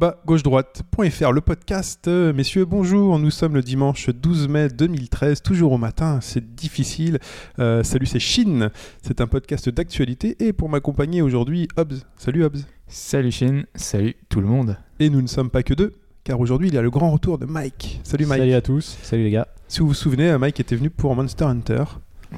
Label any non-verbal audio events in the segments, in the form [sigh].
Go. au bas gauche droite.fr le podcast. Euh, messieurs bonjour. Nous sommes le dimanche 12 mai 2013 toujours au matin. C'est difficile. Euh, salut c'est Shin. C'est un podcast d'actualité. Et pour m'accompagner aujourd'hui Hobbs. Salut Hobbs. Salut Shin, salut tout le monde. et nous ne sommes pas que deux car aujourd'hui il y a le grand retour de Mike. Salut Mike. Salut à tous, salut les gars. si vous vous souvenez Mike était venu pour Monster Hunter.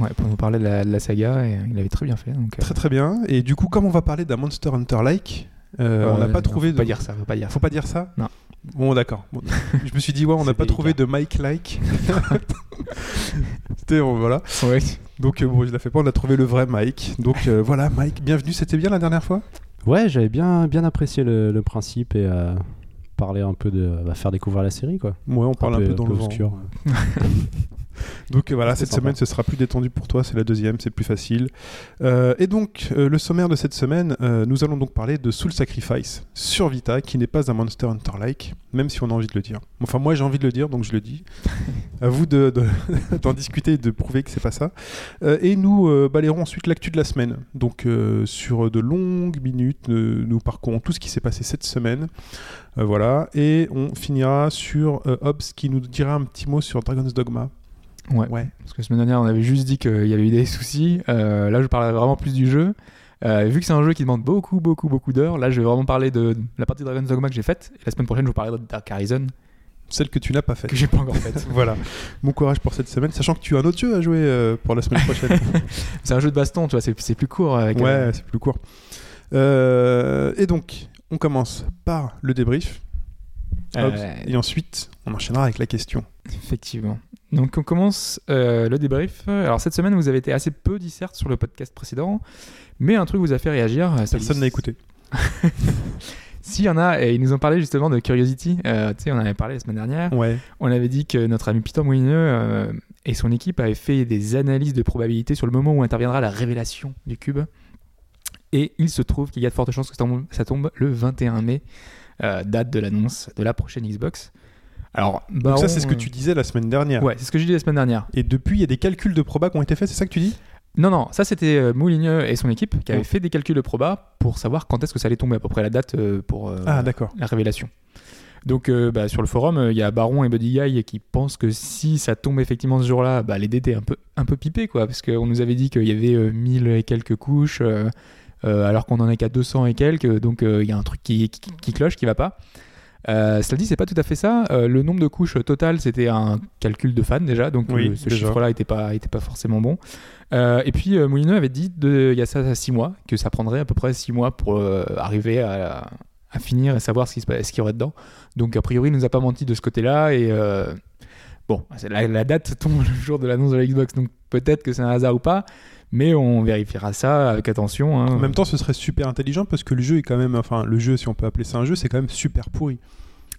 Ouais, pour nous parler de la, de la saga, et il avait très bien fait. Donc, euh, très très bien. Et du coup comme on va parler d'un Monster Hunter like euh, on n'a pas non, trouvé Faut de... pas dire ça, faut pas dire ça. Faut pas dire ça Non. Bon, d'accord. Bon, [laughs] je me suis dit, ouais, on n'a pas trouvé de Mike like. [laughs] C'était, bon, voilà. Ouais. Donc, euh, bon, je la fais pas, on a trouvé le vrai Mike. Donc, euh, voilà, Mike, bienvenue. C'était bien la dernière fois? Ouais, j'avais bien, bien apprécié le, le principe et euh, parler un peu de. bah, faire découvrir la série quoi. Ouais, on parle un, peu, dans le vent. [laughs] Donc euh, voilà, cette sympa. semaine, ce sera plus détendu pour toi, c'est la deuxième, c'est plus facile. Euh, et donc, euh, le sommaire de cette semaine, euh, nous allons donc parler de Soul Sacrifice sur Vita, qui n'est pas un Monster Hunter-like, même si on a envie de le dire. Enfin, moi j'ai envie de le dire, donc je le dis. [laughs] à vous de- de- [laughs] d'en discuter et de prouver que c'est pas ça. Et nous balayerons ensuite l'actu de la semaine. Donc, sur de longues minutes, nous parcourons tout ce qui s'est passé cette semaine. Voilà, et on finira sur Hobbs qui nous dira un petit mot sur Dragon's Dogma. Ouais. Ouais. Parce que la semaine dernière, on avait juste dit qu'il y avait eu des soucis. Euh, là, je parlerai vraiment plus du jeu. Euh, vu que c'est un jeu qui demande beaucoup, beaucoup, beaucoup d'heures, là, je vais vraiment parler de la partie Dragon's Dogma que j'ai faite. Et la semaine prochaine, je vous parlerai de Dark Horizon, Celle que tu n'as pas faite. que j'ai pas encore faite. [laughs] Voilà. Bon courage pour cette semaine, sachant que tu as un autre jeu à jouer euh, pour la semaine prochaine. [laughs] c'est un jeu de baston, tu vois, c'est plus court. Avec, ouais, c'est plus court. Et donc, on commence par le débrief. Et ensuite, on enchaînera avec la question. Effectivement. Donc on commence euh, le débrief. Alors cette semaine, vous avez été assez peu disserte sur le podcast précédent, mais un truc vous a fait réagir. euh, Personne n'a écouté. [laughs] S'il y en a, et ils nous ont parlé justement de Curiosity, euh, tu sais, on en avait parlé la semaine dernière. Ouais. On avait dit que notre ami Peter Moulineux euh, et son équipe avaient fait des analyses de probabilité sur le moment où interviendra la révélation du cube. Et il se trouve qu'il y a de fortes chances que ça tombe, ça tombe le 21 mai, date de l'annonce de la prochaine Xbox. Alors, Donc ça, c'est ce que euh, tu disais la semaine dernière. Ouais, c'est ce que j'ai dit la semaine dernière. Et depuis, il y a des calculs de proba qui ont été faits, c'est ça que tu dis? Non, non, ça c'était euh, Mouligneux et son équipe qui avaient Oh. fait des calculs de proba pour savoir quand est-ce que ça allait tomber, à peu près la date euh, pour euh, Ah, la révélation. Donc euh, bah, sur le forum, euh, il y a Baron et Buddy Guy qui pensent que si ça tombe effectivement ce jour-là, bah, les dés étaient un peu, un peu pipés, quoi, parce qu'on nous avait dit qu'il y avait euh, 1000 et quelques couches, euh, euh, alors qu'on en est qu'à 200 et quelques, donc euh, il y a un truc qui, qui, qui cloche, qui va pas. Euh, cela dit, c'est pas tout à fait ça. Euh, le nombre de couches total, c'était un calcul de fans déjà, donc Oui, euh, ce chiffre-là était pas, était pas forcément bon. Euh, et puis euh, Moulineux avait dit, de, il y a ça 6 mois, que ça prendrait à peu près 6 mois pour euh, arriver à, à finir et savoir ce qu'il y aurait dedans. Donc a priori, il nous a pas menti de ce côté-là et euh, bon, la, la date tombe le jour de l'annonce de la Xbox, donc peut-être que c'est un hasard ou pas, mais on vérifiera ça avec attention. hein. En même temps, ce serait super intelligent parce que le jeu est quand même, enfin, le jeu, si on peut appeler ça un jeu, c'est quand même super pourri.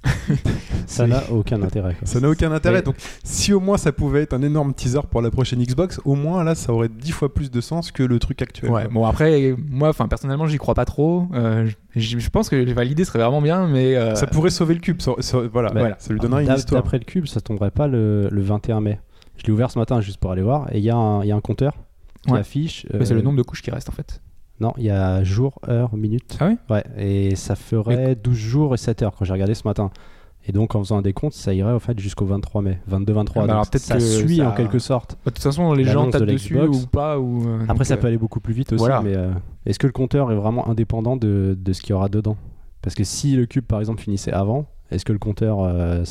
[laughs] Ça n'a aucun intérêt. quoi. Ça n'a aucun intérêt. Mais- Donc, si au moins ça pouvait être un énorme teaser pour la prochaine Xbox, au moins là, ça aurait dix fois plus de sens que le truc actuel. Ouais, bon après, moi, enfin personnellement, j'y crois pas trop. Euh, je, pense que l'idée serait vraiment bien, mais euh, Ça pourrait sauver le cube. ça- ça- voilà, Bah, voilà, ça lui donnerait une histoire. D'après le cube, ça tomberait pas le, le 21 mai. Je l'ai ouvert ce matin juste pour aller voir et y, il y a un compteur qui Ouais. affiche. mais c'est euh, le nombre de couches qui reste en fait. Non, il y a jour, heure, minute. Ah oui Ouais, et ça ferait 12 jours et 7 heures quand j'ai regardé ce matin. Et donc en faisant un décompte, ça irait en fait jusqu'au 23 mai, 22-23. Ah bah donc alors peut-être ça que suit ça- en quelque sorte. Bah, De toute façon, les gens tapent de dessus ou pas. Ou, euh, Après, donc, ça euh, peut aller beaucoup plus vite aussi, voilà. mais euh, est-ce que le compteur est vraiment indépendant de, de ce qu'il y aura dedans? Parce que si le cube, par exemple, finissait avant, est-ce que le compteur euh,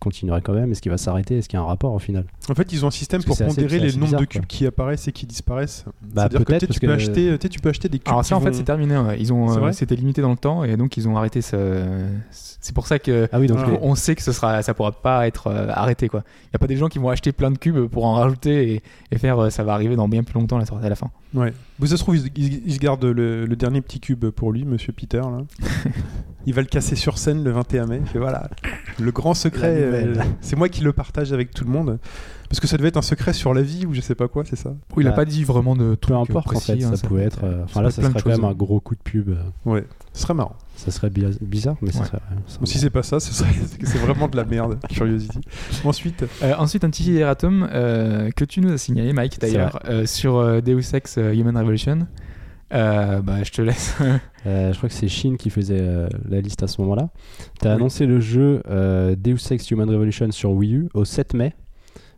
continuerait quand même Est-ce qu'il va s'arrêter Est-ce qu'il y a un rapport au final En fait, ils ont un système pour pondérer les nombres de cubes quoi. qui apparaissent et qui disparaissent. Bah, C'est-à-dire que, peut-être, tu peux que- acheter, tu sais, tu peux acheter des cubes. Alors ça, en fait, c'est terminé. ouais. Ils ont, C'est euh, c'était limité dans le temps et donc ils ont arrêté ce. C'est pour ça que. Ah oui, donc Ah. les- On sait que ce sera, ça pourra pas être euh, arrêté quoi. Il y a pas des gens qui vont acheter plein de cubes pour en rajouter et, et faire euh, ça va arriver dans bien plus longtemps la sortie à la fin. Ouais. Vous ça se trouve, ils, ils- ils se gardent le, le dernier petit cube pour lui, Monsieur Peter. Là. [laughs] Il va le casser sur scène le 21 mai. Il voilà, le grand secret, Euh, c'est moi qui le partage avec tout le monde. Parce que ça devait être un secret sur la vie ou je sais pas quoi, c'est ça il a Bah, pas dit vraiment de Peu trucs importe en précis, fait, hein, ça pouvait être. euh, Enfin ça là, ça être serait quand même un gros coup de pub. euh, Ouais, ce serait marrant. Ça serait bi- bizarre, mais ça Ouais. serait. ça si c'est pas ça, serait [laughs] c'est vraiment de la merde, [laughs] Curiosity. Ensuite, Euh, ensuite, un petit erratum euh, que tu nous as signalé, Mike, d'ailleurs, euh, sur euh, Deus Ex euh, Human Revolution. Euh, bah, je te laisse. [laughs] Euh, je crois que c'est Shin qui faisait euh, la liste à ce moment-là. Tu as Oui. annoncé le jeu euh, Deus Ex Human Revolution sur Wii U au 7 mai,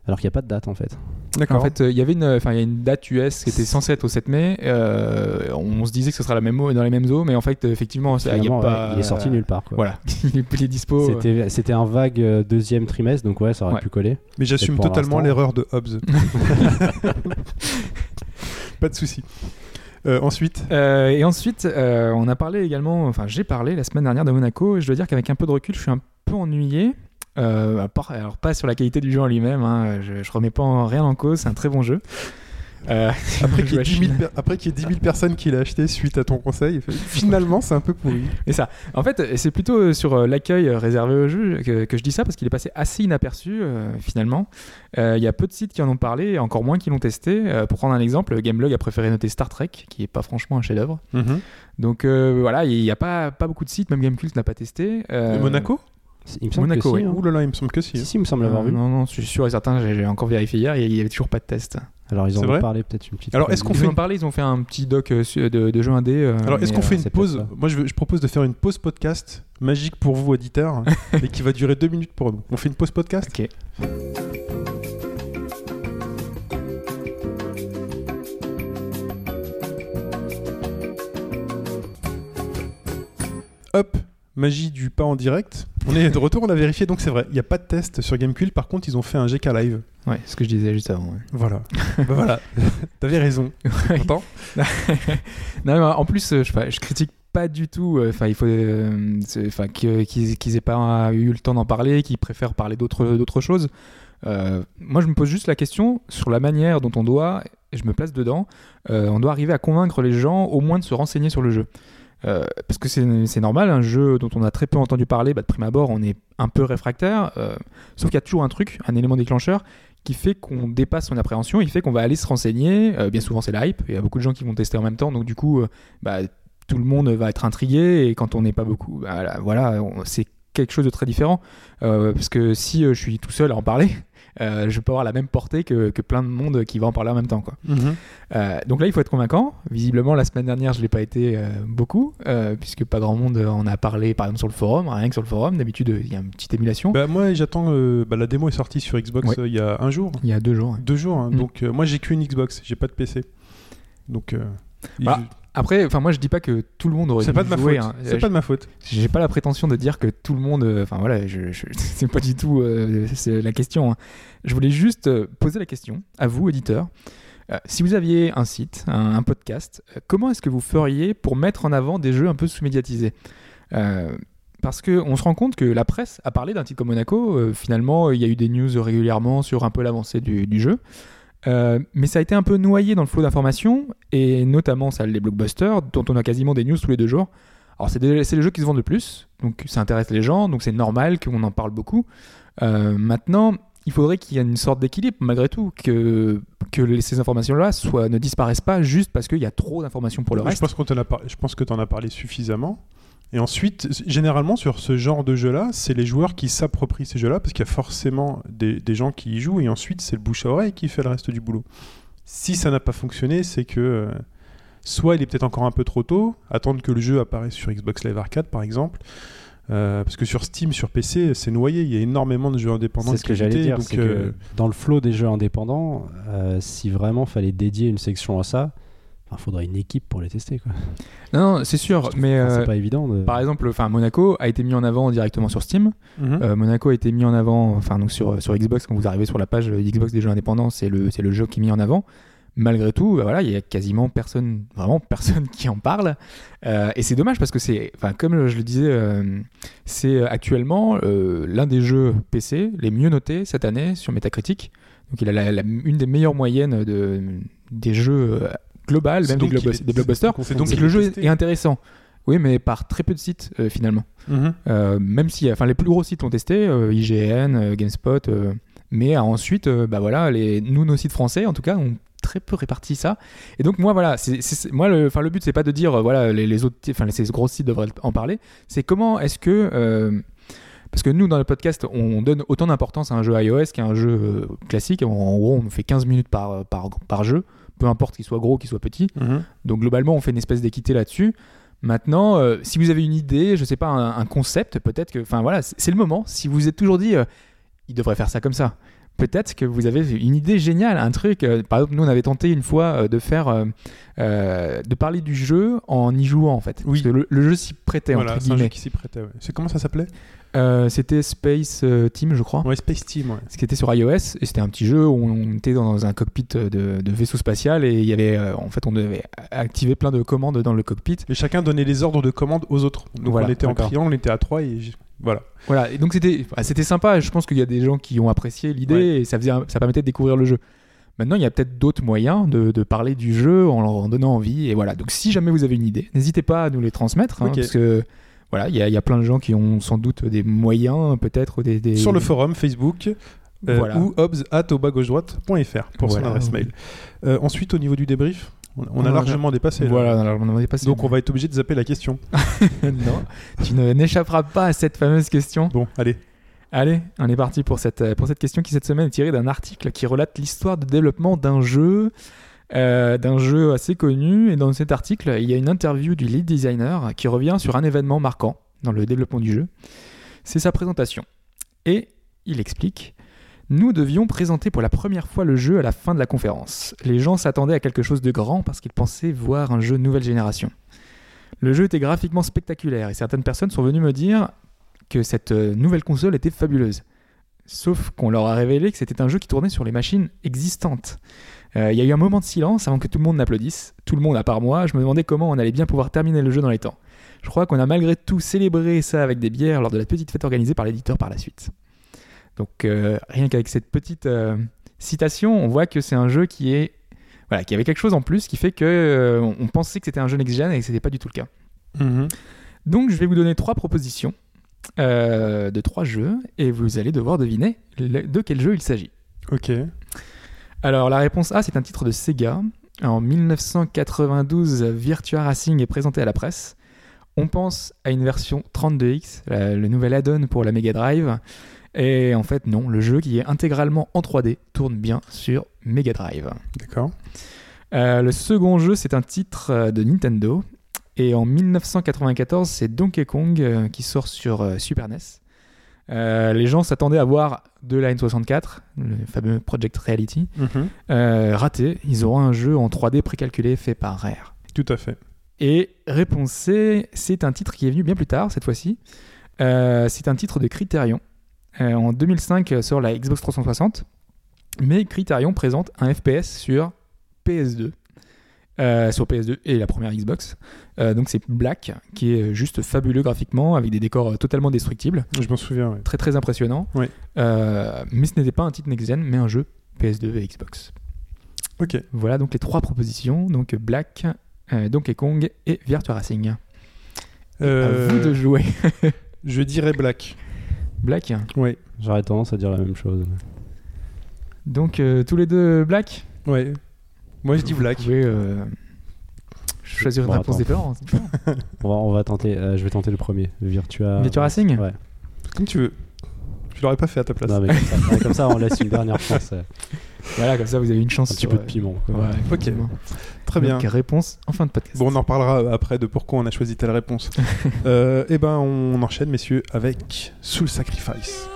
alors qu'il n'y a pas de date en fait. d'accord. en fait, euh, il y avait une, enfin, il y a une date US qui était censée être au 7 mai. euh, on se disait que ce sera la même dans les mêmes eaux, mais en fait, effectivement, ça- il y a pas. il est sorti nulle part. quoi. Voilà, [laughs] il est, dispo. C'était, un vague deuxième trimestre, donc ouais, ça aurait Ouais. pu coller. Mais j'assume totalement l'erreur de Hobbes. [laughs] pas de souci. Euh, ensuite, Euh, et ensuite, euh, on a parlé également, enfin j'ai parlé la semaine dernière de Monaco, et je dois dire qu'avec un peu de recul, je suis un peu ennuyé. Alors pas sur la qualité du jeu en lui-même, hein, je, remets pas en- rien en cause, c'est un très bon jeu. Euh, après [laughs] qu'il y, ait vois 10 000 chier. per- après qu'il y ait 10 000 personnes qui l'aient acheté suite à ton conseil, [laughs] finalement c'est un peu pourri. Et ça, en fait, c'est plutôt euh, sur euh, l'accueil réservé au jeu que, que je dis ça parce qu'il est passé assez inaperçu euh, finalement. Euh, Il y a peu de sites qui en ont parlé, et encore moins qui l'ont testé. Pour prendre un exemple, Gameblog a préféré noter Star Trek, qui est pas franchement un chef-d'œuvre. Donc euh, voilà, il n'y a pas, pas beaucoup de sites, même Gamecult n'a pas testé. Monaco? Il me semble Monaco, que oui. si, hein. Ouh là là, il me semble que si. Si, si, il me semble l'avoir Euh, vu. Non, non, je suis sûr et certain, j'ai encore vérifié hier, il y avait toujours pas de test. Alors ils en ont parlé peut-être une petite Alors, fois. est-ce qu'on Ils fait en ont une- parlé, ils ont fait un petit doc euh, de, de jeux indé. euh, Alors, est-ce qu'on euh, fait une pause. Moi, je, veux- je propose de faire une pause podcast magique pour vous, auditeurs, [laughs] et qui va durer deux minutes pour nous. On fait une pause podcast Ok. Hop, magie du pas en direct. On est de retour, on a vérifié, donc c'est vrai. Il n'y a pas de test sur Gamecube. Par contre, ils ont fait un GK Live. Ouais, ce que je disais juste avant. ouais. Voilà. [laughs] bah voilà. [laughs] T'avais raison. Content [laughs] non, mais en plus, euh, je, je critique pas du tout. euh, Enfin, il faut, euh, enfin, qu'ils qu'ils aient pas eu le temps d'en parler, qu'ils préfèrent parler d'autres d'autres choses. Euh, moi, je me pose juste la question sur la manière dont on doit, et je me place dedans, euh, on doit arriver à convaincre les gens au moins de se renseigner sur le jeu. Euh, parce que c'est normal, un jeu dont on a très peu entendu parler, bah, de prime abord, on est un peu réfractaire. euh, sauf qu'il y a toujours un truc, un élément déclencheur, qui fait qu'on dépasse son appréhension, il fait qu'on va aller se renseigner. Euh, bien souvent, c'est la hype. Il y a beaucoup de gens qui vont tester en même temps, donc du coup, bah, tout le monde va être intrigué. Et quand on n'est pas beaucoup, bah, là, voilà, c'est quelque chose de très différent. Parce que si je suis tout seul à en parler, euh, je peux avoir la même portée que, que plein de monde qui va en parler en même temps. Quoi. Euh, donc là, il faut être convaincant. Visiblement, la semaine dernière, je l'ai pas été euh, beaucoup, puisque pas grand monde en a parlé, par exemple sur le forum, rien que sur le forum. D'habitude, il y a une petite émulation. Bah, moi, j'attends. bah, la démo est sortie sur Xbox Ouais. il y a un jour. il y a deux jours. Deux jours. hein. Mm. Donc, moi, j'ai qu'une Xbox. J'ai pas de PC. Donc. Après, enfin, moi, je dis pas que tout le monde aurait C'est pas de ma faute. hein. C'est pas de ma faute. J'ai pas la prétention de dire que tout le monde. euh, Enfin voilà, je, je- [laughs] c'est pas du tout euh, la question. hein. Je voulais juste euh, poser la question à vous, éditeurs. Euh, si vous aviez un site, un, un podcast, euh, comment est-ce que vous feriez pour mettre en avant des jeux un peu sous-médiatisés? Parce qu'on se rend compte que la presse a parlé d'un titre comme Monaco. finalement, il y a eu des news régulièrement sur un peu l'avancée du, du jeu. Euh, mais ça a été un peu noyé dans le flot d'informations, et notamment celle des blockbusters, dont on a quasiment des news tous les deux jours. Alors c'est les jeux qui se vendent le plus, donc ça intéresse les gens, donc c'est normal qu'on en parle beaucoup. Euh, maintenant, il faudrait qu'il y ait une sorte d'équilibre malgré tout, que, que ces informations-là soient- ne disparaissent pas juste parce qu'il y a trop d'informations pour le je, reste. pense par- je pense que tu en as parlé suffisamment. Et ensuite, généralement, sur ce genre de jeu-là, c'est les joueurs qui s'approprient ces jeux-là parce qu'il y a forcément des, des gens qui y jouent et ensuite, c'est le bouche à oreille qui fait le reste du boulot. Si ça n'a pas fonctionné, c'est que euh, soit il est peut-être encore un peu trop tôt, attendre que le jeu apparaisse sur Xbox Live Arcade par exemple. Euh, parce que sur Steam, sur PC, c'est noyé. Il y a énormément de jeux indépendants. C'est ce que j'allais dire, donc, c'est euh, que dans le flot des jeux indépendants, si vraiment fallait dédier une section à ça, il faudrait une équipe pour les tester. Quoi. Non, non, c'est sûr, mais Enfin, euh, c'est pas évident. De... par exemple, enfin Monaco a été mis en avant directement sur Steam. mhm. Euh, Monaco a été mis en avant, enfin donc sur, sur Xbox, quand vous arrivez sur la page Xbox des jeux indépendants, c'est le, c'est le jeu qui est mis en avant. Malgré tout, bah voilà, il y a quasiment personne, vraiment personne [laughs] qui en parle. Euh, et c'est dommage parce que c'est, enfin comme je le disais, c'est actuellement l'un des jeux PC les mieux notés cette année sur Metacritic. Donc il a la- la- une des meilleures moyennes de, des jeux C'est même des, est- blockbusters. c'est donc le jeu testé. est intéressant. Oui, mais par très peu de sites euh, finalement. Mhm. Euh, même si, enfin, les plus gros sites l'ont testé, euh, IGN, GameSpot, mais ensuite, bah voilà, les, nous, nos sites français, en tout cas, ont très peu réparti ça. Et donc moi, voilà, c'est, moi, le, enfin, le but, c'est pas de dire, voilà, les, les autres, enfin, ces gros sites devraient en parler. C'est comment est-ce que parce que nous, dans le podcast, on donne autant d'importance à un jeu iOS qu'à un jeu classique. En, en gros, on fait 15 minutes par, par, par jeu, peu importe qu'il soit gros, qu'il soit petit. Mhm. Donc globalement, on fait une espèce d'équité là-dessus. Maintenant, euh, si vous avez une idée, je sais pas, un, un concept, peut-être que, enfin voilà, c'est le moment. Si vous êtes toujours dit, euh, il devrait faire ça comme ça. Peut-être que vous avez une idée géniale, un truc. euh, par exemple, nous, on avait tenté une fois de faire, de parler du jeu en y jouant en fait. Oui. Parce que le, le jeu s'y prêtait Voilà, entre c'est un jeu guillemets. qui s'y prêtait. ouais. C'est comment ça s'appelait? Euh, c'était Space euh, Team, je crois. Ouais, Space Team. Ouais. Ce qui était sur iOS, et c'était un petit jeu où on était dans un cockpit de, de vaisseau spatial et il y avait, euh, en fait, on devait activer plein de commandes dans le cockpit. Et chacun donnait les ordres de commande aux autres. Donc Voilà, on était en triangle, on était à trois et j- voilà. Voilà, et donc c'était ah, c'était sympa. Je pense qu'il y a des gens qui ont apprécié l'idée Ouais. et ça, faisait, ça permettait de découvrir le jeu. Maintenant, il y a peut-être d'autres moyens de, de parler du jeu en leur en donnant envie. Et voilà, donc si jamais vous avez une idée, n'hésitez pas à nous les transmettre. hein, parce que voilà, il y, a- y a plein de gens qui ont sans doute des moyens, peut-être des, des- Sur le forum Facebook euh, Voilà. ou obs.obagauchedroite.fr pour son Voilà. adresse mail. Euh, ensuite, au niveau du débrief, on, on a largement dépassé. là. Voilà, on en est passé. Donc on va être obligé de zapper la question. [laughs] non, tu n'échapperas pas à cette fameuse question. Bon, allez. Allez, on est parti pour cette, pour cette question qui cette semaine est tirée d'un article qui relate l'histoire de développement d'un jeu, euh, d'un jeu assez connu. Et dans cet article, il y a une interview du lead designer qui revient sur un événement marquant dans le développement du jeu. C'est sa présentation. Et il explique Nous devions présenter pour la première fois le jeu à la fin de la conférence. Les gens s'attendaient à quelque chose de grand parce qu'ils pensaient voir un jeu nouvelle génération. Le jeu était graphiquement spectaculaire et certaines personnes sont venues me dire que cette euh, nouvelle console était fabuleuse. Sauf qu'on leur a révélé que c'était un jeu qui tournait sur les machines existantes. Euh, Il y a eu un moment de silence avant que tout le monde n'applaudisse. Tout le monde à part moi, je me demandais comment on allait bien pouvoir terminer le jeu dans les temps. Je crois qu'on a malgré tout célébré ça avec des bières lors de la petite fête organisée par l'éditeur par la suite. Donc euh, rien qu'avec cette petite euh, citation, on voit que c'est un jeu qui est voilà, qui avait quelque chose en plus qui fait que euh, on pensait que c'était un jeu next-gen et que c'était pas du tout le cas. Mhm. Donc je vais vous donner trois propositions de trois jeux et vous allez devoir deviner le- de quel jeu il s'agit. Ok. Alors la réponse A c'est un titre de Sega. En 1992, Virtua Racing est présenté à la presse. On pense à une version 32X, la- le nouvel add-on pour la Mega Drive. Et en fait non, le jeu qui est intégralement en 3D tourne bien sur Mega Drive. D'accord. Euh, le second jeu, c'est un titre euh, de Nintendo. Et en 1994, c'est Donkey Kong euh, qui sort sur Super NES. Euh, les gens s'attendaient à voir de la N64, le fameux Project Reality, Mhm. euh, raté. Ils auront un jeu en 3D précalculé fait par Rare. Tout à fait. Et réponse C, c'est un titre qui est venu bien plus tard, cette fois-ci. Euh, c'est un titre de Criterion. En 2005 euh, sur la Xbox 360. Mais Criterion présente un FPS sur PS2. Euh, sur PS2 et la première Xbox. Euh, donc c'est Black, qui est juste fabuleux graphiquement, avec des décors euh, totalement destructibles. Je m'en souviens. ouais. Très très impressionnant. Oui. Euh, mais ce n'était pas un titre next-gen, mais un jeu PS2 et Xbox. Ok. Voilà donc les trois propositions. Donc Black, euh, Donkey Kong et Virtua Racing. Euh, À vous de jouer. [laughs] Je dirais Black. Black. Ouais. J'aurais tendance à dire la même chose. Donc euh, tous les deux Black? Ouais. Moi je dis Vous Black. pouvez euh, choisir une Bon, réponse attends. différente. [laughs] On va, on va tenter. euh, je vais tenter le premier. Virtua. Virtua Racing Ouais. Comme tu veux. Je l'aurais pas fait à ta place. Non, mais comme, ça, ouais, comme ça, on laisse une dernière chance. euh, [laughs] Voilà, comme ça vous avez une chance. Un petit sur, peu de euh, piment. quoi. Ouais, effectivement. Très bien. Donc, réponse en fin de podcast. Bon, on en reparlera après de pourquoi on a choisi telle réponse. [laughs] euh, et ben, on enchaîne, messieurs, avec Soul Sacrifice.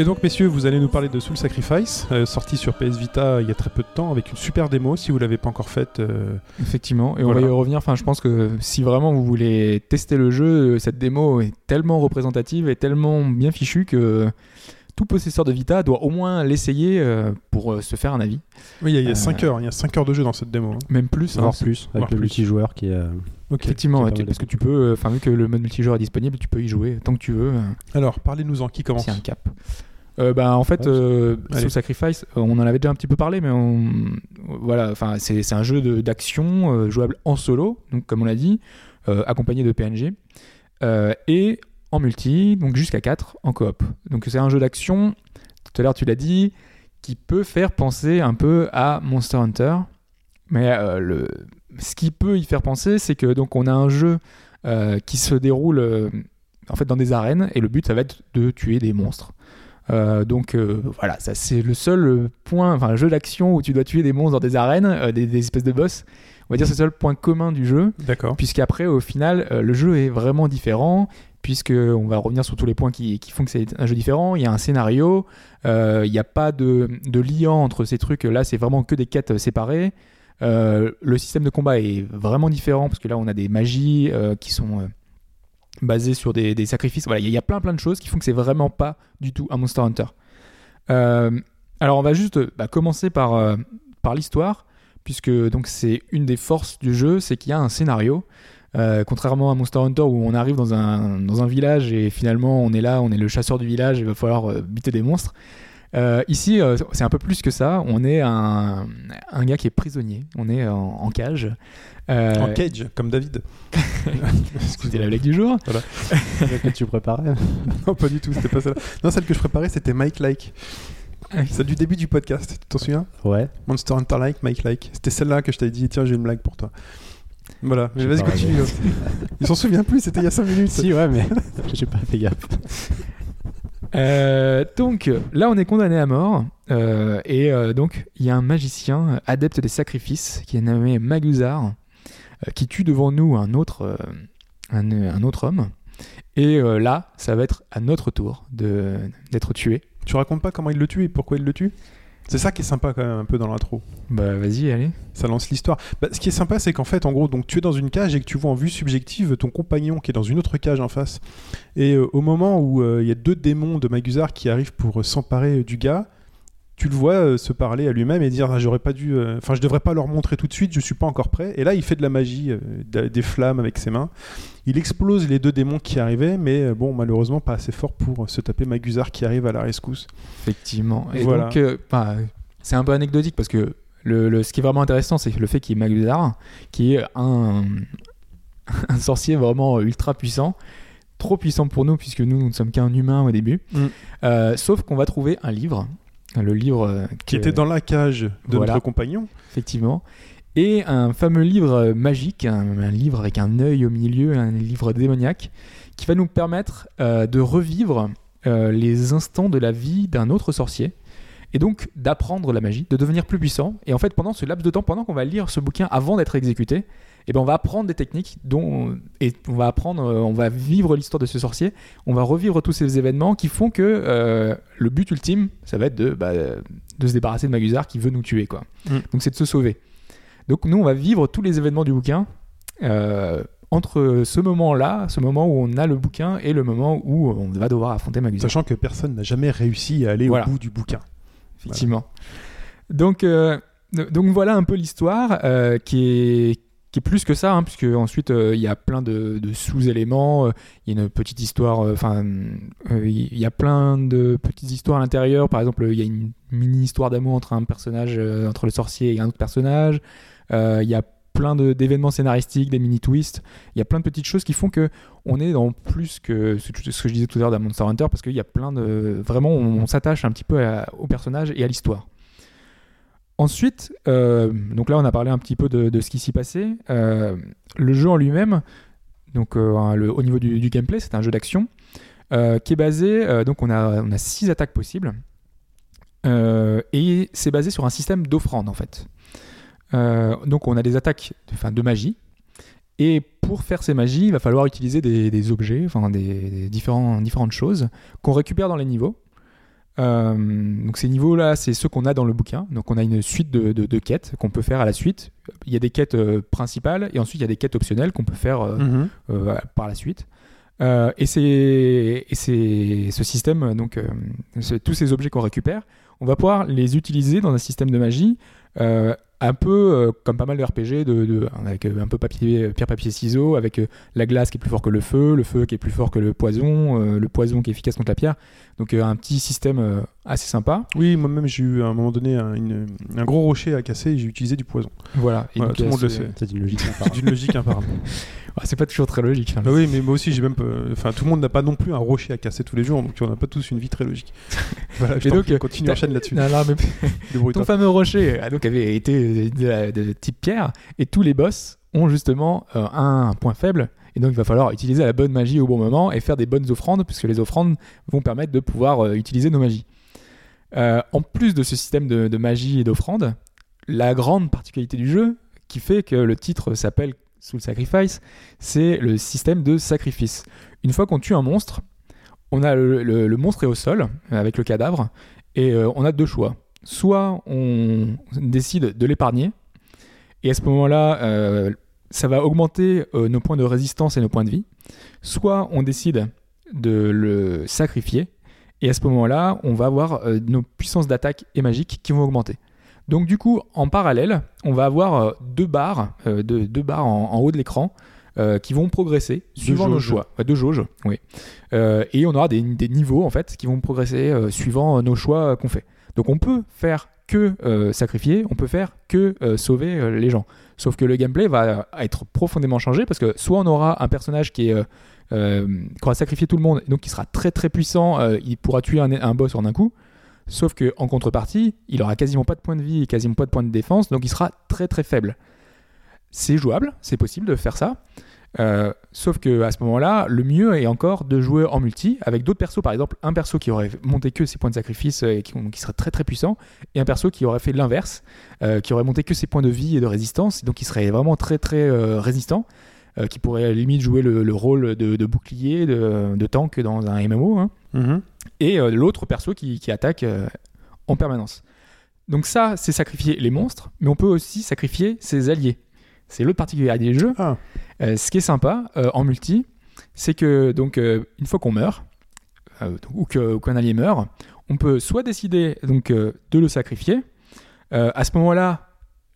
Et donc, messieurs, vous allez nous parler de Soul Sacrifice, euh, sorti sur PS Vita il y a très peu de temps, avec une super démo. Si vous l'avez pas encore faite, euh, Effectivement, et on va y revenir. Enfin, je pense que si vraiment vous voulez tester le jeu, euh, cette démo est tellement représentative et tellement bien fichue que tout possesseur de Vita doit au moins l'essayer euh, pour euh, se faire un avis. oui, il y a, il y a Euh, 5 heures, il y a 5 heures de jeu dans cette démo. hein. Même plus. hein, Voire plus, voire avec le plus. multijoueur qui est. euh. Effectivement, ouais, parce que de- tu peux, enfin vu que le mode multijoueur est disponible, tu peux y jouer tant que tu veux. Alors, parlez-nous-en, qui commence C'est un cap. Euh, bah, en fait, Ouais, euh. Soul Sacrifice, on en avait déjà un petit peu parlé, mais on... voilà, enfin, c'est un jeu d'action euh, jouable en solo, donc comme on l'a dit, euh, accompagné de PNG, euh, et en multi, donc jusqu'à 4 en coop. Donc c'est un jeu d'action, tout à l'heure tu l'as dit, qui peut faire penser un peu à Monster Hunter, mais euh, le... ce qui peut y faire penser, c'est que donc on a un jeu euh, qui se déroule euh, en fait dans des arènes, et le but ça va être de tuer des monstres. Donc voilà, ça c'est le seul point, enfin jeu d'action où tu dois tuer des monstres dans des arènes, des, des espèces de boss. On va dire c'est le seul point commun du jeu, D'accord. puisqu'après au final le jeu est vraiment différent, puisque on va revenir sur tous les points qui, font que c'est un jeu différent. Il y a un scénario, euh, il n'y a pas de, de liant entre ces trucs. Là c'est vraiment que des quêtes séparées. Euh, le système de combat est vraiment différent parce que là on a des magies euh, qui sont basées sur des, sacrifices. Voilà, il y, a- plein plein de choses qui font que c'est vraiment pas du tout un Monster Hunter. Alors on va juste bah, commencer par, par l'histoire puisque donc c'est une des forces du jeu, c'est qu'il y a un scénario. Euh, contrairement à Monster Hunter où on arrive dans un, dans un village et finalement on est là, on est le chasseur du village, il va falloir euh, buter des monstres. Euh, ici, euh, c'est un peu plus que ça. On est un, un gars qui est prisonnier. On est en, en cage. Euh, En cage, comme David. [laughs] C'était la blague du jour. [laughs] celle que tu préparais. [laughs] Non, pas du tout, c'était pas ça. Non, celle que je préparais, c'était Mike Like. Ah. Celle du début du podcast, tu t'en souviens? Ouais. Monster Hunter Like, Mike Like. C'était celle-là que je t'avais dit, tiens, j'ai une blague pour toi. Voilà, mais vas-y, continue. Il s'en souvient plus, c'était il y a 5 minutes. Si, ouais, mais [laughs] j'ai pas fait gaffe. Euh, donc là, on est condamné à mort. euh, et euh, donc, il y a un magicien adepte des sacrifices qui est nommé Maguzar qui tue devant nous un autre, un, un autre homme. Et là, ça va être à notre tour d'être tué. Tu racontes pas comment il le tue et pourquoi il le tue? C'est ça qui est sympa quand même un peu dans l'intro. Bah, vas-y, allez. Ça lance l'histoire. Bah, ce qui est sympa, c'est qu'en fait, en gros, donc tu es dans une cage et que tu vois en vue subjective ton compagnon qui est dans une autre cage en face. Et euh, au moment où euh, il y a deux démons de Maguzar qui arrivent pour euh, s'emparer du gars, tu le vois euh, se parler à lui-même et dire ah, j'aurais pas dû, euh, enfin je devrais pas leur montrer tout de suite, je suis pas encore prêt. Et là, il fait de la magie, euh, des flammes avec ses mains. Il explose les deux démons qui arrivaient, mais bon, malheureusement pas assez fort pour se taper Maguzar qui arrive à la rescousse. Effectivement. Et Voilà. donc, bah, c'est un peu anecdotique parce que le, le- ce qui est vraiment intéressant, c'est le fait qu'il y ait Maguzar, qui est un, [laughs] un sorcier vraiment ultra puissant. Trop puissant pour nous, puisque nous, nous ne sommes qu'un humain au début. Mm. Sauf qu'on va trouver un livre. Le livre euh, Qui était dans la cage de Voilà. notre compagnon. effectivement. Et un fameux livre euh, magique, un, un livre avec un œil au milieu, un livre démoniaque, qui va nous permettre euh, de revivre euh, les instants de la vie d'un autre sorcier. Et donc d'apprendre la magie, de devenir plus puissant. Et en fait, pendant ce laps de temps, pendant qu'on va lire ce bouquin avant d'être exécuté, eh ben on va apprendre des techniques dont et on va apprendre, euh, on va vivre l'histoire de ce sorcier, on va revivre tous ces événements qui font que euh, le but ultime, ça va être de, bah, de se débarrasser de Maguzar qui veut nous tuer, quoi. Mm. Donc c'est de se sauver. Donc nous, on va vivre tous les événements du bouquin euh, entre ce moment-là, ce moment où on a le bouquin, et le moment où on va devoir affronter Maguzar. Sachant que personne n'a jamais réussi à aller Voilà. au bout du bouquin. Effectivement. Donc, euh, donc voilà un peu l'histoire euh, qui est plus que ça, hein, puisque ensuite euh, il y a plein de, sous-éléments. euh, Il y a une petite histoire, euh, enfin, il y a plein de petites histoires à l'intérieur. Par exemple, il y a une mini histoire d'amour entre un personnage, entre le sorcier et un autre personnage. Il y a plein d'événements scénaristiques, des mini twists. Il y a plein de petites choses qui font que on est dans plus que ce que je disais tout à l'heure d'un Monster Hunter, parce qu'il y a plein de vraiment on, on s'attache un petit peu à- au personnage et à l'histoire. Ensuite, euh, donc là on a parlé un petit peu de, ce qui s'y passait. Euh, le jeu en lui-même, donc euh, au niveau du, gameplay, c'est un jeu d'action qui est basé, donc on a, six attaques possibles et c'est basé sur un système d'offrande en fait. Donc on a des attaques de, de magie et pour faire ces magies, il va falloir utiliser des, objets, enfin des, différentes choses qu'on récupère dans les niveaux. Euh, donc ces niveaux-là, c'est ceux qu'on a dans le bouquin. Donc on a une suite de, de- de quêtes qu'on peut faire à la suite. Il y a des quêtes euh, principales et ensuite il y a des quêtes optionnelles qu'on peut faire euh, Mhm. par la suite. Et c'est ce système, donc tous ces objets qu'on récupère, on va pouvoir les utiliser dans un système de magie un peu euh, comme pas mal de RPG, de, de- avec euh, un peu papier, pierre, papier, ciseaux, avec euh, la glace qui est plus fort que le feu, le feu qui est plus fort que le poison, euh, le poison qui est efficace contre la pierre. Donc euh, un petit système euh, assez sympa. Oui, moi-même j'ai eu à un moment donné un, une- un gros rocher à casser et j'ai utilisé du poison. Voilà. Et Voilà, donc, tout le monde le sait. C'est une logique d'une logique imparable. [laughs] Ah, c'est pas toujours très logique. hein. Bah oui, mais moi aussi j'ai même. Enfin, tout le monde n'a pas non plus un rocher à casser tous les jours, donc on n'a pas tous une vie très logique. [laughs] voilà, je donc, euh, continue, enchaîne là-dessus. Non, non, mais [laughs] Débrouille-toi. Ton fameux rocher ah, donc, avait été de, de type pierre et tous les boss ont justement euh, un point faible et donc il va falloir utiliser la bonne magie au bon moment et faire des bonnes offrandes puisque les offrandes vont permettre de pouvoir euh, utiliser nos magies. Euh, en plus de ce système de, de magie et d'offrandes, la grande particularité du jeu qui fait que le titre s'appelle Soul Sacrifice, c'est le système de sacrifice. Une fois qu'on tue un monstre, on a le, monstre est au sol avec le cadavre et euh, on a deux choix soit on décide de l'épargner, et à ce moment-là, euh, ça va augmenter euh, nos points de résistance et nos points de vie, soit on décide de le sacrifier, et à ce moment-là, on va avoir nos puissances d'attaque et magique qui vont augmenter. Donc du coup, en parallèle, on va avoir euh, deux barres, euh, deux, deux barres en, en haut de l'écran euh, qui vont progresser suivant nos choix. Deux jauges, oui. Euh, et on aura des, des niveaux en fait qui vont progresser suivant nos choix qu'on fait. Donc on peut faire que sacrifier, on peut faire que sauver les gens. Sauf que le gameplay va être profondément changé parce que soit on aura un personnage qui est qui aura sacrifié tout le monde, et donc qui sera très très puissant, il pourra tuer un, un boss en un coup. Sauf que en contrepartie, il aura quasiment pas de points de vie et quasiment pas de points de défense, donc il sera très très faible. C'est jouable, c'est possible de faire ça. Euh, sauf que à ce moment-là, le mieux est encore de jouer en multi avec d'autres persos. Par exemple, un perso qui aurait monté que ses points de sacrifice euh, et qui, serait très très puissant, et un perso qui aurait fait l'inverse, euh, qui aurait monté que ses points de vie et de résistance, donc qui serait vraiment très très résistant, qui pourrait à la limite jouer le, le rôle de, de bouclier, de, de tank dans un MMO. hein Mhm. et euh, l'autre perso qui, qui attaque euh, en permanence. Donc ça, c'est sacrifier les monstres, mais on peut aussi sacrifier ses alliés. C'est l'autre particularité du jeu. Ah. Euh, ce qui est sympa euh, en multi, c'est que donc euh, une fois qu'on meurt euh, ou qu'un allié meurt, on peut soit décider donc euh, de le sacrifier. Euh, à ce moment-là,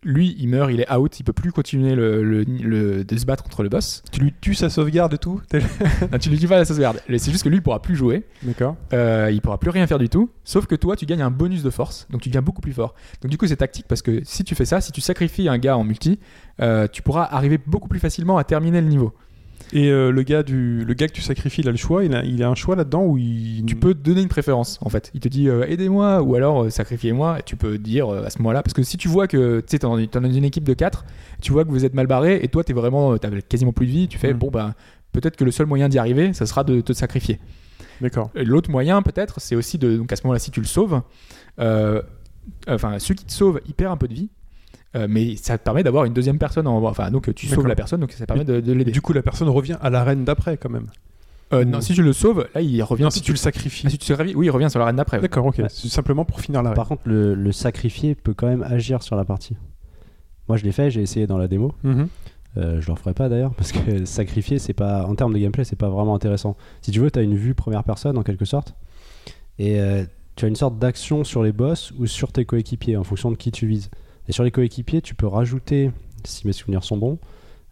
lui, il meurt, il est out, il peut plus continuer le, le- le- de se battre contre le boss. Tu lui tues sa sauvegarde et tout [laughs] Non, tu lui dis pas la sauvegarde. C'est juste que lui, il pourra plus jouer. D'accord. Euh, il pourra plus rien faire du tout, sauf que toi tu gagnes un bonus de force, donc tu deviens beaucoup plus fort. Donc du coup c'est tactique parce que si tu fais ça, si tu sacrifies un gars en multi, euh, tu pourras arriver beaucoup plus facilement à terminer le niveau. Et euh, le, gars du... le gars que tu sacrifies, il a le choix Il a, il a un choix là-dedans où il... Tu peux donner une préférence en fait. Il te dit euh, aidez-moi ou alors euh, sacrifiez-moi. Et tu peux dire à ce moment-là, parce que si tu vois que tu t'es dans, une équipe de 4, tu vois que vous êtes mal barré et toi t'es vraiment, t'as quasiment plus de vie, tu fais Mm. bon bah peut-être que le seul moyen d'y arriver, ça sera de te sacrifier. D'accord. Et L'autre moyen, peut-être, c'est aussi de. Donc à ce moment-là, si tu le sauves, enfin, ceux qui te sauvent, ils perdent un peu de vie. Euh, mais ça te permet d'avoir une deuxième personne en. Enfin, donc tu sauves la personne, donc ça permet de, de l'aider. Du coup, la personne revient à l'arène d'après quand même. Euh, non, si tu le sauves, là, il revient. Non, si tu le sacrifies. Ah, si tu te réveilles, oui, il revient sur l'arène d'après. D'accord, ok. Ouais. C'est simplement pour finir l'arène. Par contre, le, le sacrifié peut quand même agir sur la partie. Moi, je l'ai fait, j'ai essayé dans la démo. Mhm. Euh, je le referai pas d'ailleurs parce que [laughs] sacrifier, c'est pas en termes de gameplay, c'est pas vraiment intéressant. Si tu veux, tu as une vue première personne en quelque sorte, et euh, tu as une sorte d'action sur les boss ou sur tes coéquipiers en fonction de qui tu vises. Et sur les coéquipiers, tu peux rajouter, si mes souvenirs sont bons,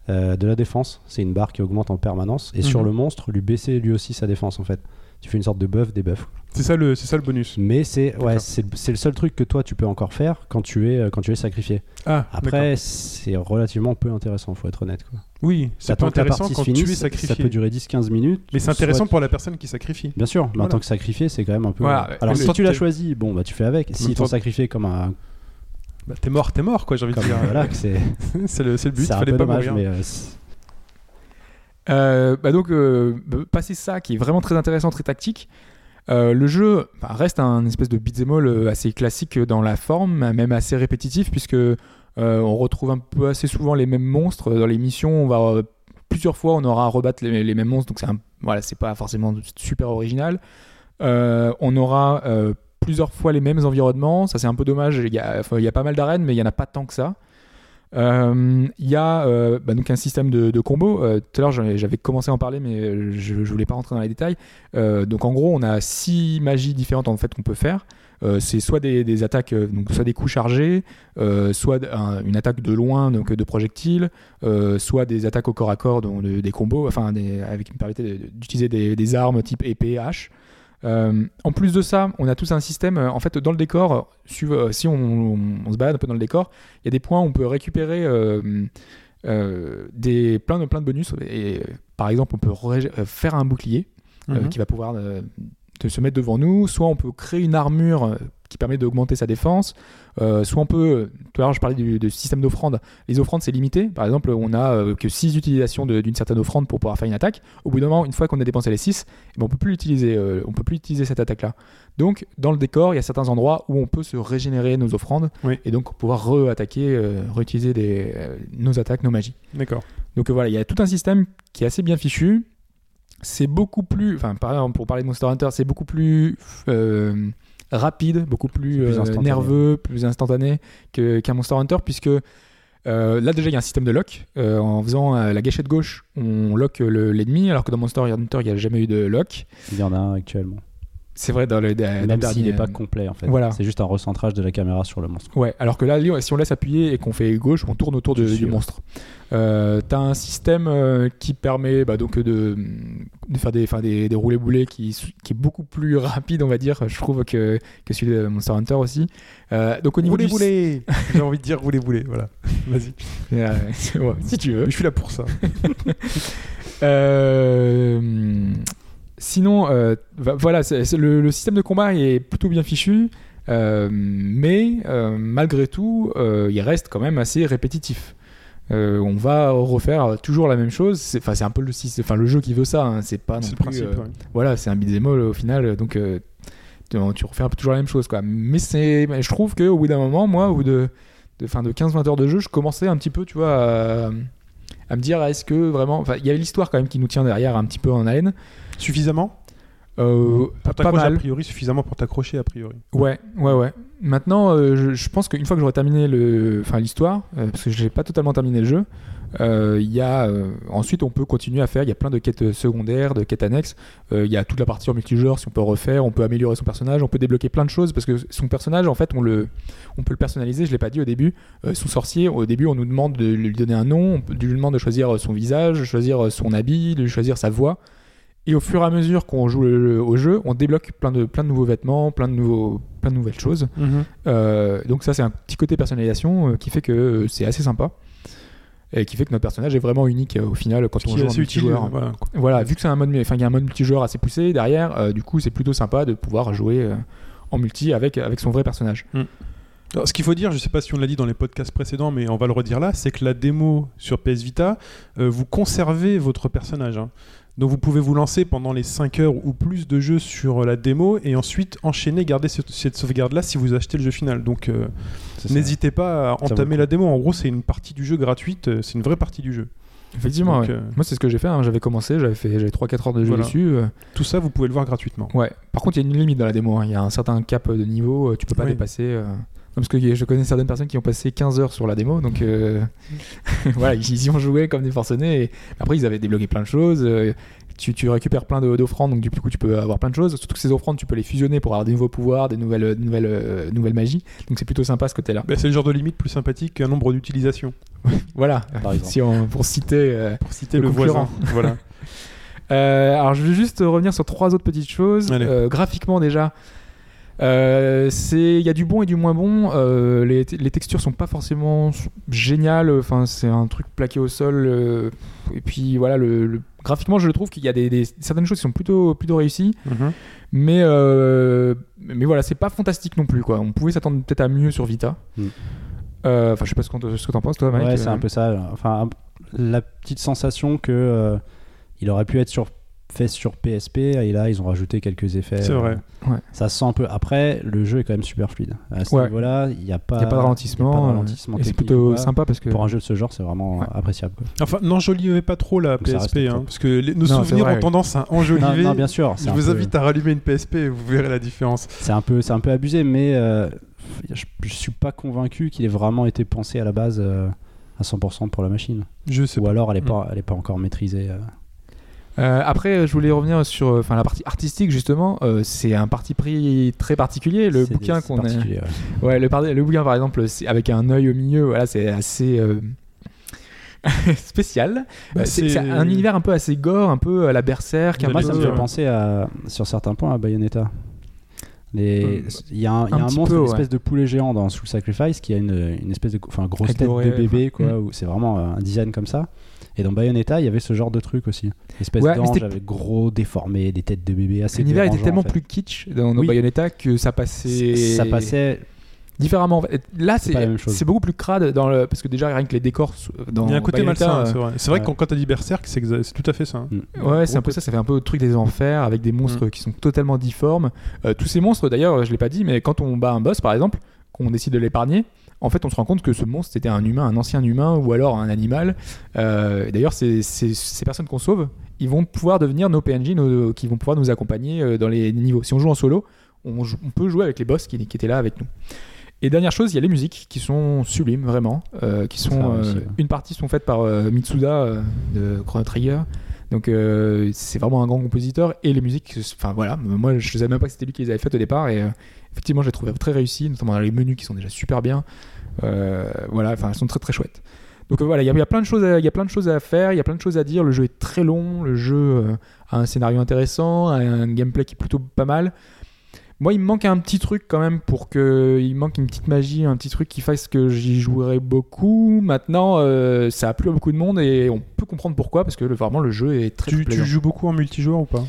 euh, de la défense. C'est une barre qui augmente en permanence. Et sur Mhm. le monstre, lui baisser lui aussi sa défense en fait. Tu fais une sorte de buff, des buffs. C'est ça, le... c'est ça le bonus. Mais c'est ouais, c'est le seul truc que toi tu peux encore faire quand tu es, euh, quand tu es sacrifié. Ah, Après, c'est relativement peu intéressant, faut être honnête. Quoi. Oui, c'est pas intéressant quand se tu es finisse, sacrifié. Ça peut durer 10-15 minutes. Mais c'est intéressant pour la personne qui sacrifie. Bien sûr, mais en tant que sacrifié, c'est quand même un peu. Voilà, Alors, si tu l'as choisi, bon, bah tu fais avec. Si temps- sacrifié comme un. Bah, t'es mort, t'es mort, quoi, j'ai envie de dire. voilà, que [laughs] c'est c'est le, c'est le but, c'est un fallait peu pas dommage, mourir. mais. euh, Euh, bah donc, euh, bah, passer ça, qui est vraiment très intéressant, très tactique. euh, le jeu bah, reste un espèce de beat'em all assez classique dans la forme, même assez répétitif, puisque euh, on retrouve un peu assez souvent les mêmes monstres dans les missions. On va euh, plusieurs fois, on aura à rebattre les, les mêmes monstres, donc c'est un- voilà, c'est pas forcément super original. Euh, on aura euh, plusieurs fois les mêmes environnements. Ça, c'est un peu dommage. Il y a, pas mal d'arènes, mais il y en a pas tant que ça. Euh, Il y a euh, bah, donc un système de, de combos. Euh, tout à l'heure, j'avais commencé à en parler, mais je, je voulais pas rentrer dans les détails. Euh, donc en gros, on a six magies différentes en fait qu'on peut faire. C'est soit des, attaques, donc soit des coups chargés, soit une attaque de loin, donc de projectiles, soit des attaques au corps à corps, donc de- des combos, enfin des, avec permettait de- d'utiliser des armes type épée, hache. Euh, en plus de ça, on a tous un système. euh, En fait, dans le décor, euh, si on, on- on se balade un peu dans le décor, il y a des points où on peut récupérer euh, des, plein, de, plein de bonus. Et, par exemple, on peut faire un bouclier Mhm. qui va pouvoir de se mettre devant nous. Soit on peut créer une armure qui permet d'augmenter sa défense. Euh, soit on peut. Tout à l'heure, je parlais du, du système d'offrande. Les offrandes, c'est limité. Par exemple, on a euh, que 6 utilisations d'une certaine offrande pour pouvoir faire une attaque. Au bout d'un moment, une fois qu'on a dépensé les 6, on peut plus l'utiliser. euh, on peut plus utiliser cette attaque-là. Donc, dans le décor, il y a certains endroits où on peut se régénérer nos offrandes Oui. et donc pouvoir re-attaquer, réutiliser des, nos attaques, nos magies. D'accord. Donc voilà, il y a tout un système qui est assez bien fichu. C'est beaucoup plus, enfin par exemple pour parler de Monster Hunter, c'est beaucoup plus euh, rapide, beaucoup plus, euh, nerveux, plus instantané que- qu'un Monster Hunter puisque euh, là déjà il y a un système de lock. Euh, en faisant la gâchette gauche, on lock le- l'ennemi, alors que dans Monster Hunter il n'y a jamais eu de lock. Il y en a un actuellement. C'est vrai dans le, dans Même dernier, s'il n'est pas complet en fait. voilà. C'est juste un recentrage de la caméra sur le monstre. Ouais, alors que là, si on laisse appuyer et qu'on fait gauche, on tourne autour de- du monstre. Euh, T'as un système euh, qui permet bah, donc de, de faire des, des, des roulés boulets qui, qui est beaucoup plus [laughs] rapide, on va dire, je trouve, que, que celui de Monster Hunter aussi. Euh, donc au niveau Roulez, du... roulez [laughs] J'ai envie de dire roulez. Voilà. Vas-y. [laughs] Ouais, si tu veux. Je suis là pour ça. Euh, sinon, euh, voilà, le, le système de combat est plutôt bien fichu, euh, mais euh, malgré tout, il reste quand même assez répétitif. On va refaire toujours la même chose. C'est, enfin, c'est un peu le, enfin, le jeu qui veut ça. hein. C'est pas non C'est le plus, principe. ouais. voilà, c'est un beat'em au final, donc tu, refais un peu toujours la même chose, quoi. Mais c'est, je trouve que au bout d'un moment, moi, au bout de, de, fin, de 15-20 heures de jeu, je commençais un petit peu, tu vois, à, à me dire, est-ce que vraiment, enfin, il y a l'histoire quand même qui nous tient derrière un petit peu en haleine. Suffisamment Euh, pas mal. a priori, suffisamment pour t'accrocher a priori. Ouais, ouais, ouais. Maintenant, euh, je, je pense qu'une fois que j'aurai terminé l'histoire, euh, parce que j'ai pas totalement terminé le jeu, euh, il y a ensuite on peut continuer à faire. Il y a plein de quêtes secondaires, de quêtes annexes. Il y a toute la partie en multijoueur si on peut refaire, on peut améliorer son personnage, on peut débloquer plein de choses parce que son personnage en fait on le, on peut le personnaliser. Je l'ai pas dit au début. Son sorcier, au début on nous demande de lui donner un nom, on lui demande de choisir son visage, de choisir son habit, de choisir sa voix. Et au fur et à mesure qu'on joue le- le- au jeu, on débloque plein de, plein de nouveaux vêtements, plein de, nouveaux, plein de nouvelles choses. Euh, donc ça, c'est un petit côté personnalisation euh, qui fait que euh, c'est assez sympa. Et qui fait que notre personnage est vraiment unique au final quand on joue en multijoueur. Voilà. Voilà, vu que c'est un mode, enfin il y a un mode multijoueur assez poussé derrière, du coup c'est plutôt sympa de pouvoir jouer en multi avec avec son vrai personnage. Alors, ce qu'il faut dire, je sais pas si on l'a dit dans les podcasts précédents, mais on va le redire là, c'est que la démo sur PS Vita, euh, vous conservez votre personnage. hein. Donc vous pouvez vous lancer pendant les 5 heures ou plus de jeu sur la démo et ensuite enchaîner, garder ce- cette sauvegarde-là si vous achetez le jeu final. Donc euh, n'hésitez pas à entamer la démo. En gros, c'est une partie du jeu gratuite, euh, c'est une vraie partie du jeu. Effectivement, Donc, ouais. euh, moi c'est ce que j'ai fait. hein. J'avais commencé, j'avais fait, j'avais 3-4 heures de jeu Voilà. dessus. euh, Tout ça, vous pouvez le voir gratuitement. Ouais. Par contre, il y a une limite dans la démo. hein. Il y a un certain cap de niveau. euh, Tu peux pas Oui. dépasser. euh, Parce que je connais certaines personnes qui ont passé 15 heures sur la démo. Donc euh, [laughs] voilà, ils y ont joué comme des forcenés. Et après, ils avaient débloqué plein de choses. euh, Tu, tu récupères plein de- d'offrandes. Donc du coup, tu peux avoir plein de choses. Surtout que ces offrandes, tu peux les fusionner pour avoir des nouveaux pouvoirs, des nouvelles, des nouvelles, euh, nouvelles magies. Donc c'est plutôt sympa ce côté-là. Bah, c'est le genre de limite plus sympathique qu'un nombre d'utilisations. [laughs] Voilà. Par exemple. Si on, pour citer. euh, Pour citer Le voisin. [laughs] voilà. Euh, alors je vais juste revenir sur trois autres petites choses. Euh, graphiquement déjà, euh, c'est il y a du bon et du moins bon. Euh, les, les textures sont pas forcément géniales. Enfin c'est un truc plaqué au sol. euh, et puis voilà le, le- graphiquement je trouve qu'il y a des, des- certaines choses qui sont plutôt plutôt réussies. Mhm. Mais euh, mais voilà c'est pas fantastique non plus quoi. On pouvait s'attendre peut-être à mieux sur Vita. Mm. Enfin je sais pas ce que ce que t'en penses toi Mike. Ouais, c'est un peu ça. Enfin, la petite sensation que il aurait pu être sur fait sur PSP et là ils ont rajouté quelques effets. C'est vrai. euh, Ouais. Ça se sent un peu. Après, le jeu est quand même super fluide. À ce Ouais. niveau-là, il n'y a pas. A pas de ralentissement. il y a pas de euh, ralentissement et c'est plutôt sympa parce que. Pour un jeu de ce genre, c'est vraiment Ouais. appréciable. quoi. Enfin, n'enjolivez pas trop la PSP, hein, parce que les- nos Non, souvenirs vrai, ont oui. tendance à enjoliver. non, bien sûr. Je vous peu- invite à rallumer une PSP et vous verrez la différence. C'est un peu, c'est un peu abusé, mais euh, je, je suis pas convaincu qu'il ait vraiment été pensé à la base euh, à 100% pour la machine. Je sais Ou pas. alors elle est Mm. pas, elle est pas encore maîtrisée. euh. Euh, après, je voulais revenir sur euh, enfin la partie artistique justement. euh, c'est un parti pris très particulier. Le C'est- bouquin qu'on a. ouais. [laughs] Ouais, le, par- le bouquin par exemple, c'est avec un œil au milieu. Voilà, c'est assez. euh, [laughs] spécial. Bah, c'est c'est- c'est un univers un peu assez gore, un peu à la berserk. Moi, ça me fait penser à, sur certains points à Bayonetta. Les- Euh, Il y a un, il y a un monstre, peu, une ouais. espèce de poulet géant dans Soul Sacrifice qui a une, une espèce de enfin, grosse Avec tête de bébé, quoi, où c'est vraiment un design comme ça. Et dans Bayonetta, il y avait ce genre de truc aussi. Une espèce Ouais, d'ange avec gros, déformé, des têtes de bébé assez L'univers était tellement en fait. plus kitsch dans nos Oui. Bayonetta que ça passait. Ça passait. différemment. Là, C'est beaucoup plus crade dans le parce que déjà rien que les décors dans Il y a un côté Bayonetta, malsain, euh, c'est vrai. C'est vrai ouais. que quand, t'as dit Berserk, c'est tout à fait ça. hein. Mm. Ouais, c'est un peu ça, ça fait un peu le truc des enfers avec des monstres Mm. qui sont totalement difformes. Euh, tous ces monstres, d'ailleurs, je l'ai pas dit, mais quand on bat un boss, par exemple, qu'on décide de l'épargner, en fait, on se rend compte que ce monstre c'était un humain, un ancien humain ou alors un animal. Euh, D'ailleurs, ces personnes qu'on sauve, ils vont pouvoir devenir nos PNJ, nos- qui vont pouvoir nous accompagner euh, dans les niveaux. Si on joue en solo, on, peut jouer avec les boss qui, qui étaient là avec nous. Et dernière chose, il y a les musiques qui sont sublimes, vraiment. euh, qui sont, euh, une partie sont faites par euh, Mitsuda de Chrono Trigger. Donc c'est vraiment un grand compositeur. Et les musiques, enfin voilà, moi je savais même pas que c'était lui qui les avait faites au départ. Et effectivement, les trouvais très réussis, notamment dans les menus qui sont déjà super bien. Euh, voilà, enfin elles sont très très chouettes. Donc euh, voilà, il y, a- il y a plein de choses, à- il y a plein de choses à faire, il y a plein de choses à dire. Le jeu est très long, le jeu euh, a un scénario intéressant, a un gameplay qui est plutôt pas mal. Moi, il me manque un petit truc quand même pour que. Il manque une petite magie, un petit truc qui fasse que j'y jouerai beaucoup. Maintenant, euh, ça a plu à beaucoup de monde et on peut comprendre pourquoi parce que le- vraiment le jeu est très, Tu, tu joues beaucoup en multijoueur ou pas?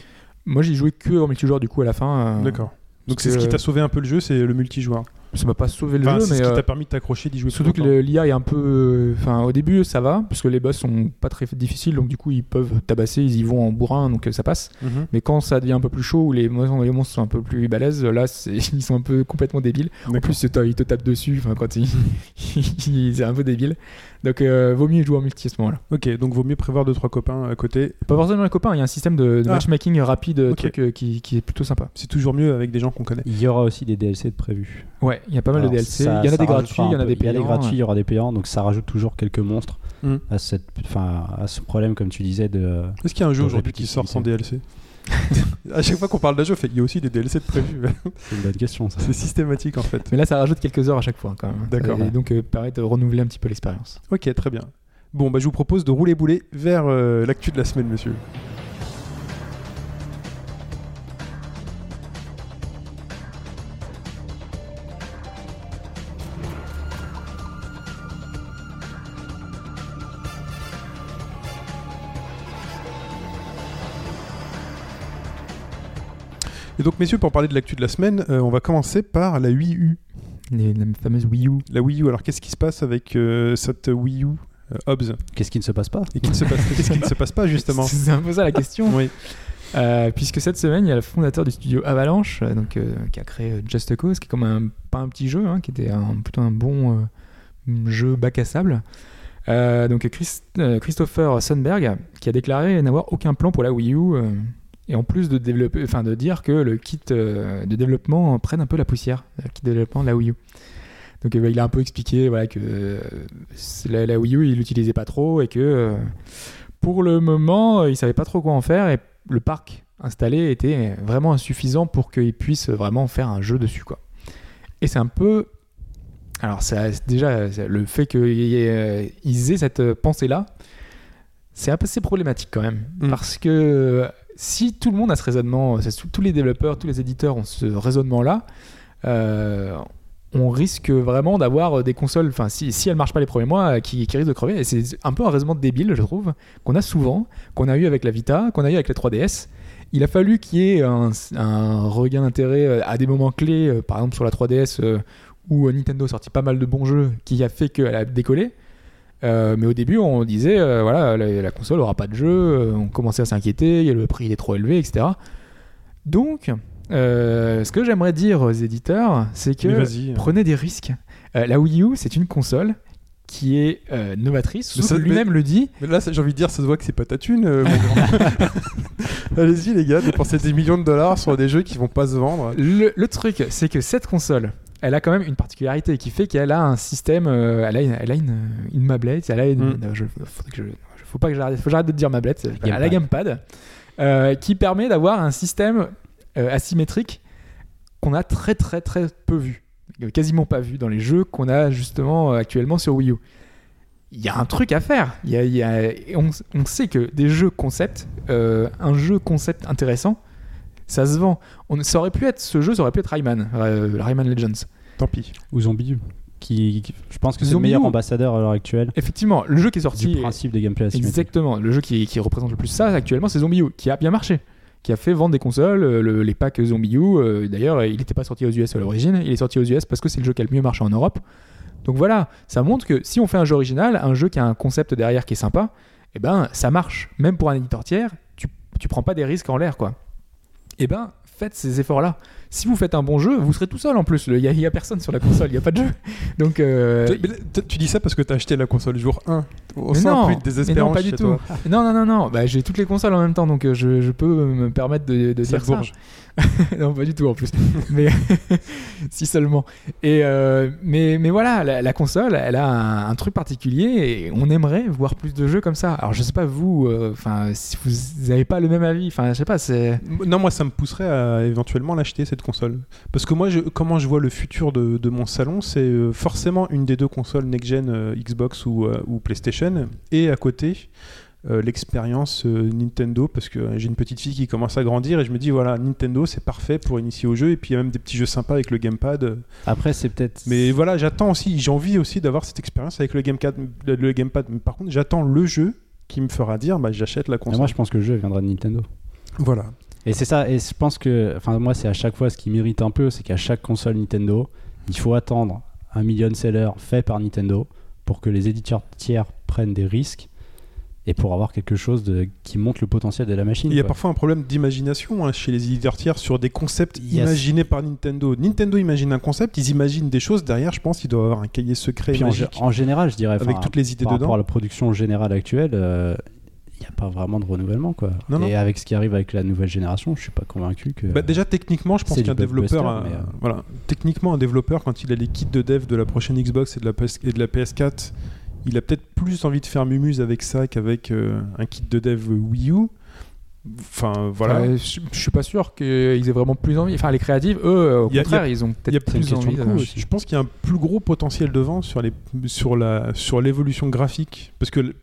Moi, j'ai joué que en multijoueur du coup à la fin. D'accord. Donc c'est ce qui t'a sauvé un peu le jeu, c'est le multijoueur. Ça m'a pas sauvé le Enfin, jeu, mais. ce qui euh, t'a permis de t'accrocher, d'y jouer Surtout que l'IA est un peu. Enfin, au début, ça va, parce que les boss sont pas très difficiles, donc du coup, ils peuvent tabasser, ils y vont en bourrin, donc euh, ça passe. Mhm. Mais quand ça devient un peu plus chaud, où les, monstres- sont un peu plus balèzes, là, [laughs] ils sont un peu complètement débiles. En plus, ils te tapent dessus, enfin, quand ils. [laughs] ils- c'est un peu débile. Donc, euh, vaut mieux jouer en multi à ce moment-là. Ok, donc vaut mieux prévoir 2-3 copains à côté. Pas forcément les copains, il y a un système de, de Ah. matchmaking rapide, truc euh, qui, qui est plutôt sympa. C'est toujours mieux avec des gens qu'on connaît. Il y aura aussi des DLC de prévus. Ouais, il y a pas mal Alors, de DLC. ça- il y en a des gratuits, il y en a des Il y a payants. des gratuits, il y aura des payants, donc ça rajoute toujours quelques monstres Mm. à, cette, enfin, à ce problème, comme tu disais, de. Est-ce qu'il y a un jeu aujourd'hui qui sort sans DLC? [laughs] À chaque fois qu'on parle d'un jeu, fait, il y a aussi des DLC de prévus. C'est une bonne question, ça. c'est systématique en fait. Mais là, ça rajoute quelques heures à chaque fois, quand même. D'accord. Et donc, euh, permet de renouveler un petit peu l'expérience. Ok, très bien. Bon, bah, je vous propose de rouler boulet vers euh, l'actu de la semaine, monsieur. Et donc, messieurs, pour parler de l'actu de la semaine, euh, on va commencer par la Wii U. Les, la fameuse Wii U. La Wii U, alors qu'est-ce qui se passe avec euh, cette Wii U euh, Hobbs Qu'est-ce qui ne se passe pas Et qu'il ne se passe, qu'est-ce qui ne se passe pas justement [laughs] C'est un peu ça la question. Oui. Euh, puisque cette semaine, il y a le fondateur du studio Avalanche, euh, donc, euh, qui a créé Just Cause, qui est comme un, pas un petit jeu, hein, qui était un, plutôt un bon euh, jeu bac à sable. Euh, donc Chris- euh, Christopher Sundberg, qui a déclaré n'avoir aucun plan pour la Wii U, euh, et en plus de, développer, enfin, de dire que le kit euh, de développement prenne un peu la poussière, le kit de développement de la Wii U. Donc euh, il a un peu expliqué voilà, que euh, la, la Wii U, il l'utilisait pas trop, et que euh, pour le moment, il savait pas trop quoi en faire, et le parc installé était vraiment insuffisant pour qu'il puisse vraiment faire un jeu dessus quoi. Et c'est un peu alors ça, déjà le fait qu'ils aient cette pensée là, c'est un peu assez problématique quand même Mm. parce que si tout le monde a ce raisonnement, tous les développeurs, tous les éditeurs ont ce raisonnement là, on risque vraiment d'avoir des consoles, enfin si, elles marchent pas les premiers mois, qui, qui risquent de crever. Et c'est un peu un raisonnement débile, je trouve, qu'on a souvent, qu'on a eu avec la Vita, qu'on a eu avec la 3DS. Il a fallu qu'il y ait un, regain d'intérêt euh, à des moments clés, euh, par exemple sur la 3DS, euh, où euh, Nintendo a sorti pas mal de bons jeux, qui a fait qu'elle a décollé. Euh, mais au début, on disait, euh, voilà, la, la console aura pas de jeu, euh, on commençait à s'inquiéter, le prix il est trop élevé, etc. Donc, ce que j'aimerais dire aux éditeurs, c'est que vas-y. prenez des risques. La Wii U, c'est une console qui est euh, novatrice. Lui-même le dit. Mais là, j'ai envie de dire, ça se voit que c'est pas ta thune, euh. [laughs] Allez-y, les gars, dépensez des millions de dollars sur des jeux qui vont pas se vendre. Le, le truc, c'est que cette console, elle a quand même une particularité qui fait qu'elle a un système, euh, elle a une, elle a une, une mablette, elle a une, Mm. je, faudrait que je- faut pas que j'arrête, faut que j'arrête de dire mablette, elle a la Gamepad. euh, qui permet d'avoir un système euh, asymétrique qu'on a très très très peu vu, quasiment pas vu dans les jeux qu'on a justement actuellement sur Wii U. Il y a un truc à faire. Il y a- il y a- et on, on sait que des jeux concept, un jeu concept intéressant, ça se vend. On, ça aurait pu être ce jeu, ça aurait pu être Rayman, euh, Rayman Legends. Tant pis. Ou Zombie. Qui, qui- je pense que c'est le meilleur ambassadeur à l'heure actuelle Effectivement, le jeu qui est du sorti, principe des gameplay exactement, le jeu qui, qui représente le plus ça actuellement, c'est Zombie U, qui a bien marché, qui a fait vendre des consoles, euh, le- les packs Zombie U. euh, D'ailleurs, il n'était pas sorti aux US à l'origine, il est sorti aux US parce que c'est le jeu qui a le mieux marché en Europe. Donc voilà, ça montre que si on fait un jeu original, un jeu qui a un concept derrière qui est sympa, eh ben ça marche. Même pour un éditeur tiers, tu, tu prends pas des risques en l'air, quoi. Eh ben, faites ces efforts-là. Si vous faites un bon jeu, vous serez tout seul en plus. Il y, a- personne sur la console, il y a pas de jeu. [laughs] Donc euh, tu dis ça parce que t'as acheté la console jour 1. On mais sent non, un peu de désespérance non, pas du chez tout. toi. Non, non, non, non. Bah, j'ai toutes les consoles en même temps, donc euh, je, je peux me permettre de, de dire ça. [laughs] non, pas du tout en plus. [laughs] mais si seulement. Et euh, mais, mais voilà, la, la console, elle a un, un truc particulier et on aimerait voir plus de jeux comme ça. Alors je sais pas vous, euh, si vous n'avez pas le même avis, enfin je sais pas. Non, moi, ça me pousserait à éventuellement l'acheter, cette console. Parce que moi, je, comment je vois le futur de, de mon salon, c'est euh, forcément une des deux consoles next-gen, euh, Xbox ou, euh, ou PlayStation, et à côté, euh, l'expérience euh, Nintendo, parce que euh, j'ai une petite fille qui commence à grandir, et je me dis, voilà, Nintendo, c'est parfait pour initier au jeu, et puis il y a même des petits jeux sympas avec le gamepad. Après, c'est peut-être. Mais voilà, j'attends aussi, j'ai envie aussi d'avoir cette expérience avec le gamepad. Le, le gamepad. Mais par contre, j'attends le jeu qui me fera dire, bah, j'achète la console. moi, je pense que le jeu viendra de Nintendo. Voilà. Et c'est ça, et je pense que, enfin moi c'est à chaque fois ce qui m'irrite un peu, c'est qu'à chaque console Nintendo, il faut attendre un million seller fait par Nintendo pour que les éditeurs tiers prennent des risques et pour avoir quelque chose de, qui montre le potentiel de la machine. Il y a quoi. parfois un problème d'imagination hein, chez les éditeurs tiers sur des concepts Yes. imaginés par Nintendo. Nintendo imagine un concept, ils imaginent des choses derrière. Je pense qu'ils doivent avoir un cahier secret Puis en, magique en général, je dirais, avec toutes les idées par rapport dedans. à la production générale actuelle, euh, n'y a pas vraiment de renouvellement quoi. Non, non. et avec ce qui arrive avec la nouvelle génération, je suis pas convaincu que. Bah, déjà techniquement, je pense qu'un développeur, a- mais, euh, voilà, techniquement un développeur quand il a les kits de dev de la prochaine Xbox et de la, PS et de la PS4, il a peut-être plus envie de faire mumuse avec ça qu'avec euh, un kit de dev Wii U. Enfin voilà. Ouais, je, je suis pas sûr qu'ils aient vraiment plus envie. Enfin les créatives, eux, euh, au Il a- contraire, ils ont Il peut-être plus envie. de coût Je- pense qu'il y a un plus gros potentiel de vente sur les sur la sur l'évolution graphique parce que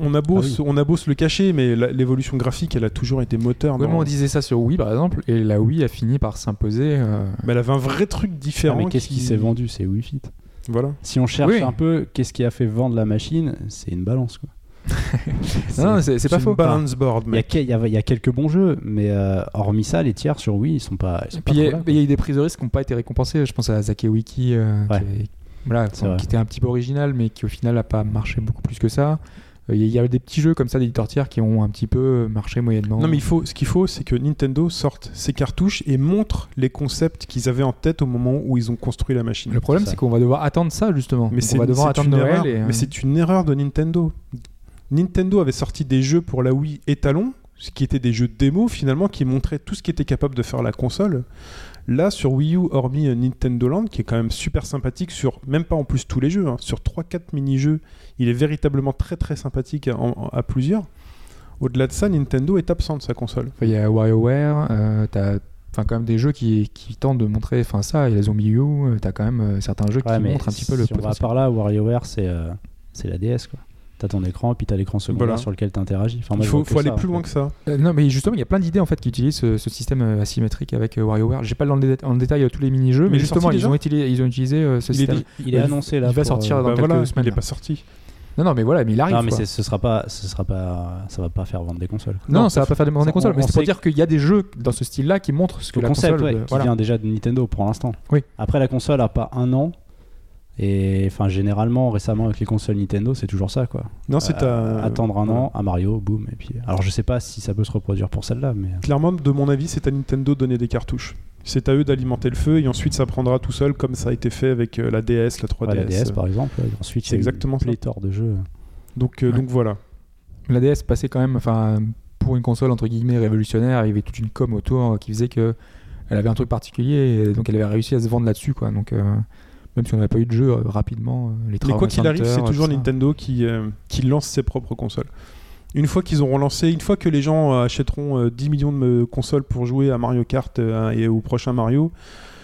on a beau Ah oui. se- on a beau se le cacher mais l'évolution graphique elle a toujours été moteur. Dans- mais on disait ça sur Wii par exemple, et la Wii a fini par s'imposer. euh, Mais elle avait un vrai truc Ah, différent. mais qu'est-ce qui s'est vendu? C'est Wii Fit. Voilà. Si on cherche Oui. un peu qu'est-ce qui a fait vendre la machine, c'est une balance quoi. [laughs] Non, non, c'est c'est pas une faux. balance board. Il y, a y y quelques bons jeux, mais euh, hormis ça, les tiers sur Wii, ils sont pas. Ils sont puis il y, a- y eu des prises de risque qui n'ont pas été récompensées. Je pense à Zake Wiki, euh, Ouais. qui, est- voilà, qui était un petit peu original, mais qui au final n'a pas marché beaucoup plus que ça. Euh, Il y, a- il y a des petits jeux comme ça d'éditeurs tiers qui ont un petit peu marché moyennement. Non mais il faut, ce qu'il faut, c'est que Nintendo sorte ses cartouches et montre les concepts qu'ils avaient en tête au moment où ils ont construit la machine. Le problème, c'est qu'on va devoir attendre ça justement. Mais c'est on va devoir c'est attendre une Noël. erreur. et, euh, Mais c'est une erreur de Nintendo. Nintendo avait sorti des jeux pour la Wii étalon, ce qui étaient des jeux de démo finalement qui montraient tout ce qui était capable de faire la console. Là sur Wii U, hormis euh, Nintendo Land, qui est quand même super sympathique sur même pas en plus tous les jeux, hein, sur 3-4 mini-jeux, il est véritablement très très sympathique à, plusieurs. Au-delà de ça, Nintendo est absent de sa console. Il y a WarioWare, euh, t'as enfin, quand même des jeux qui, qui tentent de montrer enfin, ça. Il y a Zombie U, euh, t'as quand même euh, certains jeux Ouais, qui montrent un petit peu le si on va potentiel. par là, WarioWare, c'est euh, c'est la DS quoi. T'as ton écran, puis t'as l'écran secondaire Voilà. sur lequel t'interagis. Enfin, il faut, aller ça, plus en loin fait. que ça. Euh, non, mais justement, il y a plein d'idées en fait qui utilisent ce, ce système euh, asymétrique avec euh, WarioWare. J'ai pas dans le, dé- en détail euh, tous les mini-jeux, Mais est justement, ils ont, utilisé, ils ont utilisé euh, ce Il est système. dit- Il est Il- annoncé là. il va sortir euh, dans Bah quelques voilà, semaines, il est pas sorti. Non, non, mais voilà, mais il arrive. Non, mais quoi. ce sera pas, ce sera pas, ça va pas faire vendre des consoles. Non, Non, ça va pas faire des ça- des consoles, on- mais c'est pour dire qu'il y a des jeux dans ce style-là qui montrent ce que Le la concept, console. ouais, qui voilà. vient déjà de Nintendo pour l'instant. Oui. Après, la console a pas un an. Et enfin, généralement, récemment, avec les consoles Nintendo, c'est toujours ça, quoi. Non, c'est Euh, à... attendre un an, un Mario, boum, et puis. Alors, je sais pas si ça peut se reproduire pour celle-là, mais. Clairement, de mon avis, c'est à Nintendo de donner des cartouches. C'est à eux d'alimenter le feu et ensuite ça prendra tout seul comme ça a été fait avec euh, la DS, la 3DS. Ouais, la DS, par exemple. Ensuite, c'est exactement ça. pléthore de jeux. Donc, euh, Ouais. donc voilà. La DS passait quand même, enfin, pour une console entre guillemets révolutionnaire, il y avait toute une com autour qui faisait que elle avait un truc particulier, et donc elle avait réussi à se vendre là-dessus, quoi. Donc, euh, même si on n'avait pas eu de jeu euh, rapidement, euh, les Mais quoi qu'il arrive, c'est toujours. Nintendo qui, euh, qui lance ses propres consoles. Une fois qu'ils auront lancé, une fois que les gens achèteront euh, 10 millions de consoles pour jouer à Mario Kart et au prochain Mario,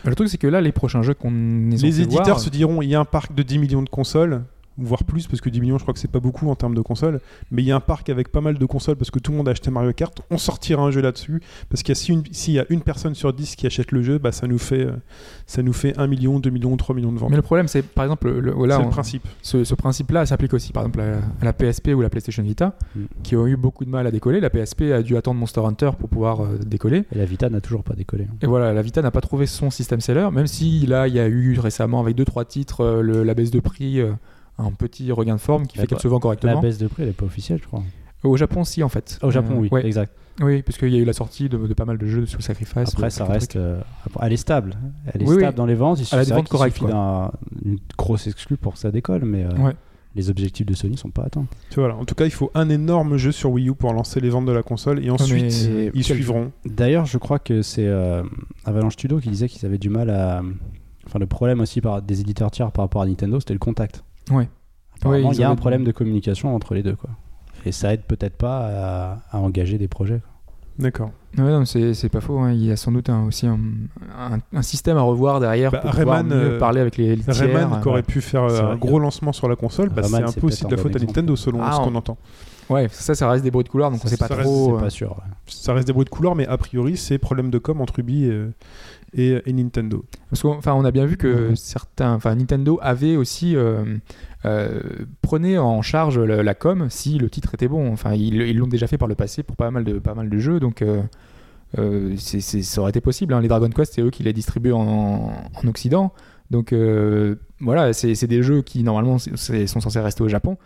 Le truc, c'est que là, les prochains jeux qu'on les censé éditeurs voir, se diront il y a un parc de 10 millions de consoles, voire plus, parce que 10 millions, je crois que c'est pas beaucoup en termes de consoles, mais il y a un parc avec pas mal de consoles parce que tout le monde a acheté Mario Kart. On sortira un jeu là-dessus, parce qu'il y a si une- s'il y a une personne sur 10 qui achète le jeu, bah, ça, nous fait, euh, ça nous fait 1 million, 2 millions, 3 millions de ventes. Mais le problème, c'est par exemple, le, voilà, c'est on- le principe. ce, ce principe-là s'applique aussi, par exemple, à, à la PSP ou la PlayStation Vita, Mm. qui ont eu beaucoup de mal à décoller. La PSP a dû attendre Monster Hunter pour pouvoir euh, décoller. Et la Vita n'a toujours pas décollé. hein. Et voilà, la Vita n'a pas trouvé son système seller, même si là, il y a eu récemment, avec 2-3 titres, euh, le- la baisse de prix, euh, un petit regain de forme qui La- fait qu'elle se vend La correctement. baisse de prix, elle est pas officielle, je crois. Au Japon, si, en fait. Au Japon, Euh, oui, ouais. exact. Oui, parce qu'il y a eu la sortie de, de pas mal de jeux sous Sacrifice. Après, euh, ça reste. euh, elle est stable. Elle est Oui, oui. stable dans les ventes. Il Elle a des c'est vrai ventes qu'il correctes, suffit d'un- d'une grosse exclue pour que ça décolle, mais euh, Ouais. les objectifs de Sony sont pas atteints. Tu vois, Voilà. En tout cas, il faut un énorme jeu sur Wii U pour lancer les ventes de la console et ensuite mais ils quel suivront. D'ailleurs, je crois que c'est euh, Avalanche Studio qui disait qu'ils avaient du mal à. Enfin, le problème aussi par des éditeurs tiers par rapport à Nintendo, c'était le contact. Ouais. Apparemment, Ouais, il y a un problème de communication entre les deux, quoi. Et ça aide peut-être pas à, à engager des projets. D'accord. Ouais, non, c'est pas faux. hein. Il y a sans doute un- aussi un, un- un système à revoir derrière Bah, pour pouvoir Rayman, mieux euh, parler avec les, les tiers. Rayman qui aurait pu faire euh, un vrai gros lancement sur la console, bah, c'est un peu aussi de la faute bon à. Nintendo selon Ah, ce on- qu'on entend. Ouais, ça, ça reste des bruits de couloir, donc on Ça, sait pas ça trop. C'est euh, pas sûr. ouais. Ça reste des bruits de couloir, mais a priori c'est problème de com entre Ubi et, et, et Nintendo. Parce qu'on on a bien vu que certains, enfin, Nintendo avait aussi euh, euh, prenait en charge la, com si le titre était bon. Enfin, ils l'ont déjà fait par le passé pour pas mal de pas mal de jeux, donc euh, euh, ça aurait été possible. hein. Les Dragon Quest, c'est eux qui les distribuent en, en Occident, donc euh, voilà, c'est des jeux qui normalement sont censés rester au Japon.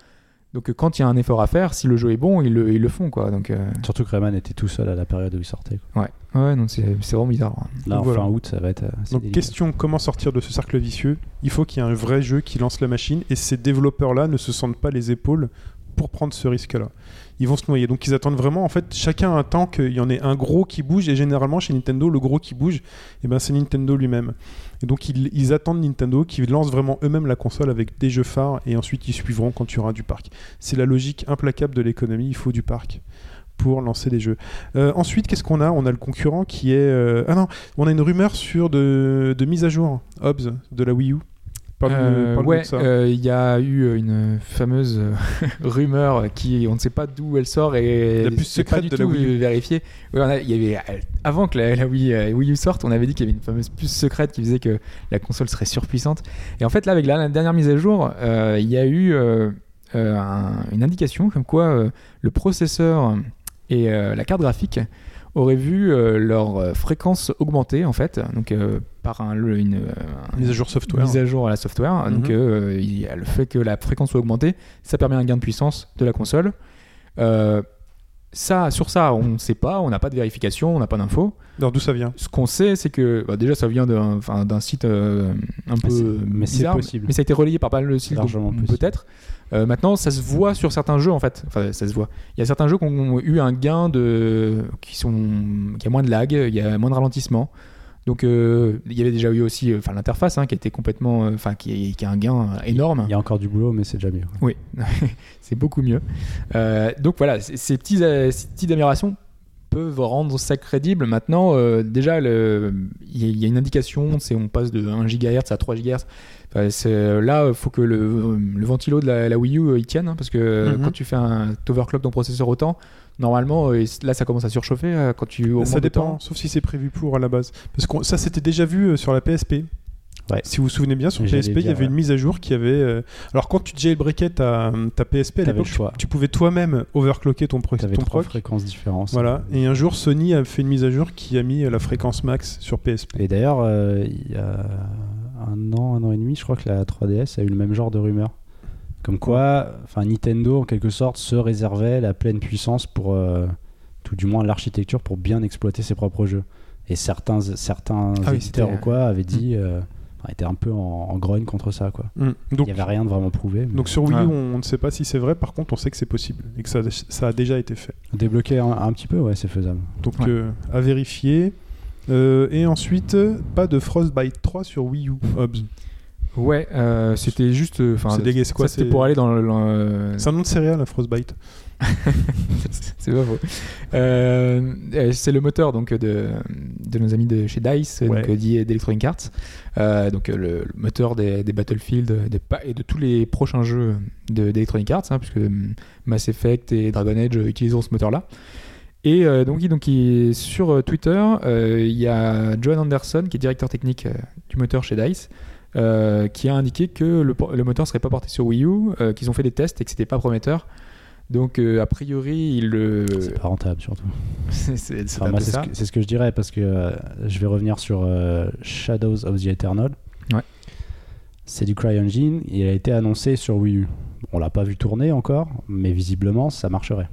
Donc euh, quand il y a un effort à faire, si le jeu est bon, ils le, ils le font quoi. Donc euh, Surtout que Rayman était tout seul à la période où il sortait. quoi. ouais, ouais, donc c'est c'est vraiment bizarre. hein. Là, en voilà. fin août, ça va être. euh, Donc délicat. question comment sortir de ce cercle vicieux? Il faut qu'il y ait un vrai jeu qui lance la machine et ces développeurs-là ne se sentent pas les épaules pour prendre ce risque-là. Ils vont se noyer. Donc ils attendent vraiment, en fait, chacun attend qu'il y en ait un gros qui bouge et généralement chez Nintendo, le gros qui bouge, eh ben, c'est Nintendo lui-même. Et donc ils, attendent Nintendo qui lance vraiment eux-mêmes la console avec des jeux phares et ensuite ils suivront quand il y du parc. C'est la logique implacable de l'économie, il faut du parc pour lancer des jeux. Euh, ensuite, qu'est-ce qu'on a? On a le concurrent qui est... euh, Ah non, on a une rumeur sur de, de mise à jour, Hobbs, de la Wii U. Parle-nous- Euh, parle-nous ouais, de ça. euh, il y a eu une fameuse euh, [laughs] rumeur qui, on ne sait pas d'où elle sort et La puce c'est secrète pas du de tout vérifiée. Ouais, on a- y avait, euh, avant que la, la Wii, euh, Wii U sorte, on avait dit qu'il y avait une fameuse puce secrète qui faisait que la console serait surpuissante. Et en fait, là, avec la, la dernière mise à jour, euh, il y a eu euh, euh, un- une indication comme quoi euh, le processeur et euh, la carte graphique auraient vu euh, leur euh, fréquence augmenter en fait, donc euh, par un, une, un- Mise à jour software. mise à jour à la software. Donc, il y a le fait que la fréquence soit augmentée, ça permet un gain de puissance de la console. Euh, ça, sur ça, on ne sait pas, on n'a pas de vérification, on n'a pas d'infos. Alors d'où ça vient? Ce qu'on sait, c'est que bah, déjà, ça vient d'un site euh, un peu mais c'est bizarre, possible. mais ça a été relayé par pas mal de sites, peut-être. Euh, maintenant, ça se voit sur certains jeux en fait. Enfin, ça se voit. Il y a certains jeux qui ont eu un gain de, qui sont, qui a moins de lag, il y a moins de ralentissement. Donc, euh, il y avait déjà eu aussi, euh, l'interface hein, qui a été complètement, euh, enfin, qui, qui a un gain énorme. Il y a encore du boulot, mais c'est déjà mieux. Oui, [laughs] c'est beaucoup mieux. Donc voilà, ces, petits, ces petites améliorations peuvent rendre ça crédible. Maintenant, déjà, le- il y, a- il y a une indication, c'est on passe de 1 GHz à 3 GHz. Enfin, c'est- là, il faut que le, le ventilo de la, la Wii U euh, il tienne, hein, parce que Mhm. quand tu fais un overclock ton processeur autant, normalement, euh, là, ça commence à surchauffer euh, quand tu augmentes Ça dépend, temps. sauf si c'est prévu pour à la base. Parce que ça c'était déjà vu euh, sur la PSP. Ouais. Si vous vous souvenez bien, sur PSP, il y avait une mise à jour qui avait. euh, Alors, quand tu jailbreakais ta, ta PSP à l'époque, tu, tu pouvais toi-même overclocker ton, pro- T'avais ton trois proc. fréquences différentes. Voilà. Et un jour, Sony a fait une mise à jour qui a mis euh, la fréquence max sur PSP. Et d'ailleurs, euh, il y a un an, un an et demi, je crois que la 3DS a eu le même genre de rumeur. Comme quoi, enfin Nintendo en quelque sorte se réservait la pleine puissance pour, euh, tout du moins l'architecture pour bien exploiter ses propres jeux. Et certains, certains Ah oui, éditeurs ou quoi avaient dit, euh, enfin, étaient un peu en, en grogne contre ça quoi. Mm. Il Donc, n'y avait rien de vraiment prouvé. mais donc sur Wii U, Ouais. on ne sait pas si c'est vrai. Par contre, on sait que c'est possible et que ça, ça a déjà été fait. débloquer un, un petit peu, ouais, c'est faisable. Donc Ouais. euh, à vérifier. Euh, et ensuite, pas de Frostbite 3 sur Wii U. Hobbs. Ouais, euh, c'était juste. euh, Enfin, C'est quoi, c'était pour aller dans le. le- C'est un nom de céréale, la Frostbite. [laughs] c'est pas faux. Euh, c'est le moteur donc de, de nos amis de chez Dice, Ouais. d'Electronic Arts. Euh, donc le, le moteur des, des Battlefield des et de tous les prochains jeux de- d'Electronic Arts, hein, puisque Mass Effect et Dragon Age utiliseront ce moteur-là. Et euh, donc, donc il- sur euh, Twitter, euh, il y a Johan Anderson, qui est directeur technique euh, du moteur chez Dice, euh, qui a indiqué que le, le moteur serait pas porté sur Wii U, euh, qu'ils ont fait des tests et que c'était pas prometteur. Donc, a priori, il le. C'est pas rentable surtout. [laughs] c'est Enfin, ce, ce que je dirais parce que je vais revenir sur Shadows of the Eternal. Ouais. C'est du CryEngine. Il a été annoncé sur Wii U. On l'a pas vu tourner encore, mais visiblement ça marcherait.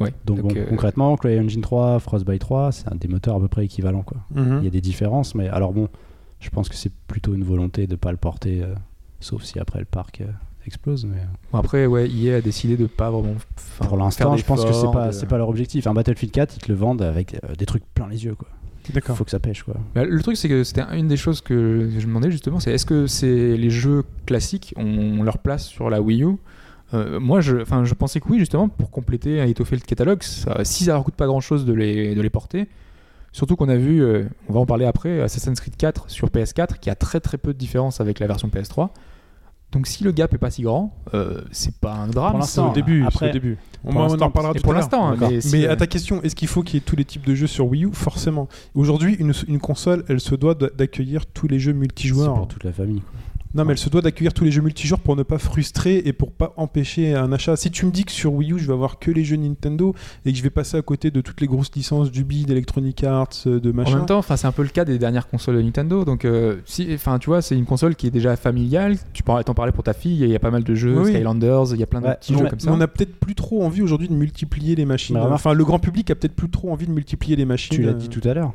Ouais, Donc, donc, bon, euh, concrètement, CryEngine 3, Frostbite 3, c'est un des moteurs à peu près équivalents. Quoi. Mhm. Il y a des différences, mais alors bon, je pense que c'est plutôt une volonté de pas le porter, euh, sauf si après le parc euh, explose. Mais... Bon, après, ouais, EA a décidé de pas vraiment. Pour faire l'instant, je pense que c'est pas, de- pas leur objectif. Un Battlefield 4, ils te le vendent avec euh, des trucs plein les yeux. Quoi. D'accord. Faut que ça pêche. Quoi. Bah, le truc, c'est que c'était une des choses que je me demandais justement, c'est est-ce que c'est les jeux classiques ont leur place sur la Wii U? Euh, Moi, je, enfin, je pensais que oui, justement, pour compléter et étoffer le catalogue, ça, si ça leur coûte pas grand-chose de les, de les porter. Surtout qu'on a vu, euh, on va en parler après, Assassin's Creed 4 sur PS4, qui a très très peu de différence avec la version PS3. Donc si le gap est pas si grand, euh, c'est pas un drame. Pour C'est au début. après- c'est au début. On, pour on en reparlera tout pour l'instant, hein, mais, si, Mais euh, à ta question, est-ce qu'il faut qu'il y ait tous les types de jeux sur Wii U? Forcément. Aujourd'hui, une, une console, elle se doit d'accueillir tous les jeux C'est multijoueurs. pour toute la famille. quoi. Non, mais elle se doit d'accueillir tous les jeux multijoueurs pour ne pas frustrer et pour pas empêcher un achat. Si tu me dis que sur Wii U, je vais avoir que les jeux Nintendo et que je vais passer à côté de toutes les grosses licences d'Ubi, d'Electronic Arts, euh, de En machin. même temps, enfin, c'est un peu le cas des dernières consoles de Nintendo. Donc, euh, si, enfin, tu vois, c'est une console qui est déjà familiale. Tu peux t'en parler pour ta fille. Il y a pas mal de jeux, Oui. Skylanders. Il y a plein de Ouais, petits jeux comme ça. on a peut-être plus trop envie aujourd'hui de multiplier les machines. Enfin, le grand public a peut-être plus trop envie de multiplier les machines. Tu l'as euh, dit tout à l'heure.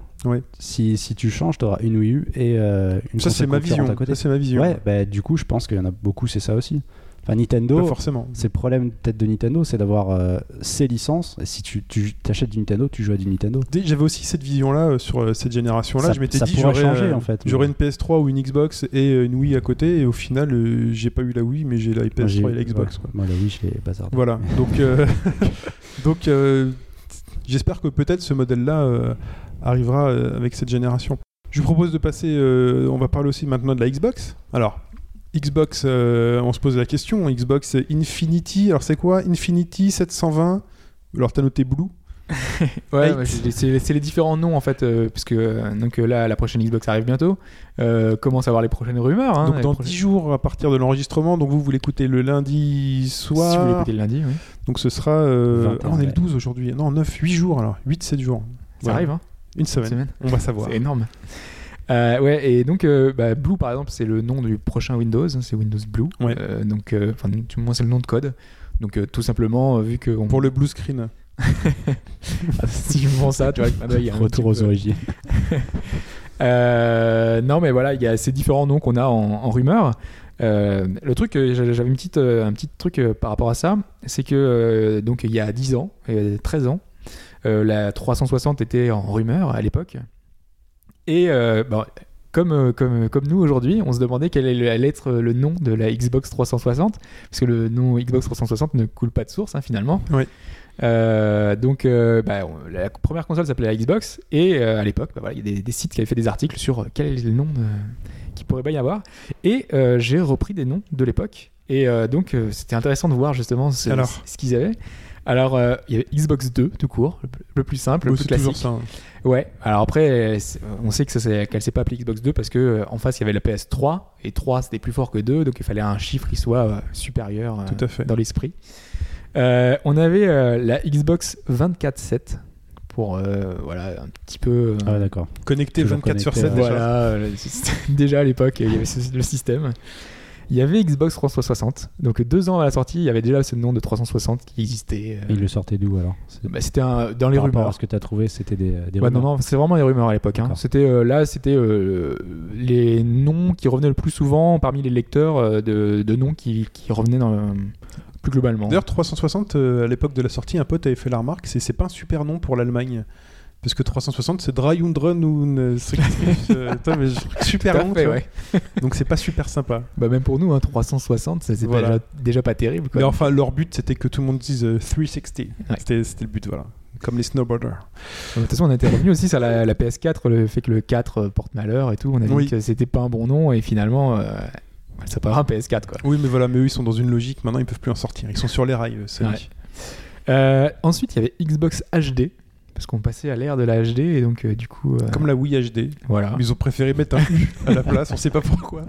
Si, si tu changes, tu auras une Wii U et euh, une Ça, c'est ma vision. à côté. Ça, c'est ma vision. Ouais, bah, du coup, je pense qu'il y en a beaucoup, c'est ça aussi. Enfin, Nintendo, Pas forcément. c'est le problème peut-être de Nintendo, c'est d'avoir euh, ses licences. Et si tu, tu achètes du Nintendo, tu joues à du Nintendo. J'avais aussi cette vision-là euh, sur euh, cette génération-là. Ça- Je m'étais ça dit pourrait j'aurais changer, euh, en fait, j'aurais une PS3 ou une Xbox et euh, une Wii à côté. Et au final, euh, j'ai pas eu la Wii, mais j'ai la Moi, PS3 j'ai- et la Xbox. ouais. quoi. Moi, la Wii, je l'ai bazardé. Voilà. Donc, euh, [laughs] donc euh, j'espère que peut-être ce modèle-là euh, arrivera euh, avec cette génération. Je vous propose de passer. euh, on va parler aussi maintenant de la Xbox. Alors. Xbox, on se pose la question. Xbox Infinity, alors c'est quoi? Infinity 720 Alors t'as noté Blue? Ouais, c'est les différents noms en fait, euh, puisque euh, donc euh, là la prochaine Xbox arrive bientôt. Commence à avoir les prochaines rumeurs. hein, Donc dans prochaines- 10 jours à partir de l'enregistrement, donc vous vous l'écoutez le lundi soir. Si vous l'écoutez le lundi, oui. Donc ce sera... 21 ah, on est le mai. 12 aujourd'hui. Non, 9, 8 jours alors. 8, 7 jours. Ça Voilà. arrive, hein, Une une semaine. On va savoir. C'est énorme. Euh, ouais, et donc euh, bah, Blue par exemple, c'est le nom du prochain Windows, hein, c'est Windows Blue. Ouais. Euh, donc, enfin, du moins c'est le nom de code. Donc tout simplement, vu que on... Pour le blue screen. [laughs] Si je vends ça, tu vois, il y a un Retour aux peu- origines. [laughs] Euh, non, mais voilà, il y a ces différents noms qu'on a en, en rumeur. Euh, le truc, euh, j'avais une petite, euh, un petit truc par rapport à ça, c'est que donc il y a 10 ans, euh, 13 ans, la 360 était en rumeur à l'époque. Et euh, bon, comme, comme, comme nous aujourd'hui, on se demandait quel allait être le nom de la Xbox 360, parce que le nom Xbox 360 ne coule pas de source hein, finalement. Oui. Euh, donc, euh, bah, la première console s'appelait la Xbox, et euh, à l'époque, bah, voilà, il y a des, des sites qui avaient fait des articles sur quel est le nom qu'il pourrait bien y avoir. Et j'ai repris des noms de l'époque, et donc c'était intéressant de voir justement ce, Alors ce qu'ils avaient. Alors, euh, il y avait Xbox 2 tout court, le, plus simple, le plus classique. ça. hein. Ouais, alors après, on sait que ça, c'est- qu'elle s'est pas appelée Xbox 2 parce que euh, en face il y avait la PS3 et 3 c'était plus fort que 2 donc il fallait un chiffre qui soit euh, supérieur Tout à fait. dans l'esprit. Euh, on avait euh, la Xbox 24.7 pour euh, voilà un petit peu. euh, Ah ouais, d'accord. Connecté Toujours 24 sur connecté, 7 ouais. déjà. euh, [laughs] à l'époque, il y avait ce- le système. Il y avait Xbox 360. Donc deux ans à la sortie, il y avait déjà ce nom de 360 qui existait. euh, Et il le sortait d'où alors? Bah, c'était dans les Par rumeurs. ce que tu as trouvé, c'était des, des Ouais, rumeurs non, c'est vraiment les rumeurs à l'époque. hein. C'était euh, là, c'était euh, les noms qui revenaient le plus souvent parmi les lecteurs euh, de, de noms qui, qui revenaient dans, le- plus globalement. D'ailleurs, 360, euh, à l'époque de la sortie, un pote avait fait la remarque c'est c'est pas un super nom pour l'Allemagne. Parce que 360, c'est Drei und euh, euh, [laughs] mais je- super long, fait, ouais. donc c'est pas super sympa. Bah, même pour nous, hein, 360, ça, c'est Voilà. déjà, déjà pas terrible. Quoi. Mais enfin, leur but c'était que tout le monde dise euh, 360. Ouais. C'était c'était le but, voilà. Comme les snowboarders. De toute façon, on était revenu aussi sur la, la PS4, le fait que le 4 euh, porte malheur et tout. On a dit Oui. que c'était pas un bon nom et finalement, euh, ça paraît un PS4 quoi. Oui, mais voilà, mais eux ils sont dans une logique, maintenant ils peuvent plus en sortir. Ils sont sur les rails, Sony. Ouais. Euh, ensuite, il y avait Xbox HD. Parce qu'on passait à l'ère de la HD et donc euh, du coup euh, Comme la Wii HD. voilà. Ils ont préféré mettre un U à la place, on sait pas pourquoi.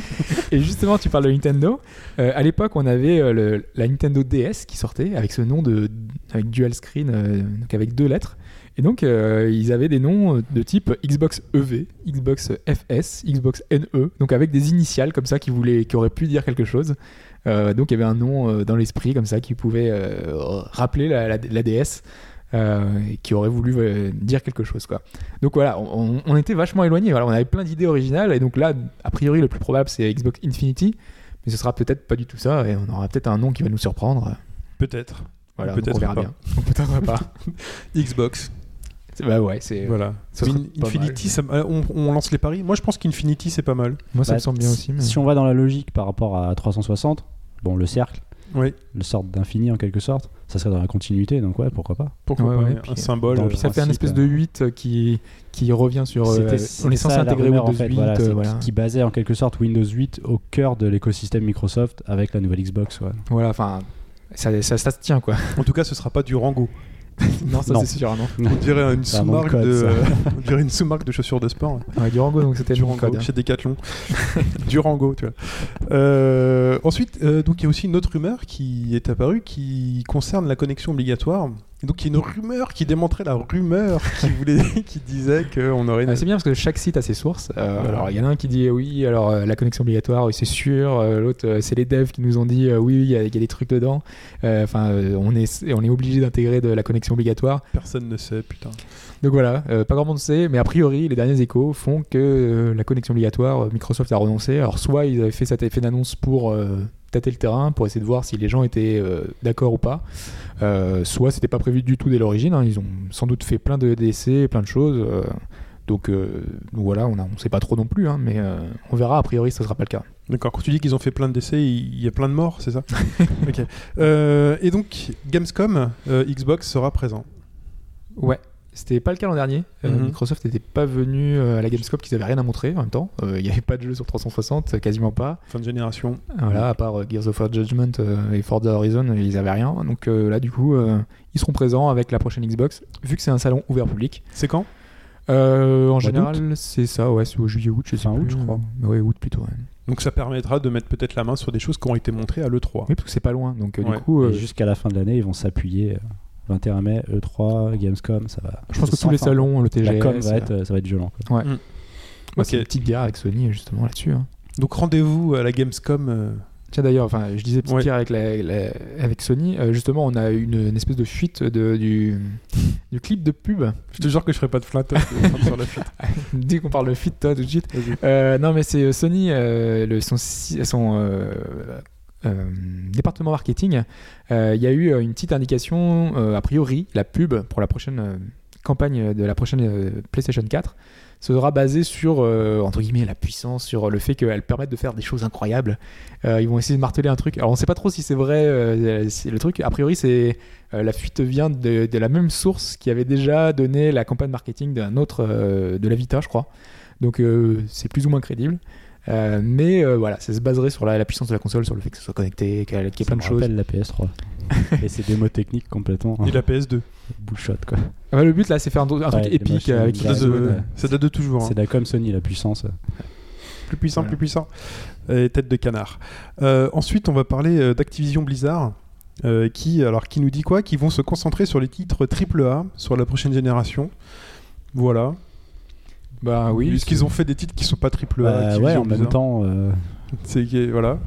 [laughs] Et justement, tu parles de Nintendo. Euh, à l'époque, on avait le- la Nintendo DS qui sortait avec ce nom de avec dual screen, donc avec deux lettres. Et donc, euh, ils avaient des noms de type Xbox EV, Xbox FS, Xbox NE, donc avec des initiales comme ça qui voulaient, qui auraient pu dire quelque chose. Euh, donc, il y avait un nom euh, dans l'esprit comme ça qui pouvait euh, rappeler la, la- la DS. euh, et qui aurait voulu euh, dire quelque chose quoi. Donc voilà, on, on était vachement éloigné. Voilà, on avait plein d'idées originales et donc là, a priori, le plus probable c'est Xbox Infinity, mais ce sera peut-être pas du tout ça et on aura peut-être un nom qui va nous surprendre. Peut-être. Voilà, Peut-être donc on verra pas. bien. Peut-être pas. [laughs] Xbox. Bah ouais, c'est. Voilà. ça In- Infinity, mal. ça- euh, on, on lance les paris. Moi je pense qu'Infinity c'est pas mal. Moi ça Bah, me semble bien si- aussi. Mais... Si on va dans la logique par rapport à 360, bon, le cercle, Oui, le sorte d'infini en quelque sorte, ça serait dans la continuité, donc ouais, pourquoi pas. pourquoi Ouais, pas. ouais, un puis, symbole. le euh, Puis ça fait un espèce de 8 euh, qui, qui revient sur. euh, C'était- on est censé intégrer rumeur, Windows en fait, 8. voilà, euh, c'est voilà. qui basait en quelque sorte Windows 8 au cœur de l'écosystème Microsoft avec la nouvelle Xbox. Ouais. Voilà, enfin. Ça, ça, ça se tient quoi. En tout cas, ce sera pas du Rango. [laughs] non, ça c'est sûr, non. On dirait une sous-marque de, [laughs] on dirait une sous-marque de chaussures de sport. Ouais, du Rango, donc c'était Durango, code. hein. chez Decathlon. [laughs] Durango, tu vois. Euh, ensuite, euh, donc il y a aussi une autre rumeur qui est apparue qui concerne la connexion obligatoire. Et donc il y a une rumeur qui démontrait la rumeur qui [laughs] voulait, qui disait qu'on aurait une. Ah, c'est bien parce que chaque site a ses sources. Euh, Voilà. Alors il y en a un qui dit oui, alors euh, la connexion obligatoire, oui, c'est sûr. Euh, L'autre, c'est les devs qui nous ont dit oui, il y, a il y a des trucs dedans. Enfin, on est on est obligé d'intégrer de la connexion obligatoire. Personne ne sait, putain. Donc voilà, pas grand monde sait, mais a priori les derniers échos font que la connexion obligatoire, Microsoft a renoncé. Alors soit ils avaient fait cet effet d'annonce pour tâter le terrain, pour essayer de voir si les gens étaient d'accord ou pas. Euh, soit c'était pas prévu du tout dès l'origine. hein. Ils ont sans doute fait plein de d'essais, plein de choses. euh, donc, euh, donc voilà, on, on sait pas trop non plus, hein, mais euh, on verra. A priori, ça sera pas le cas. D'accord, quand tu dis qu'ils ont fait plein d'essais, il il y a plein de morts, c'est ça? [laughs] Ok. Euh, et donc, Gamescom, euh, Xbox sera présent. Ouais. C'était pas le cas l'an dernier. Euh, Mhm. Microsoft n'était pas venu euh, à la Gamescom, qu'ils avaient rien à montrer en même temps. Euh, Il n'y avait pas de jeu sur 360, euh, quasiment pas. Fin de génération. Voilà, à part Gears of War Judgment et Forza Horizon, ils avaient rien. Donc euh, là, du coup, euh, ils seront présents avec la prochaine Xbox, vu que c'est un salon ouvert public. C'est quand? Euh, en général, c'est ça, ouais, c'est au juillet-août, je sais Fin août, je crois. Ouais, août plutôt. ouais. Donc ça permettra de mettre peut-être la main sur des choses qui ont été montrées à l'E3. Oui, parce que c'est pas loin. Donc euh, Ouais. du coup, euh, Et jusqu'à la fin de l'année, ils vont s'appuyer. Euh, 21 mai, E3, Gamescom, ça va. je pense que tous les fin. salons, le TGS, La com va euh, être, ça va être violent. quoi. ouais, Ok. c'est une petite guerre avec Sony justement là-dessus. hein. Donc rendez-vous à la Gamescom. euh, Tiens d'ailleurs, enfin, je disais petite Ouais. guerre avec, la- la- avec Sony. euh, justement, on a une, une espèce de fuite de, du, [laughs] du clip de pub. Je te jure que je ferai pas de flatte sur la fuite. [laughs] Dès qu'on parle de fuite, toi, tout de suite. Euh, non, mais c'est Sony, euh, le, son, son euh, département marketing. euh, Il y a eu euh, une petite indication, a priori, la pub pour la prochaine campagne de la prochaine PlayStation 4 sera basée sur, entre guillemets, la puissance, sur le fait qu'elle permette de faire des choses incroyables. Ils vont essayer de marteler un truc. Alors, on sait pas trop si c'est vrai, le truc. A priori, c'est la fuite vient de, de la même source qui avait déjà donné la campagne marketing d'un autre, de la Vita, je crois. Donc c'est plus ou moins crédible. Euh, mais euh, voilà, ça se baserait sur la, la puissance de la console, sur le fait que ce soit connecté, qu'elle- qu'il y ait plein de choses. rappelle la PS3. [laughs] Et c'est des mots techniques complètement Et la PS2. bullshot quoi. Ah bah, le but là, c'est faire un, un Ouais, truc épique machines, avec Ça date, de, ça date de toujours. hein. C'est de la com Sony, la puissance. Plus puissant, Voilà. plus puissant. Et tête de canard. Euh, ensuite, on va parler d'Activision Blizzard. euh, qui, alors, qui nous dit quoi? Qui vont se concentrer sur les titres AAA sur la prochaine génération. Voilà. Bah oui. Puisqu'ils ont fait des titres qui sont pas AAA. Bah, Activision ouais, en même temps, euh, [laughs] C'est que- voilà.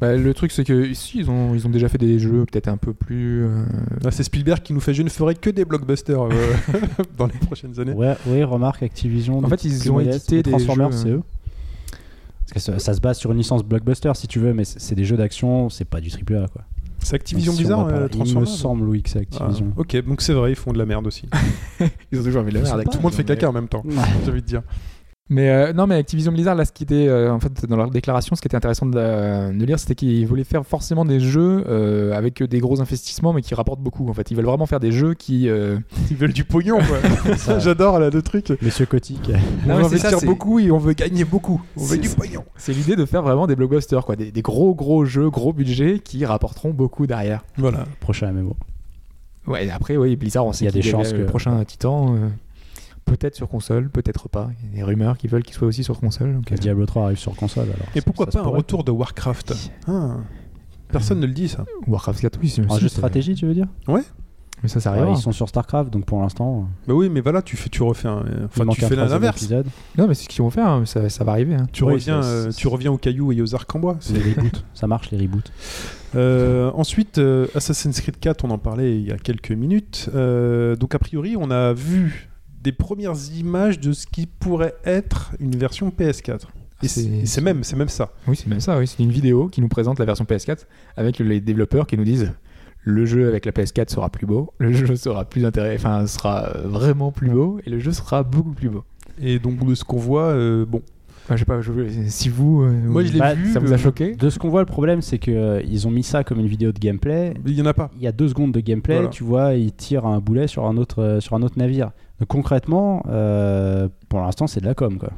Bah, le truc, c'est que ici, ils ont, ils ont déjà fait des jeux peut-être un peu plus. euh, Là, c'est Spielberg qui nous fait je ne ferai que des blockbusters euh, [laughs] [laughs] dans les prochaines années. ouais, ouais, remarque Activision. En fait, ils ont édité des Transformers, jeux, c'est eux. Parce que ça, ça se base sur une licence blockbuster, si tu veux, mais c'est c'est des jeux d'action, c'est pas du triple A, quoi. C'est Activision si on Blizzard, euh, Il me Transformers semble, oui, que c'est Ah, Activision. ok, donc c'est vrai, ils font de la merde aussi. [laughs] Ils ont toujours envie de la merde. Tout le monde fait caca en même temps, j'ai envie de dire. Mais euh, non, mais Activision Blizzard, là, ce qui était euh, en fait dans leur déclaration, ce qui était intéressant de, de lire, c'était qu'ils voulaient faire forcément des jeux euh, avec des gros investissements, mais qui rapportent beaucoup. En fait, ils veulent vraiment faire des jeux qui. euh, Ils veulent du pognon, quoi. [laughs] Ça. J'adore là, le truc. Monsieur Kotick. On veut investir beaucoup et on veut gagner beaucoup. On veut C'est- du pognon. C'est l'idée de faire vraiment des blockbusters, quoi, des, des gros gros jeux, gros budgets qui rapporteront beaucoup derrière. Voilà. Prochain MMO. Ouais, et après, oui, Blizzard, on sait Il y a qu'il des chances le que- prochain Titan. Euh, Peut-être sur console, peut-être pas. Il y a des rumeurs qui veulent qu'il soit aussi sur console. donc, euh, Diablo 3 arrive sur console, alors. Et pourquoi pas un retour de Warcraft Ah. Personne ne le dit, ça. Warcraft 4, oui. c'est- Un jeu stratégie, tu veux dire? Mais ça, ça Ouais, arrivera. Ils sont sur StarCraft, donc pour l'instant, Bah oui, mais voilà, tu, fais, tu refais un. il Enfin, tu un fais l'inverse. Non, mais c'est ce qu'ils vont faire, hein, ça, ça va arriver. hein. Tu, reviens, euh, tu reviens aux cailloux et aux arcs en bois. C'est les reboots. Ça marche, les reboots. Euh, ensuite, euh, Assassin's Creed 4, on en parlait il y a quelques minutes. Euh, donc, a priori, on a vu des premières images de ce qui pourrait être une version PS4. Et Ah, c'est même, c'est même ça. Oui, c'est même ça. Oui. C'est une vidéo qui nous présente la version PS4 avec les développeurs qui nous disent le jeu avec la PS4 sera plus beau, le jeu sera plus intéressant, enfin sera euh, vraiment plus beau et le jeu sera beaucoup plus beau. Et donc, de ce qu'on voit, euh, bon. Enfin, je sais pas, je- si vous, euh, Moi, je l'ai Bah, vu. ça vous a choqué? De ce qu'on voit, le problème, c'est que euh, ils ont mis ça comme une vidéo de gameplay. Il y en a pas. Il y a deux secondes de gameplay, Voilà. tu vois, ils tirent un boulet sur un autre, euh, sur un autre navire. Donc concrètement, euh, pour l'instant, c'est de la com, quoi.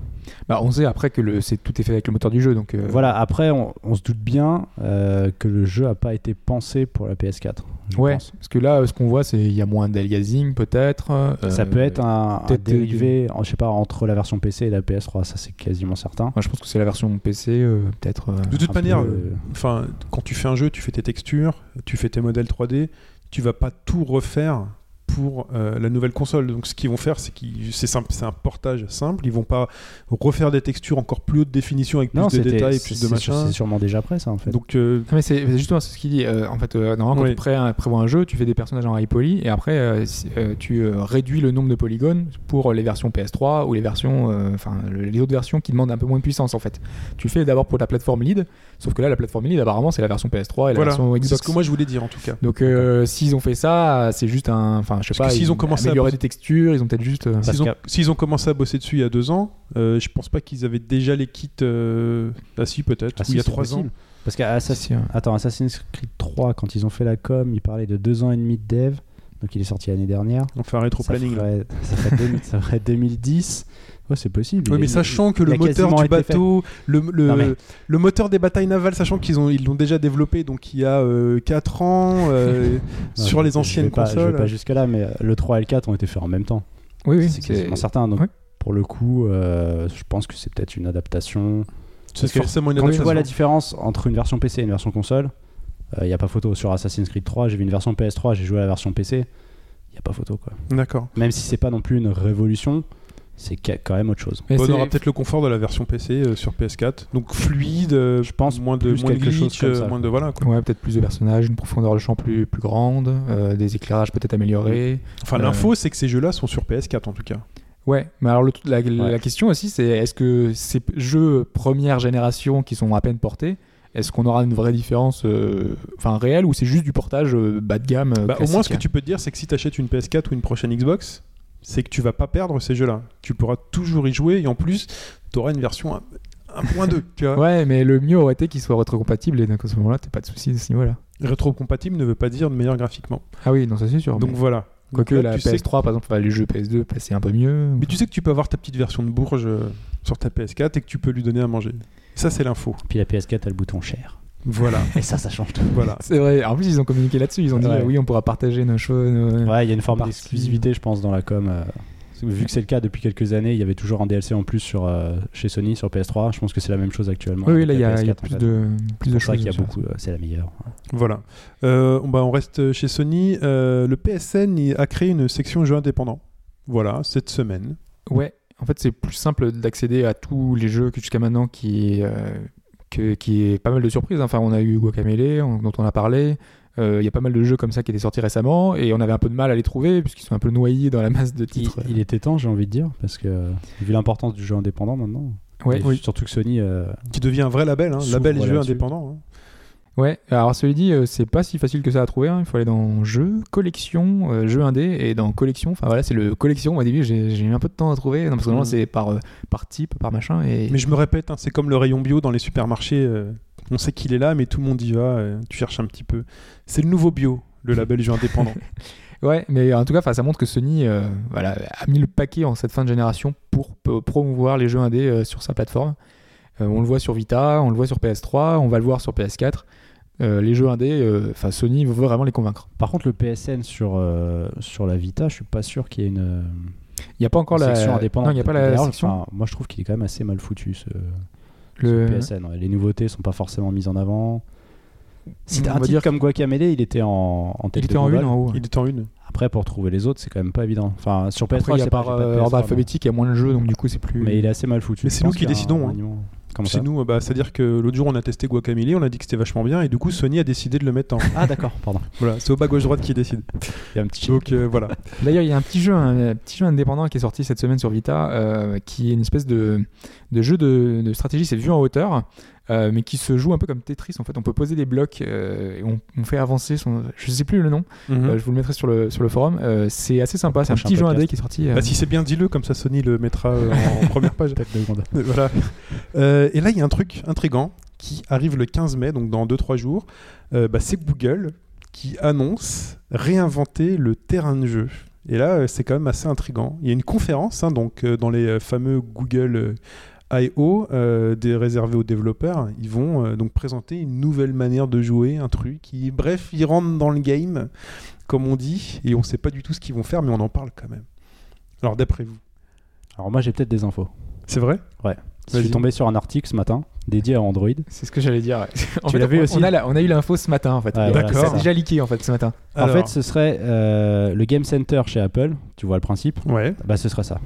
bah, On sait après que le, c'est tout est fait avec le moteur du jeu, donc euh, Voilà, après, on, on se doute bien euh, que le jeu a pas été pensé pour la PS4. je Ouais, pense. parce que là, ce qu'on voit, c'est il y a moins d'aliasing peut-être. euh, Ça peut être un, peut-être dérivé, en- je sais pas, entre la version PC et la PS3, ça c'est quasiment certain. Moi, je pense que c'est la version PC, euh, peut-être. euh, De toute manière, peu, enfin, quand tu fais un jeu, tu fais tes textures, tu fais tes modèles 3D, tu vas pas tout refaire pour euh, la nouvelle console. Donc, ce qu'ils vont faire, c'est qu'ils, c'est simple, c'est un portage simple. Ils vont pas refaire des textures encore plus haute définition avec plus Non, de détails, c'est plus de c'est sûr- machin. c'est sûrement déjà prêt ça en fait. Donc, euh, Ah, mais c'est c'est justement c'est ce qu'il dit. Euh, en fait, euh, normalement, quand Oui. tu pré- prévois un jeu, tu fais des personnages en high poly et après euh, euh, tu euh, réduis le nombre de polygones pour les versions PS3 ou les versions, enfin le- les autres versions qui demandent un peu moins de puissance en fait. Tu fais d'abord pour la plateforme lead, sauf que là la plateforme lead apparemment c'est la version PS3 et la voilà, version c'est Xbox. ce que moi je voulais dire en tout cas. Donc euh, s'ils ont fait ça, c'est juste un, enfin je sais Parce pas, que s'ils ils ont commencé à amélioré bosser- des textures, ils ont peut-être juste. euh, S'ils ont, s'ils ont commencé à bosser dessus il y a deux ans, euh, je pense pas qu'ils avaient déjà les kits. euh, Ah si, peut-être. Ah ou si, il y a trois ans. Parce qu'à Assassin's... si, euh, Attends, Assassin's Creed 3, quand ils ont fait la com, ils parlaient de deux ans et demi de dev. Donc il est sorti l'année dernière. On fait un rétro Ça planning. là. ferait, ça, ferait 2000 ça ferait 2010. Ouais, c'est possible. Mais il- sachant que il le moteur du bateau, le, le, Non, mais- le moteur des batailles navales, sachant qu'ils ont ils l'ont déjà développé, donc il y a 4 ans euh, [laughs] Non, [laughs] sur je- les je anciennes vais pas, Je consoles. vais pas jusque là, mais euh, le 3 et le 4 ont été faits en même temps. Oui, oui, c'est quasiment certain. Donc pour le coup, euh, je pense que c'est peut-être une adaptation. c'est forcément une Quand tu adaptation. vois la différence entre une version PC et une version console, il n'y a pas photo. Sur Assassin's Creed 3, j'ai vu une version PS3, j'ai joué à la version PC, il n'y a pas photo. Quoi. D'accord. Même si c'est pas non plus une révolution, c'est quand même autre chose. Mais Bon, on aura peut-être le confort de la version PC euh, sur PS4, donc fluide. euh, Je pense moins de chose comme euh, ça, moins de voilà quoi. Ouais, peut-être plus de personnages, une profondeur de champ plus, plus grande, euh, des éclairages peut-être améliorés. Enfin, Euh, l'info c'est que ces jeux-là sont sur PS4 en tout cas. Ouais, mais alors le- la, la question aussi, c'est est-ce que ces jeux première génération qui sont à peine portés, est-ce qu'on aura une vraie différence, euh, enfin réelle, ou c'est juste du portage euh, bas de gamme euh, Bah, au moins, ce que tu peux te dire, c'est que si tu achètes une PS4 ou une prochaine Xbox, c'est que tu vas pas perdre ces jeux-là. Tu pourras toujours y jouer et en plus, tu auras une version 1.2. tu vois. Ouais, mais le mieux aurait été qu'il soit rétrocompatible et donc à ce moment-là, t'as pas de soucis de ce niveau-là. Rétro-compatible ne veut pas dire meilleur graphiquement. Ah oui, non, ça c'est sûr. Donc mais- voilà. Quoique la tu sais PS3, par exemple, les jeux PS2 passaient un peu mieux. Mais tu sais que tu peux avoir ta petite version de Bourges euh, sur ta PS4 et que tu peux lui donner à manger. Ça, c'est l'info. Puis la PS4 a le bouton cher. Voilà. Et ça, ça change tout. voilà. C'est vrai. En plus, ils ont communiqué là-dessus. Ils ont dit Ouais. oui, on pourra partager nos choses. nos- Ouais, il y a une forme d'exclusivité, je pense, dans la com. euh, Vu que c'est le cas depuis quelques années, il y avait toujours un DLC en plus sur, euh, chez Sony sur PS3. Je pense que c'est la même chose actuellement. Oui, là, il y a, il y a PS4, en plus fait. de, plus de C'est pour ça choses. qu'il y a beaucoup. euh, c'est la meilleure. Voilà. Euh, on- bah, on reste chez Sony. Euh, le PSN a créé une section jeux indépendants. Voilà, cette semaine. Ouais, en fait, c'est plus simple d'accéder à tous les jeux que jusqu'à maintenant qui, euh, que, qui est pas mal de surprises. Enfin, on a eu Guacamelee, on- dont on a parlé. Euh, Il y a pas mal de jeux comme ça qui étaient sortis récemment et on avait un peu de mal à les trouver puisqu'ils sont un peu noyés dans la masse de titres. il était temps, j'ai envie de dire, parce que euh, vu l'importance du jeu indépendant maintenant, Ouais, et surtout que Sony, euh, Qui devient un vrai label, hein, label jeux là-dessus. indépendants. hein. Ouais. Alors, celui dit, euh, c'est pas si facile que ça à trouver. hein. Il faut aller dans jeux, collection, euh, jeux indé et dans collection. Enfin voilà, c'est le collection. Au début, j'ai j'ai eu un peu de temps à trouver. Non, parce que normalement, Mhm. c'est par, euh, par type, par machin. Et... Mais je me répète, hein, c'est comme le rayon bio dans les supermarchés. euh, on sait qu'il est là, mais tout le monde y va. tu cherches un petit peu. C'est le nouveau bio, le label jeu indépendant. [laughs] Ouais, mais en tout cas, ça montre que Sony voilà, a mis le paquet en cette fin de génération pour promouvoir les jeux indés sur sa plateforme. On le voit sur Vita, on le voit sur PS3, on va le voir sur PS4. Euh, les jeux indés, euh, enfin Sony veut vraiment les convaincre. par contre, le PSN sur, euh, sur la Vita, je suis pas sûr qu'il y ait une, euh, Il n'y a pas encore la section indépendante. Non, il n'y a pas la section. enfin, moi, je trouve qu'il est quand même assez mal foutu ce, Le... ce PSN. ouais. Les nouveautés sont pas forcément mises en avant. Si t'as un titre dire comme Guacamelee, il était en, en tête Il de était en une en haut. Il est en une. Après, pour trouver les autres, c'est quand même pas évident. Enfin, sur PS3, Après, il y a par j'ai pas de euh, PS3, ordre alphabétique, il y a moins de jeux, donc du coup, c'est plus. Mais il est assez mal foutu. Mais c'est nous qui décidons, hein. Comment C'est ça nous, bah, c'est-à-dire que l'autre jour on a testé Guacamelee, on a dit que c'était vachement bien, et du coup Sony a décidé de le mettre en. Ah, d'accord, pardon. voilà, c'est au bas gauche droite qui décide. Il y a un petit Donc euh, voilà. D'ailleurs, il y a un petit jeu, un, petit jeu indépendant qui est sorti cette semaine sur Vita, euh, qui est une espèce de, de jeu de, de stratégie, c'est vu en hauteur, euh, mais qui se joue un peu comme Tetris. En fait, on peut poser des blocs euh, et on, on fait avancer son. Je sais plus le nom. Mhm. euh, je vous le mettrai sur le sur le forum. Euh, c'est assez sympa. C'est un petit jeu indé qui est sorti. euh, Bah, si c'est bien, dis-le, comme ça Sony le mettra euh, en [laughs] première page. [laughs] voilà. Euh, et là, il y a un truc intrigant qui arrive le 15 mai, donc dans 2-3 jours. Euh, bah, c'est Google qui annonce réinventer le terrain de jeu. Et là, c'est quand même assez intrigant. Il y a une conférence hein, donc, euh, dans les fameux Google euh, I.O. euh, des réservés aux développeurs. Ils vont euh, donc présenter une nouvelle manière de jouer, un truc qui, bref, ils rentrent dans le game, comme on dit, et on ne sait pas du tout ce qu'ils vont faire, mais on en parle quand même. Alors, d'après vous, Alors, moi, j'ai peut-être des infos. c'est vrai Je Vas-y. suis tombé sur un article ce matin dédié à Android. C'est ce que j'allais dire. ouais. [laughs] en Tu fait, l'as vu on, aussi on a, la- on a eu l'info ce matin en fait. Ouais, voilà, a déjà leaké en fait ce matin. En fait, ce serait euh, le Game Center chez Apple. Tu vois le principe ouais. Bah, ce serait ça.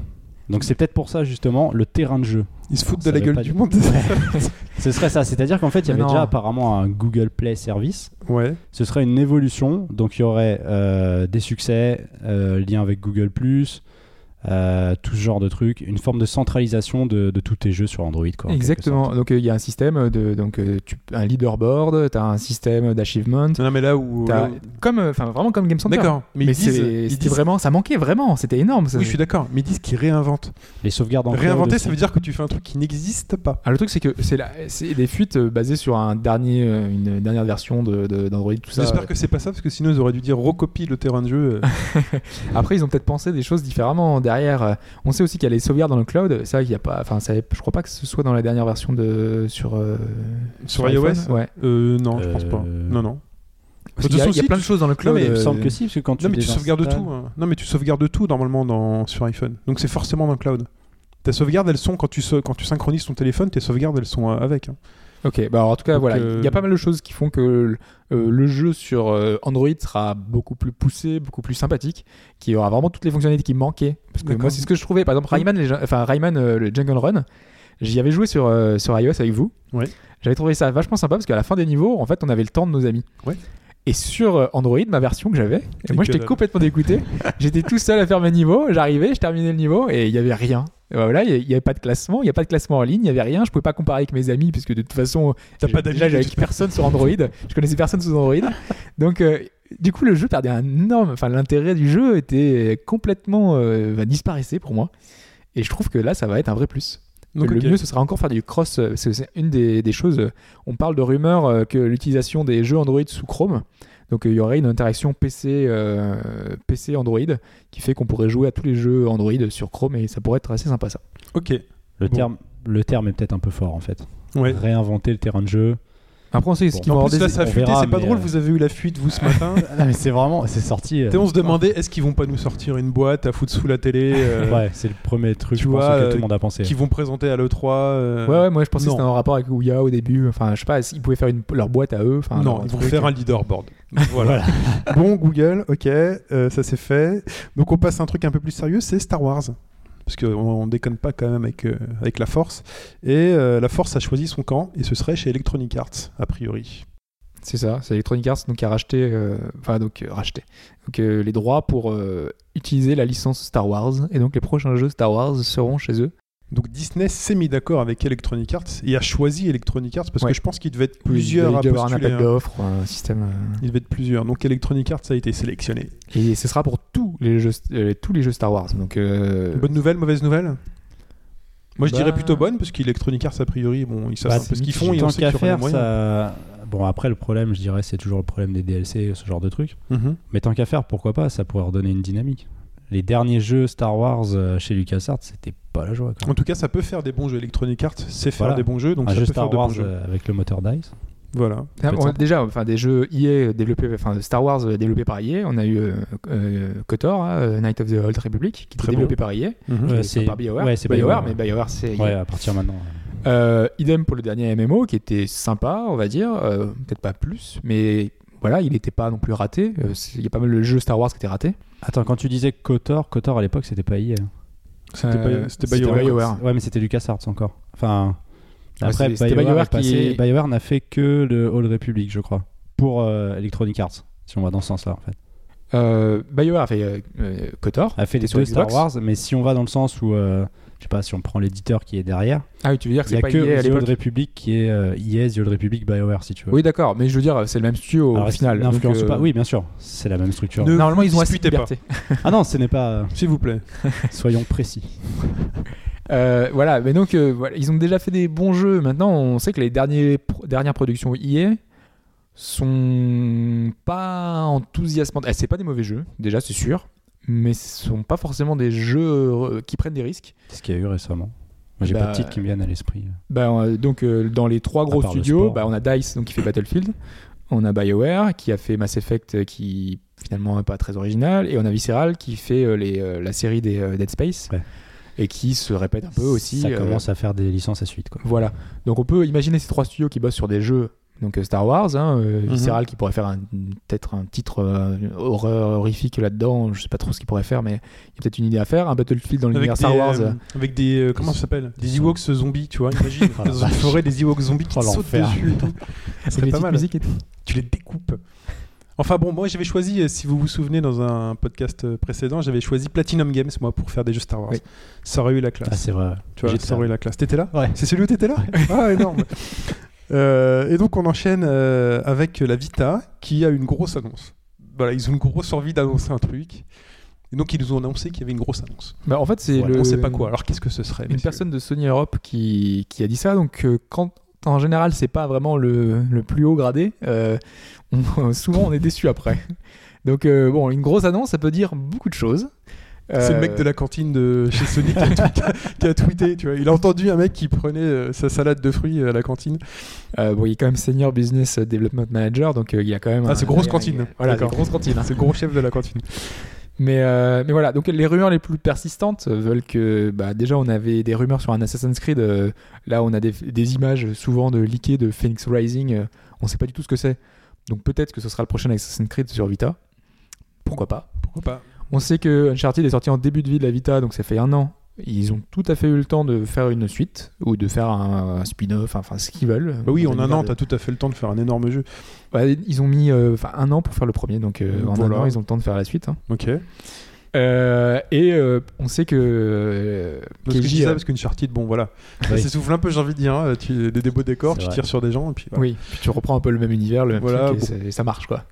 Donc, c'est peut-être pour ça, justement, le terrain de jeu. Ils se foutent de la gueule du dire. monde. [laughs] [laughs] Ce serait ça. C'est-à-dire qu'en fait, il y avait Non. déjà apparemment un Google Play Service. ouais. Ce serait une évolution. Donc, il y aurait euh, des succès, euh, lien avec Google, euh, tout ce genre de trucs. Une forme de centralisation de, de tous tes jeux sur Android. Quoi, Exactement. Donc euh, il y a un système de donc euh, tu, un leaderboard, tu as un système d'achievement. Non, mais là où. T'as- là où- Comme, enfin vraiment comme Game Center. D'accord. Mais, Mais, ils disent. c'est- ils c'était disent- vraiment, ça manquait vraiment, c'était énorme. ça. Oui, je suis d'accord. Mais ils disent qu'ils réinventent. Les sauvegardes en Réinventer, ça veut dire que tu fais un truc qui n'existe pas. Ah, le truc c'est que c'est des fuites basées sur un dernier, une dernière version de- de- d'Android, tout ça. J'espère que c'est pas ça, parce que sinon ils auraient dû dire recopie le terrain de jeu. [laughs] Après, ils ont peut-être pensé des choses différemment derrière. euh, On sait aussi qu'il y a les sauvegardes dans le cloud. Ça, il y a pas. Enfin, je crois pas que ce soit dans la dernière version de sur euh, Sur iOS iPhone. Ouais. Euh, non, je pense pas. Non, non. Parce y a, il y a plein de choses dans le cloud. mais il Il me semble que si, parce que quand tu Non, mais tu sauvegardes tout. hein. Non, mais tu sauvegardes tout normalement dans... sur iPhone. Donc c'est forcément dans le cloud. Tes sauvegardes, elles sont quand tu, quand tu synchronises ton téléphone, tes sauvegardes, elles sont avec. hein. Ok, bah alors, en tout cas, Donc, voilà, euh, il y a pas mal de choses qui font que euh, le jeu sur euh, Android sera beaucoup plus poussé, beaucoup plus sympathique, qui aura vraiment toutes les fonctionnalités qui manquaient. Parce que moi, c'est ce que je trouvais. Par exemple, Rayman, les enfin Rayman, euh, le Jungle Run, j'y avais joué sur euh, sur iOS avec vous. Ouais. J'avais trouvé ça vachement sympa parce qu'à la fin des niveaux, en fait, on avait le temps de nos amis. Ouais. Et sur euh, Android, ma version que j'avais, moi j'étais complètement dégoûté. [laughs] j'étais tout seul à faire mes niveaux, j'arrivais, je terminais le niveau et il y avait rien. Et voilà, il n'y avait pas de classement, il n'y a pas de classement en ligne, il n'y avait rien. Je pouvais pas comparer avec mes amis puisque de toute façon, T'as pas déjà j'avais personne sur Android. Je connaissais personne sous Android. Donc euh, du coup, le jeu perdait un énorme. Enfin, l'intérêt du jeu était complètement euh, bah, disparaissait pour moi. Et je trouve que là, ça va être un vrai plus. Donc, le mieux, ce sera encore faire du cross. euh, parce que C'est une des, des choses. euh, On parle de rumeurs euh, que l'utilisation des jeux Android sous Chrome. Donc il y aurait une interaction PC, euh, PC Android qui fait qu'on pourrait jouer à tous les jeux Android sur Chrome et ça pourrait être assez sympa ça. Ok. Le, Bon. terme, le terme est peut-être un peu fort en fait. Ouais. Réinventer le terrain de jeu. Après, on sait ce plus, avoir là, des... ça a fuité, c'est pas drôle, euh, vous avez eu la fuite, vous, ce [laughs] matin. Ah, mais c'est vraiment, c'est sorti. euh, Et on se demandait, est-ce qu'ils vont pas nous sortir une boîte à foutre sous la télé euh, Ouais, c'est le premier truc tu vois, euh, tout le monde a pensé. qu'ils vont présenter à l'E3 euh, Ouais, ouais, moi je pensais que non. c'était un rapport avec Ouya au début. Enfin, je sais pas, ils pouvaient faire une... leur boîte à eux. Enfin, non, ils vont faire un leaderboard. voilà. [laughs] bon, Google, ok, euh, ça c'est fait. Donc on passe à un truc un peu plus sérieux, c'est Star Wars. Parce qu'on on déconne pas quand même avec, euh, la Force. Et euh, la Force a choisi son camp, et ce serait chez Electronic Arts, a priori. C'est ça, c'est Electronic Arts donc, qui a racheté, euh, enfin donc racheté, donc, les droits pour utiliser la licence Star Wars. Et donc les prochains jeux Star Wars seront chez eux. Donc Disney s'est mis d'accord avec Electronic Arts et a choisi Electronic Arts parce Ouais. que je pense qu'il devait être Il plusieurs à doit y avoir un postuler. appel hein. d'offres, un système. euh, Il devait être plusieurs. Donc Electronic Arts a été sélectionné. Et ce sera pour tous les jeux, euh, tous les jeux Star Wars. Donc euh, Bonne nouvelle, mauvaise nouvelle? Moi je Bah- dirais plutôt bonne parce qu'Electronic Arts a priori, bon, ils savent Bah, un peu ce qu'ils font et on Tant sait qu'à qu'il y aura faire, les moyens. ça. Bon, après, le problème, je dirais, c'est toujours le problème des DLC, ce genre de trucs. Mhm. Mais tant qu'à faire, pourquoi pas Ça pourrait redonner une dynamique. Les derniers jeux Star Wars chez LucasArts, c'était pas la joie. En tout cas, ça peut faire des bons jeux. Electronic Arts sait faire Voilà. des bons jeux, donc Un ça jeu peut Star faire de Wars bons jeux. euh, avec le moteur DICE. Voilà. Ah, on a déjà, enfin des jeux EA développés, enfin Star Wars euh, développés par EA. On a eu euh, euh, KOTOR, hein, euh, Night of the Old Republic, qui était Très développé bon. par EA, Mhm. C'est- par BioWare. ouais, c'est BioWare, BioWare. mais BioWare c'est EA. Ouais, à partir maintenant. Euh, idem pour le dernier MMO qui était sympa, on va dire, euh, peut-être pas plus, mais voilà, il n'était pas non plus raté. Euh, c'est- Il y a pas mal de jeux Star Wars qui étaient ratés. Attends, quand tu disais KOTOR, KOTOR à l'époque, c'était pas EA. C'était Euh, BioWare. Ouais, mais c'était LucasArts encore. Enfin. Ouais, Après, BioWare, qui- BioWare n'a fait que le Old Republic, je crois. Pour euh, Electronic Arts, si on va dans ce sens-là, en fait. Euh, BioWare a fait euh, euh, KOTOR. A fait les deux Star. Wars, mais si on va dans le sens où, euh, je sais pas, si on prend l'éditeur qui est derrière, Ah oui, tu veux dire que il y c'est a pas que à The Old Republic qui est euh, EA, The Old Republic, BioWare, si tu veux. Oui, d'accord, mais je veux dire, c'est le même studio Alors, au final. n'influence donc, euh, pas. Oui, bien sûr, c'est la même structure. Ne- Normalement, ils ont assez de. [laughs] Ah non, ce n'est pas. S'il vous plaît. [laughs] Soyons précis. [laughs] Euh, voilà, mais donc euh, voilà, ils ont déjà fait des bons jeux. Maintenant, on sait que les derniers pro- dernières productions EA sont pas enthousiasmantes. Eh, c'est pas des mauvais jeux, déjà, c'est sûr, mais ce sont pas forcément des jeux euh, qui prennent des risques. C'est ce qu'il y a eu récemment. Moi, j'ai Bah, pas de titres qui me viennent à l'esprit. Bah, euh, donc euh, dans les trois gros studios, sport. bah, on a Dice donc qui fait Battlefield, on a BioWare qui a fait Mass Effect qui finalement n'est pas très original et on a Visceral qui fait euh, les, euh, la série des Dead Space Ouais. et qui se répète un peu aussi. Ça euh, commence à faire des licences à suite, quoi. Voilà. Donc on peut imaginer ces trois studios qui bossent sur des jeux. Donc euh, Star Wars, hein, euh, Mhm. Visceral qui pourrait faire un- peut-être un titre euh, horreur horrifique là-dedans, je sais pas trop ce qu'il pourrait faire, mais il y a peut-être une idée à faire. Un Battlefield dans l'univers Star Wars. euh, avec des. comment ça s'appelle? Des Ewoks zombies, tu vois. Imagine, [laughs] dans une forêt, des Ewoks zombies qui Oh, te sautent dessus avec [laughs] serait pas mal. et tout. Tu les découpes. Enfin bon, moi j'avais choisi, si vous vous souvenez, dans un podcast précédent, j'avais choisi Platinum Games, moi, pour faire des jeux Star Wars. Oui. Ça aurait eu la classe. Ah, c'est vrai. Tu vois, ça aurait eu la classe. T'étais là? Ouais. C'est celui où t'étais là? Ah, énorme. [laughs] Euh, et donc on enchaîne euh, avec la Vita qui a une grosse annonce. Voilà, ils ont une grosse envie d'annoncer un truc. Et donc ils nous ont annoncé qu'il y avait une grosse annonce. Bah, en fait, c'est Voilà, le. On sait pas quoi. Alors qu'est-ce que ce serait Une messieurs personne de Sony Europe qui, qui a dit ça. Donc, euh, quand en général, c'est pas vraiment le, le plus haut gradé, euh, on- [laughs] souvent on est déçu après. Donc, euh, bon, une grosse annonce, ça peut dire beaucoup de choses. C'est le Euh, mec de la cantine de chez Sony qui a, tweeté, [laughs] qui a tweeté, tu vois. Il a entendu un mec qui prenait euh, sa salade de fruits à la cantine. Euh, bon, il est quand même Senior Business Development Manager, donc euh, il y a quand même. Ah, c'est grosse cantine. Voilà, c'est D'accord. grosse cantine. hein. C'est gros chef de la cantine. Mais, euh, mais voilà, donc les rumeurs les plus persistantes veulent que. Bah, déjà, on avait des rumeurs sur un Assassin's Creed. euh, là, on a des, des images souvent de leakées de Phoenix Rising. euh, on sait pas du tout ce que c'est. Donc peut-être que ce sera le prochain Assassin's Creed sur Vita. Pourquoi pas Pourquoi pas On sait que Uncharted est sorti en début de vie de la Vita, donc ça fait un an. Ils ont tout à fait eu le temps de faire une suite ou de faire un, un spin-off, enfin ce qu'ils veulent. Bah oui, en un an, de- t'as tout à fait le temps de faire un énorme jeu. Ouais, ils ont mis euh, un an pour faire le premier, donc euh, en Voilà. un an, ils ont le temps de faire la suite. hein. Ok. Euh, et euh, on sait que euh, Donc, ce que je dis ça euh, parce qu'une Uncharted, bon voilà, [laughs] ça Oui. s'essouffle un peu, j'ai envie de dire. hein. Tu, des, des beaux décors, tu vrai. tires sur des gens, et puis voilà. oui, puis tu reprends un peu le même univers, le même Voilà, truc, et, bon. c'est- et ça marche quoi.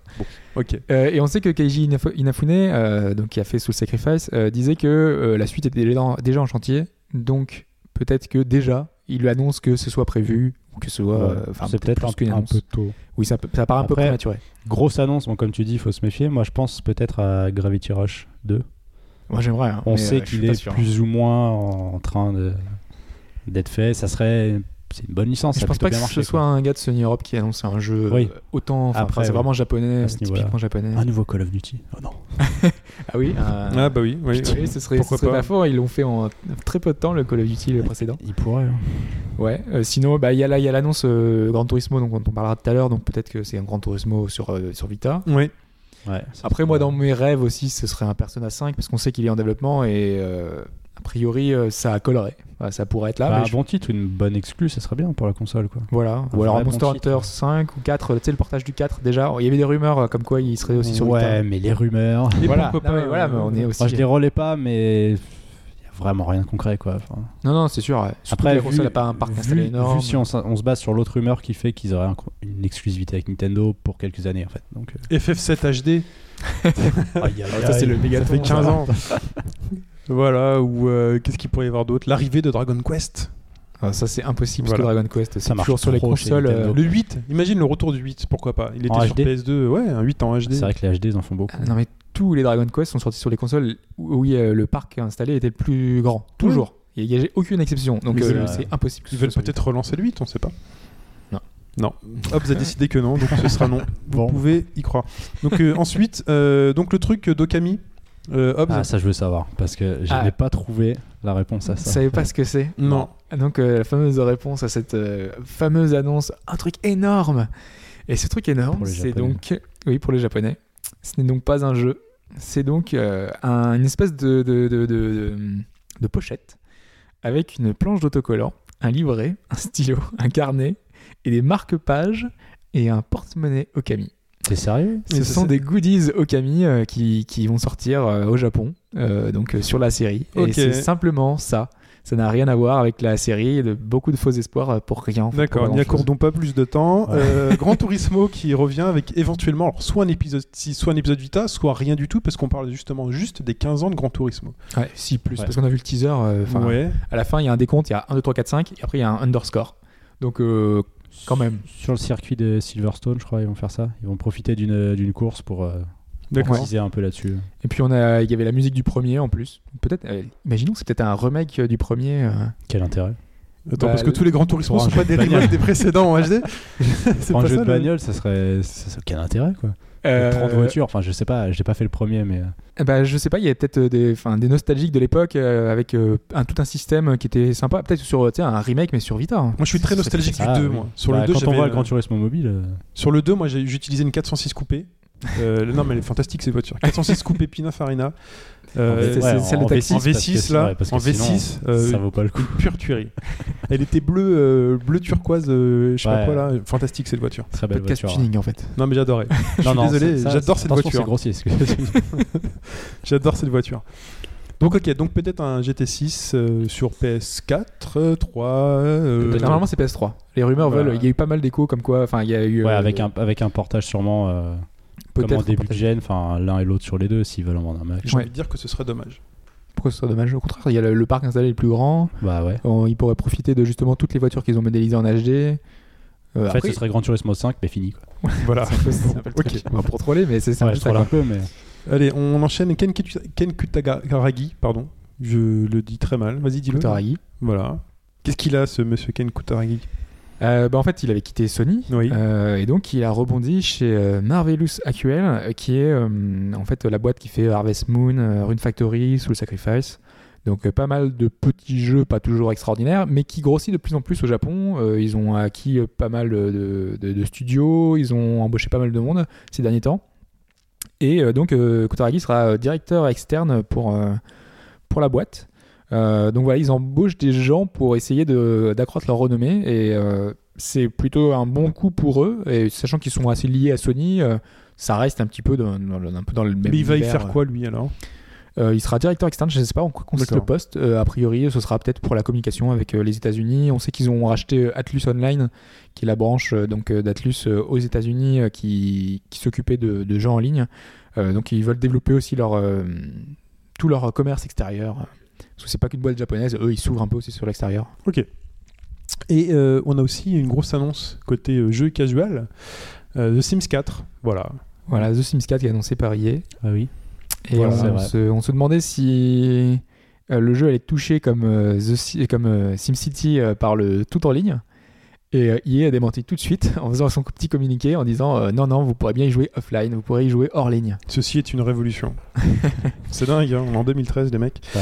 Ok. Euh, et on sait que Keiji Inaf- Inafune, euh, donc qui a fait Soul Sacrifice, euh, disait que euh, la suite était déjà en, chantier, donc peut-être que déjà il lui annonce que ce soit prévu que ce soit, Ouais, enfin c'est peut-être un, un annonce. peu tôt. Oui, ça, ça paraît un peu prématuré. Grosse annonce, bon, comme tu dis, il faut se méfier. Moi, je pense peut-être à Gravity Rush 2. Moi j'aimerais. hein, On sait euh, qu'il est sûr. plus ou moins en train d'être fait. Ça serait c'est une bonne licence. Je pense pas que ce soit quoi. un gars de Sony Europe qui annonce un jeu Oui. euh, autant. Après, c'est vraiment japonais, typiquement japonais. Un nouveau Call of Duty. Oh non. [laughs] Ah oui. un- Ah bah oui, oui. Oui, ce serait, Pourquoi ce serait pas? pas fort. Ils l'ont fait en très peu de temps, le Call of Duty le précédent. Il pourrait. hein. Ouais. euh, sinon, bah, il y a là, il y a l'annonce euh, Gran Turismo, donc dont on parlera tout à l'heure. Donc peut-être que c'est un Gran Turismo sur euh, sur Vita. Oui. Ouais, Après, moi, dans mes rêves aussi, ce serait un Persona 5 parce qu'on sait qu'il est en développement et euh, a priori, euh, ça collerait. Voilà, ça pourrait être là. Bah, mais un je- bon titre, une bonne exclue, ça serait bien pour la console, quoi. Voilà. Un Ou alors un bon Monster titre. Hunter 5 ou 4. Tu sais, le portage du 4 déjà. Il y avait des rumeurs euh, comme quoi il serait aussi sur ouais, Vita. mais les rumeurs. Et Voilà. Non, mais voilà, mais on est aussi. Moi, je les relais pas, mais vraiment rien de concret, quoi. Enfin, Non, non, c'est sûr. ouais. Après, la console vu, n'a pas un parc vu- installé vu énorme. si on, on se base sur l'autre rumeur qui fait qu'ils auraient un- une exclusivité avec Nintendo pour quelques années, en fait. Donc, euh, FF7 HD, [laughs] Ah, ça, c'est le méga ça fait 15 ans. [laughs] voilà, ou euh, qu'est-ce qu'il pourrait y avoir d'autre? L'arrivée de Dragon Quest. Ah, ça, c'est impossible Voilà. parce que Dragon Quest, Ça c'est marche toujours sur les consoles. Euh, Le 8, imagine le retour du 8, pourquoi pas Il était En sur HD? PS2, ouais, un 8 en HD. c'est vrai que les HD, ils en font beaucoup. Ah, Non, mais tous les Dragon Quest sont sortis sur les consoles où le parc installé était le plus grand. Toujours. Il n'y a aucune exception. Donc euh, c'est- impossible. Ils veulent peut-être relancer le 8, on sait pas. Non. Non. [laughs] Hobbs a [laughs] décidé que non, donc ce sera non. Vous Bon. pouvez y croire. Donc euh, [laughs] ensuite, euh, donc le truc d'Okami, euh. Ah, ça, je veux savoir, parce que je Ah. n'ai pas trouvé la réponse à Vous ça. savez pas ce que c'est non. Donc euh, la fameuse réponse à cette euh, fameuse annonce, un truc énorme. Et ce truc énorme, c'est donc, oui, pour les Japonais, ce n'est donc pas un jeu, c'est donc euh, un- une espèce de, de, de, de- de pochette avec une planche d'autocollant, un livret, [laughs] un stylo, un carnet et des marque-pages et un porte-monnaie Okami. T'es sérieux? Ce sont des goodies Okami euh, qui, qui vont sortir euh, au Japon, euh, donc euh, sur la série. Ok. Et c'est simplement ça. Ça n'a rien à voir avec la série, de beaucoup de faux espoirs euh, pour rien. en fait, D'accord, n'y accordons pas plus de temps. Ouais. Euh, [laughs] Gran Turismo qui revient avec éventuellement alors, soit un épisode 6, soit un épisode Vita, soit rien du tout, parce qu'on parle justement juste des 15 ans de Gran Turismo. Ouais, si plus, Ouais. parce qu'on a vu le teaser. euh, ouais. À la fin, il y a un décompte, il y a 1, 2, 3, 4, 5, et après il y a un underscore. Donc euh, quand même. Sur le circuit de Silverstone, je crois, ils vont faire ça. Ils vont profiter d'une d'une course pour euh, D'accord. préciser un peu là-dessus. Et puis on a, il y avait la musique du premier en plus. Peut-être, euh, imaginons que c'est peut-être un remake euh, du premier. euh. Quel intérêt Attends, Bah, parce que tous les Gran Turismo pour un sont pas des bagnole. remakes des précédents en HD. [laughs] c'est Pour un pas jeu ça, de le- bagnole, ça serait. ça- ça- Quel intérêt, quoi Euh, 30 voitures, enfin, je sais pas, j'ai pas fait le premier, mais. euh, Eh ben, je sais pas, il y a peut-être euh, des, enfin, des nostalgiques de l'époque euh, avec euh, un, tout un système qui était sympa. Peut-être sur tu sais, un remake, mais sur Vita. hein. Moi, je suis très nostalgique du Ah, 2, oui. moi. Sur Bah, le 2, quand on j'avais, voit le euh, Gran Turismo mobile. euh, Sur le 2, moi, j'ai j'utilisais une 406 coupée. Euh, non, mais elle est fantastique cette voiture. 406 coupée Pininfarina. Euh, c'est- celle de en taxi, en parce que V6 sinon- là, ouais, en sinon, V6, euh, ça vaut pas le coup. une pure tuerie. [laughs] Elle était bleue, euh, bleu turquoise, euh, je sais pas Ouais. quoi là. Fantastique cette voiture. Très belle Podcast voiture. tuning en fait. Non mais j'adorais. [laughs] Je Non, suis non, désolé, j'adore cette voiture. C'est grossier. [laughs] J'adore cette voiture. Donc ok, donc peut-être un GT6 euh, sur PS4, euh, 3. euh, Normalement, c'est PS3. Les rumeurs Voilà. veulent. Il y a eu pas mal d'échos comme quoi. Enfin, il y a eu. Ouais, avec un, avec un portage sûrement. Comme en début de gen, enfin l'un et l'autre sur les deux s'ils veulent en vendre un max. J'ai Ouais. envie de dire que ce serait dommage. Pourquoi ce serait dommage? Au contraire, il y a le, le parc installé le plus grand. Bah ouais. On- ils pourraient profiter de justement toutes les voitures qu'ils ont modélisées en HD. Euh, En fait, ce serait Gran Turismo 5, mais fini quoi. [laughs] Voilà. c'est un peu- c'est un peu le truc. Ok. Bon, pour troller, mais c'est c'est un Ouais, peu je ça. troll un quoi. peu, mais. [laughs] Allez, on enchaîne Ken, Kuta- Ken Kutagaragi, pardon. Je le dis très mal. Vas-y, dis-le. Kutaragi. Voilà. Qu'est-ce qu'il a ce monsieur Ken Kutaragi? Bah, en fait, il avait quitté Sony. Oui. Euh, et donc, il a rebondi chez euh, Marvelous euh, qui est euh, en fait la boîte qui fait Harvest Moon, euh, Rune Factory, Soul Sacrifice. Donc, euh, pas mal de petits jeux, pas toujours extraordinaires, mais qui grossit de plus en plus au Japon. Euh, ils ont acquis euh, pas mal de, de- de studios, ils ont embauché pas mal de monde ces derniers temps. Et euh, donc, euh, Kutaragi sera euh, directeur externe pour, euh, pour la boîte. Euh, donc voilà, ils embauchent des gens pour essayer d'accroître leur renommée et euh, c'est plutôt un bon coup pour eux. Et sachant qu'ils sont assez liés à Sony, euh, ça reste un petit peu dans, un peu dans le même. Mais il va y faire quoi lui alors? Il sera directeur externe, je ne sais pas en quoi consiste le poste. A priori, ce sera peut-être pour la communication avec les États-Unis. On sait qu'ils ont racheté Atlus Online, qui est la branche donc d'Atlus aux États-Unis qui, qui s'occupait de, de jeux en ligne. Donc ils veulent développer aussi leur tout leur commerce extérieur. Parce que c'est pas qu'une boîte japonaise, eux ils s'ouvrent un peu aussi sur l'extérieur. Ok. Et euh, on a aussi une grosse annonce côté euh, jeu casual. euh, The Sims 4. Voilà. Voilà, The Sims 4 qui est annoncé par EA. Ah oui. Et Voilà, on, se, on se demandait si euh, le jeu allait toucher comme, euh, The comme SimCity par le tout en ligne. Et EA a démenti tout de suite [laughs] en faisant son petit communiqué en disant euh, non, non, vous pourrez bien y jouer offline, vous pourrez y jouer hors ligne. Ceci est une révolution. [laughs] c'est dingue, hein, on est en 2013, les mecs. Ouais.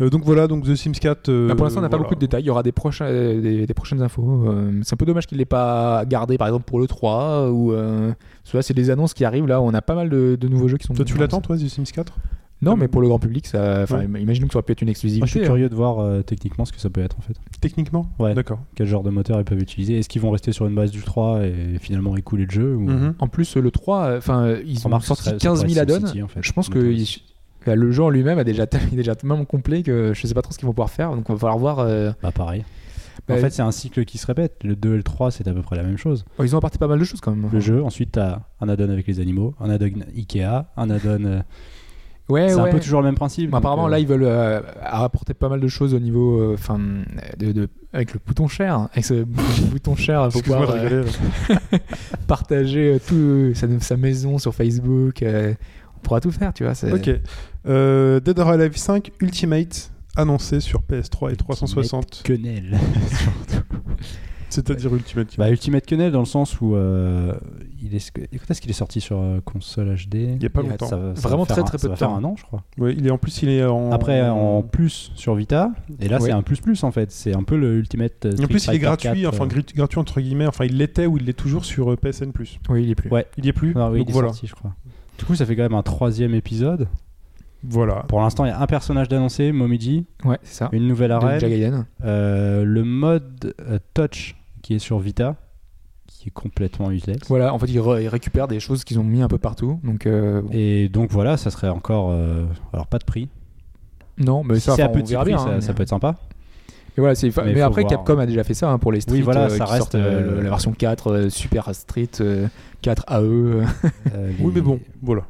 Euh, donc voilà, donc The Sims 4. euh, Bah, pour l'instant, on n'a pas beaucoup de détails. Il y aura des, prochains, euh, des, des prochaines infos. Euh, c'est un peu dommage qu'il ne l'ait pas gardé, par exemple, pour le 3. Ou, euh, parce que là, c'est des annonces qui arrivent. Là, on a pas mal de, de nouveaux jeux qui sont. Toi, tu l'attends, toi, The Sims 4 Non, mais pour le grand public, ça. Ouais. imaginons que ça aurait pu être une Moi, exclusivité. je suis hein. curieux de voir euh, techniquement ce que ça peut être en fait. Techniquement? Ouais. D'accord. Quel genre de moteur ils peuvent utiliser Est-ce qu'ils vont rester sur une base du 3 et finalement écouler le jeu ou... Mhm. En plus, le 3, euh, enfin, ils ont sorti serait- ça 15 000 pourrait être add-ons. En fait. Je pense aussi. Bah, le jeu en lui-même a déjà, [laughs] il est déjà tellement complet que je sais pas trop ce qu'ils vont pouvoir faire. Donc, on va falloir voir. euh, Bah pareil. bah, en fait, c'est un cycle qui se répète. Le 2 et le 3, c'est à peu près la même chose. oh, ils ont apporté pas mal de choses quand même. Le jeu, ensuite, t'as un add-on avec les animaux, un add-on Ikea, un add-on. euh, Ouais, c'est ouais. un peu toujours le même principe. Apparemment, euh, là, ils veulent euh, apporter pas mal de choses au niveau. euh, Enfin, de, de- avec le bouton cher. Avec ce [laughs] bouton cher, pour pouvoir euh, rigoler. [laughs] partager euh, tout, sa, sa maison sur Facebook. euh, on pourra tout faire, tu vois. c'est- Ok. Euh, Dead or Alive 5 Ultimate annoncé sur PS3 et 360. Quenelle. [laughs] C'est-à-dire Ultimate. bah, Ultimate Quenelle dans le sens où euh, il est. Quand est-ce qu'il est sorti sur euh, console HD Il n'y a pas Il y a longtemps. Ça va- ça Vraiment va faire très, un- très ça peu va de faire temps. un an, je crois. Ouais, il est en plus, il est en. Après, en plus sur Vita, et là, Ouais. c'est un plus plus en fait. C'est un peu le Ultimate. euh, En plus, il est Fighter gratuit, 4, enfin euh, gratuit entre guillemets. Enfin, il l'était ou il l'est toujours sur euh, PSN+. Oui, il est plus. Ouais. Il y est plus. Ah oui, Donc il est voilà. sorti, je crois. Du coup, ça fait quand même un troisième épisode. Voilà. Pour l'instant, il y a un personnage d'annoncé, Momiji, Ouais, c'est ça. une nouvelle arène, euh, le mode euh, touch qui est sur Vita, qui est complètement useless. Voilà, en fait, ils, ils récupèrent des choses qu'ils ont mis un peu partout. Donc, euh, bon. Et donc voilà, ça serait encore. euh, alors, pas de prix. non, mais si ça, c'est enfin, petit prix, bien. ça, hein, ça peut être sympa. Et voilà, Mais mais, après voir. Capcom a déjà fait ça hein, pour les Street. voilà, euh, ça reste, sortent, euh, le- la version 4 euh, Super Street euh, 4 AE. [laughs] Oui, mais bon, voilà.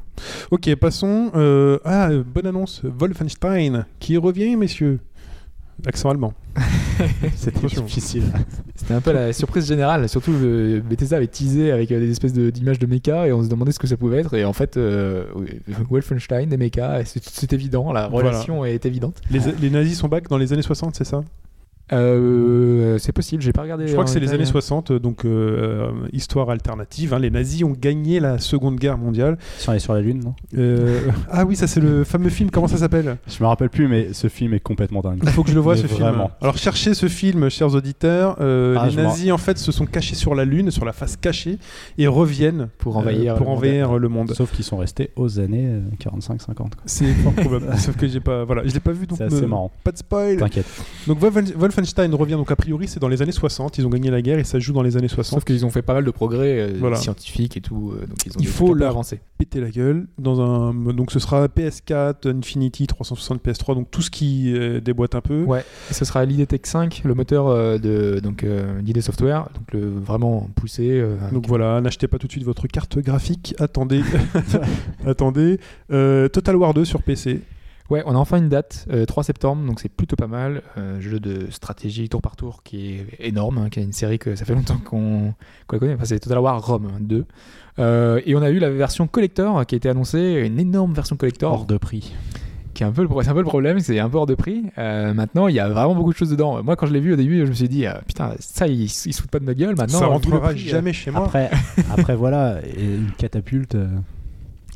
Ok, passons. euh, Ah, euh, bonne annonce. Wolfenstein qui revient, messieurs? Accent allemand. [laughs] C'était difficile. C'était un peu la surprise générale. Surtout, le Bethesda avait teasé avec euh, des espèces de- d'images de, mecha et on se demandait ce que ça pouvait être. Et en fait, euh, Wolfenstein, des mechas, et c'est c'est évident, la Voilà. relation est évidente. Les, les nazis sont back dans les années 60, c'est ça? Euh, c'est possible, j'ai pas regardé. Je crois que c'est les années 60, euh, donc euh, histoire alternative. hein. Les nazis ont gagné la Seconde Guerre mondiale. Ils sont allés sur la Lune, non? Euh, ah oui, ça c'est le fameux film, comment ça s'appelle? Je me rappelle plus, mais ce film est complètement dingue. Il faut que je le voie Mais ce vraiment. film. Alors cherchez ce film, chers auditeurs. Euh, Ah, les nazis en fait se sont cachés sur la Lune, sur la face cachée, et reviennent Pour envahir euh, pour le monde. envahir le monde. Sauf qu'ils sont restés aux années euh, 45-50. quoi. C'est fort probable. [laughs] Sauf que j'ai pas, voilà, je l'ai pas vu donc. C'est assez marrant. Pas de spoil. T'inquiète. Donc Wolfen- Wolfenstein revient donc a priori c'est dans les années 60. Ils ont gagné la guerre et ça se joue dans les années 60. Sauf qu'ils ont fait pas mal de progrès euh, Voilà. scientifiques et tout. euh, donc ils ont Il faut leur- péter la gueule dans un donc ce sera PS4, Infinity, 360, PS3 donc tout ce qui euh, déboîte un peu. Ouais, et ce sera l'ID Tech 5, le moteur de donc d'ID Software, donc le vraiment poussé. Donc voilà, n'achetez pas tout de suite votre carte graphique, attendez, [laughs] [laughs] attendez. Total War 2 sur PC. Ouais, on a enfin une date, euh, 3 septembre, donc c'est plutôt pas mal. Euh, jeu de stratégie tour par tour qui est énorme, hein, qui est une série que ça fait [laughs] longtemps qu'on la connaît. Enfin, c'est Total War Rome 2. Euh, et on a eu la version collector qui a été annoncée, une énorme version collector. Hors de prix. qui est un peu le, un peu le problème, c'est un peu hors de prix. Euh, maintenant, il y a vraiment beaucoup de choses dedans. Moi, quand je l'ai vu au début, je me suis dit, ah, putain, ça, ils, ils se foutent pas de ma gueule. Maintenant, ça rentrera prix, euh, jamais chez moi. Après, [laughs] après voilà, une catapulte. euh,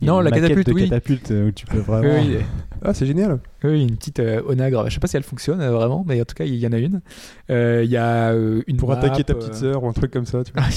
a Non, une la catapulte, de oui. catapulte euh, où tu peux vraiment. Oui, oui, Ah c'est génial. oui, une petite euh, onagre. Je sais pas si elle fonctionne euh, vraiment, mais en tout cas, il y en a une. Euh, Il y a euh, une Pour map, attaquer ta petite sœur ou un truc comme ça. Tu vois. [laughs]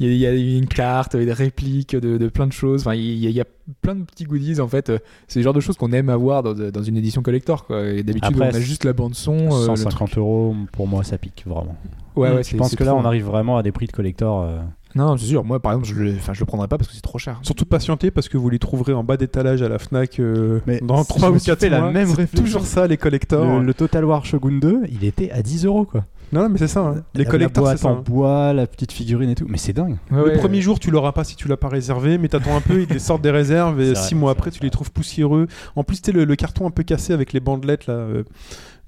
Il y, a, une carte, des répliques de, de plein de choses. Enfin, il y, a, il y a plein de petits goodies en fait. C'est le genre de choses qu'on aime avoir dans, dans une édition collector. quoi. Et D'habitude, on a juste la bande son. euh, le 150 euros, pour moi, ça pique vraiment. Ouais, ouais, je pense que là, on arrive vraiment à des prix de collector. Non, non, c'est sûr. Moi, par exemple, je le, enfin, je le prendrais pas parce que c'est trop cher. Surtout patienter parce que vous les trouverez en bas d'étalage à la Fnac euh, Mais dans je 3 me ou suis 4 fait la mois. même réflexion. toujours ça les collectors. Le, le Total War Shogun 2, il était à 10 euros quoi. Non, non, mais c'est ça. hein. Les La- collectors, la c'est boîte ça. en hein. bois, la petite figurine et tout. Mais c'est dingue. Ouais, le ouais, premier jour, tu l'auras pas si tu l'as pas réservé, mais t'attends un peu, ils te sortent des réserves et C'est vrai, 6 mois après, vrai, tu les trouves poussiéreux. En plus, tu le, le carton un peu cassé avec les bandelettes là. euh,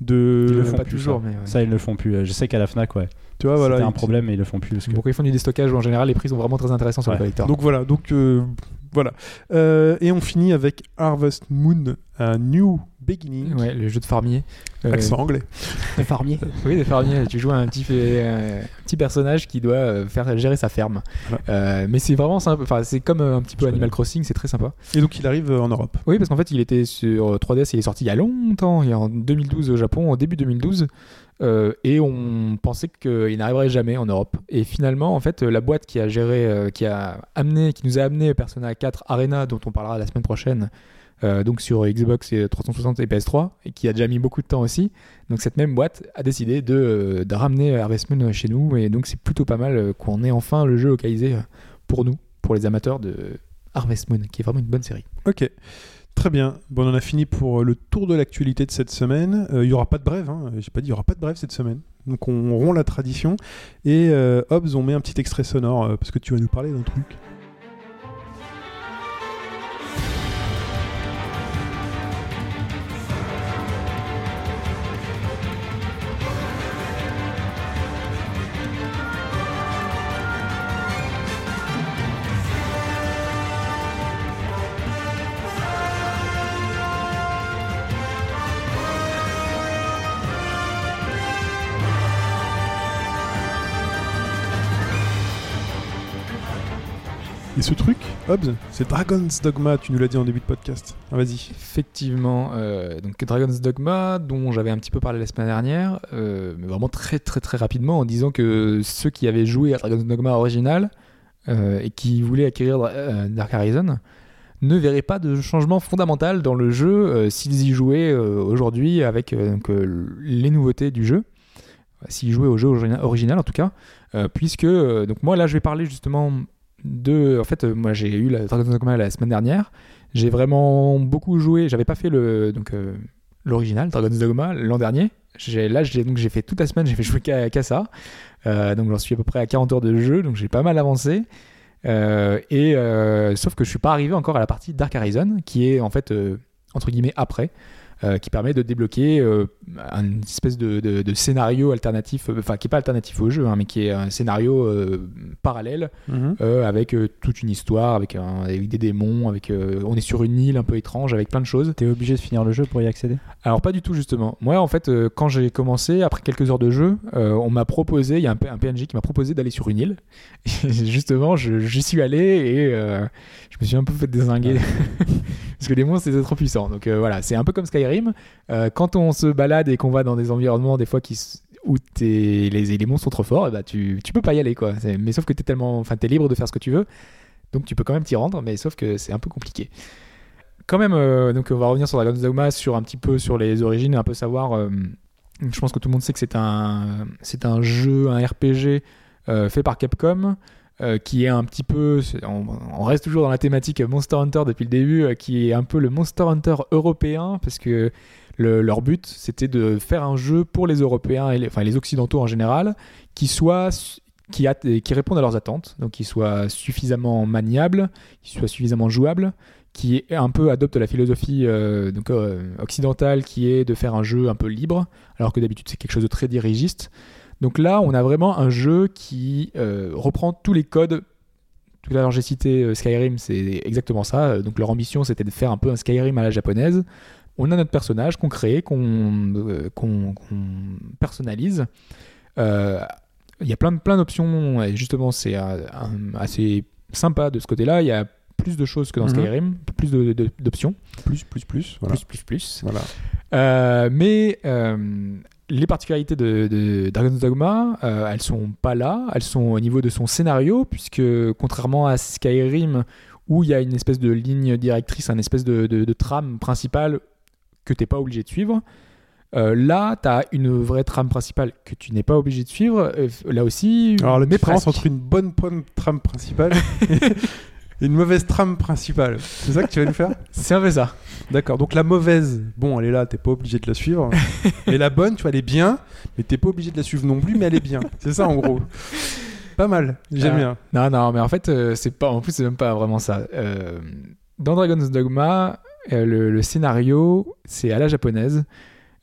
de... Ils le font pas plus, toujours, ça. mais. Ça, ils le font plus. Je sais qu'à la Fnac, ouais. Tu vois, voilà. C'était un problème, mais ils le font plus. Parce que... Pourquoi ils font du déstockage ou en général, les prix sont vraiment très intéressants sur Ouais. les collectors. Donc voilà, donc euh, Voilà. Euh, et on finit avec Harvest Moon, un New Beginning. Ouais, le jeu de farmier. Euh, Accent anglais. [laughs] Le farmier. Oui, des fermiers. Tu joues un petit, euh, un petit personnage qui doit faire gérer sa ferme. Voilà. Euh, mais c'est vraiment sympa. Enfin, c'est comme un petit peu Je Animal Crossing, c'est très sympa. Et donc il arrive en Europe. Oui, parce qu'en fait, il était sur 3DS, il est sorti il y a longtemps, il y a en 2012 au Japon, en début 2012. Euh, et on pensait qu'il n'arriverait jamais en Europe. Et finalement, en fait, la boîte qui a géré, euh, qui a amené, qui nous a amené Persona 4 Arena, dont on parlera la semaine prochaine, euh, donc sur Xbox et 360 et PS3, et qui a déjà mis beaucoup de temps aussi. Donc cette même boîte a décidé de, euh, de ramener Harvest Moon chez nous, et donc c'est plutôt pas mal euh, qu'on ait enfin le jeu localisé euh, pour nous, pour les amateurs de Harvest Moon, qui est vraiment une bonne série. Ok. Très bien. Bon, on en a fini pour euh, le tour de l'actualité de cette semaine. Euh, Il y aura pas de brève. Hein. J'ai pas dit il y aura pas de brève cette semaine. Donc on rompt la tradition. Et euh, on met un petit extrait sonore euh, parce que tu vas nous parler d'un truc. Et ce truc, Hobbs, c'est Dragon's Dogma. Tu nous l'as dit en début de podcast. Ah, Vas-y. Effectivement, euh, donc Dragon's Dogma, dont j'avais un petit peu parlé la semaine dernière, euh, mais vraiment très très très rapidement en disant que ceux qui avaient joué à Dragon's Dogma original euh, et qui voulaient acquérir Dark Horizon ne verraient pas de changement fondamental dans le jeu s'ils y jouaient aujourd'hui avec les nouveautés du jeu. S'ils jouaient au jeu origina- original en tout cas, puisque donc moi là je vais parler justement En fait, euh, moi j'ai eu la Dragon's Dogma la semaine dernière. J'ai vraiment beaucoup joué. J'avais pas fait le donc euh, l'original Dragon's Dogma l'an dernier. Là j'ai donc j'ai fait toute la semaine. [laughs] J'ai fait jouer qu'à ça. Euh, donc j'en suis à peu près à 40 heures de jeu. Donc j'ai pas mal avancé. Euh, et sauf que je suis pas arrivé encore à la partie Dark Horizon qui est en fait entre guillemets après. Euh, qui permet de débloquer euh, une espèce de, de- de scénario alternatif, euh, enfin qui est pas alternatif au jeu, hein, mais qui est un scénario euh, parallèle euh, avec toute une histoire, avec, un- avec des démons, avec on est sur une île un peu étrange, avec plein de choses. T'es obligé de finir le jeu pour y accéder? Alors pas du tout justement. Moi en fait quand j'ai commencé, après quelques heures de jeu, on m'a proposé, il y a un, un PNJ qui m'a proposé d'aller sur une île. [laughs] Justement j'y suis allé et je me suis un peu fait désinguer. [laughs] Parce que les monstres étaient trop puissants. Donc euh, voilà, c'est un peu comme Skyrim. Euh, quand on se balade et qu'on va dans des environnements des fois où les, monstres sont trop forts, et bah tu, peux pas y aller quoi. Mais sauf que t'es tellement, enfin t'es libre de faire ce que tu veux, donc tu peux quand même t'y rendre, mais sauf que c'est un peu compliqué. Quand même, euh, donc on va revenir sur Dragon's Dogma, sur un petit peu sur les origines, un peu savoir. je pense que tout le monde sait que c'est un, c'est un jeu, un RPG fait par Capcom. Euh, qui est un petit peu, on, reste toujours dans la thématique Monster Hunter depuis le début, euh, qui est un peu le Monster Hunter européen, parce que le- leur but c'était de faire un jeu pour les Européens et les, enfin les Occidentaux en général, qui soit qui, qui répondent à leurs attentes, donc qui soit suffisamment maniable, qui soit suffisamment jouable, qui un peu adopte la philosophie euh, occidentale qui est de faire un jeu un peu libre, alors que d'habitude c'est quelque chose de très dirigiste. Donc là, on a vraiment un jeu qui euh, reprend tous les codes. Tout à l'heure, j'ai cité euh, Skyrim, c'est exactement ça. Euh, Donc leur ambition, c'était de faire un peu un Skyrim à la japonaise. On a notre personnage qu'on crée, qu'on qu'on- personnalise. Il y a plein, plein d'options, et justement, c'est assez sympa de ce côté-là. Plus de choses que dans Mhm. Skyrim, plus d'options. Plus, plus, plus. Voilà. Plus, plus, plus. Voilà. Euh, mais euh, les particularités de, de Dragon's Dogma, euh, elles sont pas là, elles sont au niveau de son scénario, puisque contrairement à Skyrim, où il y a une espèce de ligne directrice, une espèce de, de- de trame principale que t'es pas obligé de suivre, euh, là, tu as une vraie trame principale que tu n'es pas obligé de suivre. Euh, là aussi, Alors la différence entre une bonne bonne trame principale [laughs] une mauvaise trame principale, c'est ça que tu vas nous faire? C'est un peu ça. D'accord. Donc la mauvaise, bon, elle est là, t'es pas obligé de la suivre. [laughs] et la bonne, tu vois, elle est bien, mais t'es pas obligé de la suivre non plus, mais elle est bien. C'est ça en gros. Pas mal. J'aime Ah. bien. Non, non, mais en fait, euh, c'est pas. En plus, c'est même pas vraiment ça. Euh, dans Dragon's Dogma, euh, le, le scénario, c'est à la japonaise.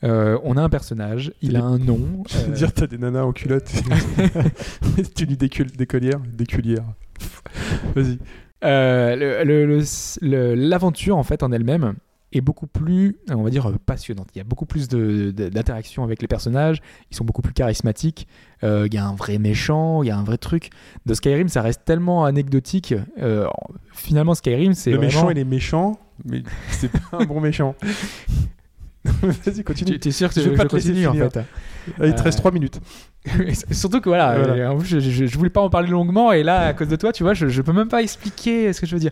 Euh, on a un personnage, il a un nom. Je [laughs] veux euh, dire, t'as des nanas en culotte. [laughs] tu dis des, cul- des collières, des culières. Vas-y. Euh, L'aventure, en fait, en elle-même, est beaucoup plus, on va dire, euh, passionnante. Il y a beaucoup plus d'interactions avec les personnages, ils sont beaucoup plus charismatiques, Euh, il y a un vrai méchant, il y a un vrai truc. De Skyrim, ça reste tellement anecdotique. Euh, finalement, Skyrim, c'est Le vraiment... méchant, il est méchant, mais c'est pas un bon méchant. [laughs] [laughs] Vas-y, continue. Tu es sûr que Je vais pas je te laisser continue, en finir. fait Ah, il te Euh, reste 3 minutes. [laughs] Surtout que voilà, Voilà. euh, en plus, je, je, voulais pas en parler longuement et là, à cause de toi, tu vois, je, je peux même pas expliquer ce que je veux dire.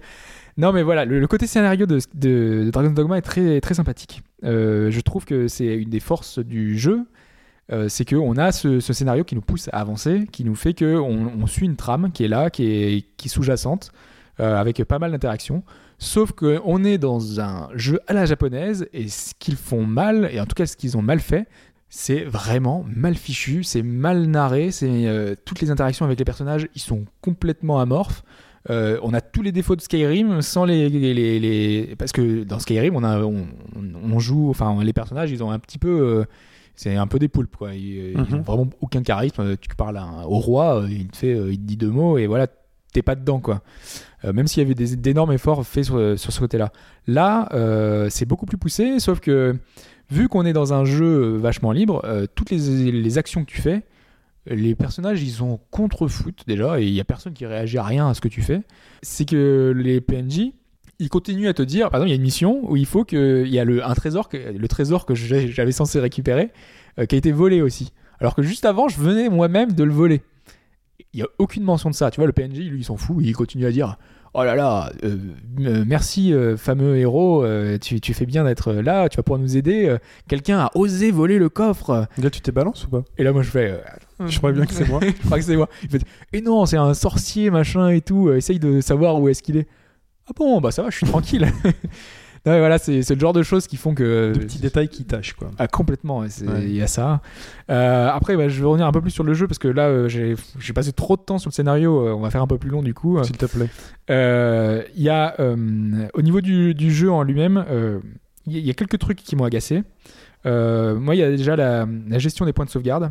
Non, mais voilà, le, le côté scénario de, de, de Dragon's Dogma est très, très sympathique. Euh, je trouve que c'est une des forces du jeu. euh, c'est qu'on a ce, ce scénario qui nous pousse à avancer, qui nous fait que on, on suit une trame qui est là, qui est, qui est sous-jacente, euh, avec pas mal d'interactions. Sauf qu'on est dans un jeu à la japonaise et ce qu'ils font mal, et en tout cas ce qu'ils ont mal fait, c'est vraiment mal fichu, c'est mal narré, c'est euh, toutes les interactions avec les personnages, ils sont complètement amorphes. Euh, on a tous les défauts de Skyrim sans les, les, les- les- parce que dans Skyrim on a on, joue enfin les personnages ils ont un petit peu euh, c'est un peu des poulpes quoi. Ils, ils ont vraiment aucun charisme. Tu parles à un- au roi il te fait il te dit deux mots et voilà t'es pas dedans quoi Euh, même s'il y avait d'énormes efforts faits sur, ce côté là euh, c'est beaucoup plus poussé sauf que vu qu'on est dans un jeu vachement libre euh, toutes les, actions que tu fais les personnages ils sont contre foot déjà et il y a personne qui réagit à rien à ce que tu fais. C'est que les PNJ ils continuent à te dire par exemple il y a une mission où il faut que il y a le, un trésor que, le trésor que j'avais censé récupérer euh, qui a été volé aussi. Alors que juste avant je venais moi-même de le voler il y a aucune mention de ça tu vois le PNJ lui il s'en fout il continue à dire Oh là là, euh, euh, merci euh, fameux héros, euh, tu, tu fais bien d'être là, tu vas pouvoir nous aider. Quelqu'un a osé voler le coffre. Là, tu t'es balance ou pas? Et là, moi, je fais. Je crois bien que c'est moi. [laughs] je crois que c'est moi. Il fait Et non, c'est un sorcier, machin et tout. essaye de savoir où est-ce qu'il est. Ah bon, bah ça va, je suis tranquille. [laughs] Non, mais voilà, c'est le genre de choses qui font que. De petits détails qui tâchent, quoi. Ah, complètement, il Ouais. y a ça. Euh, après, bah, je vais revenir un peu plus sur le jeu parce que là, euh, j'ai passé trop de temps sur le scénario. euh, on va faire un peu plus long du coup. S'il te plaît. Il y a, au niveau du, du jeu en lui-même, il y, a- il y a quelques trucs qui m'ont agacé. Moi, il y a déjà la, la gestion des points de sauvegarde.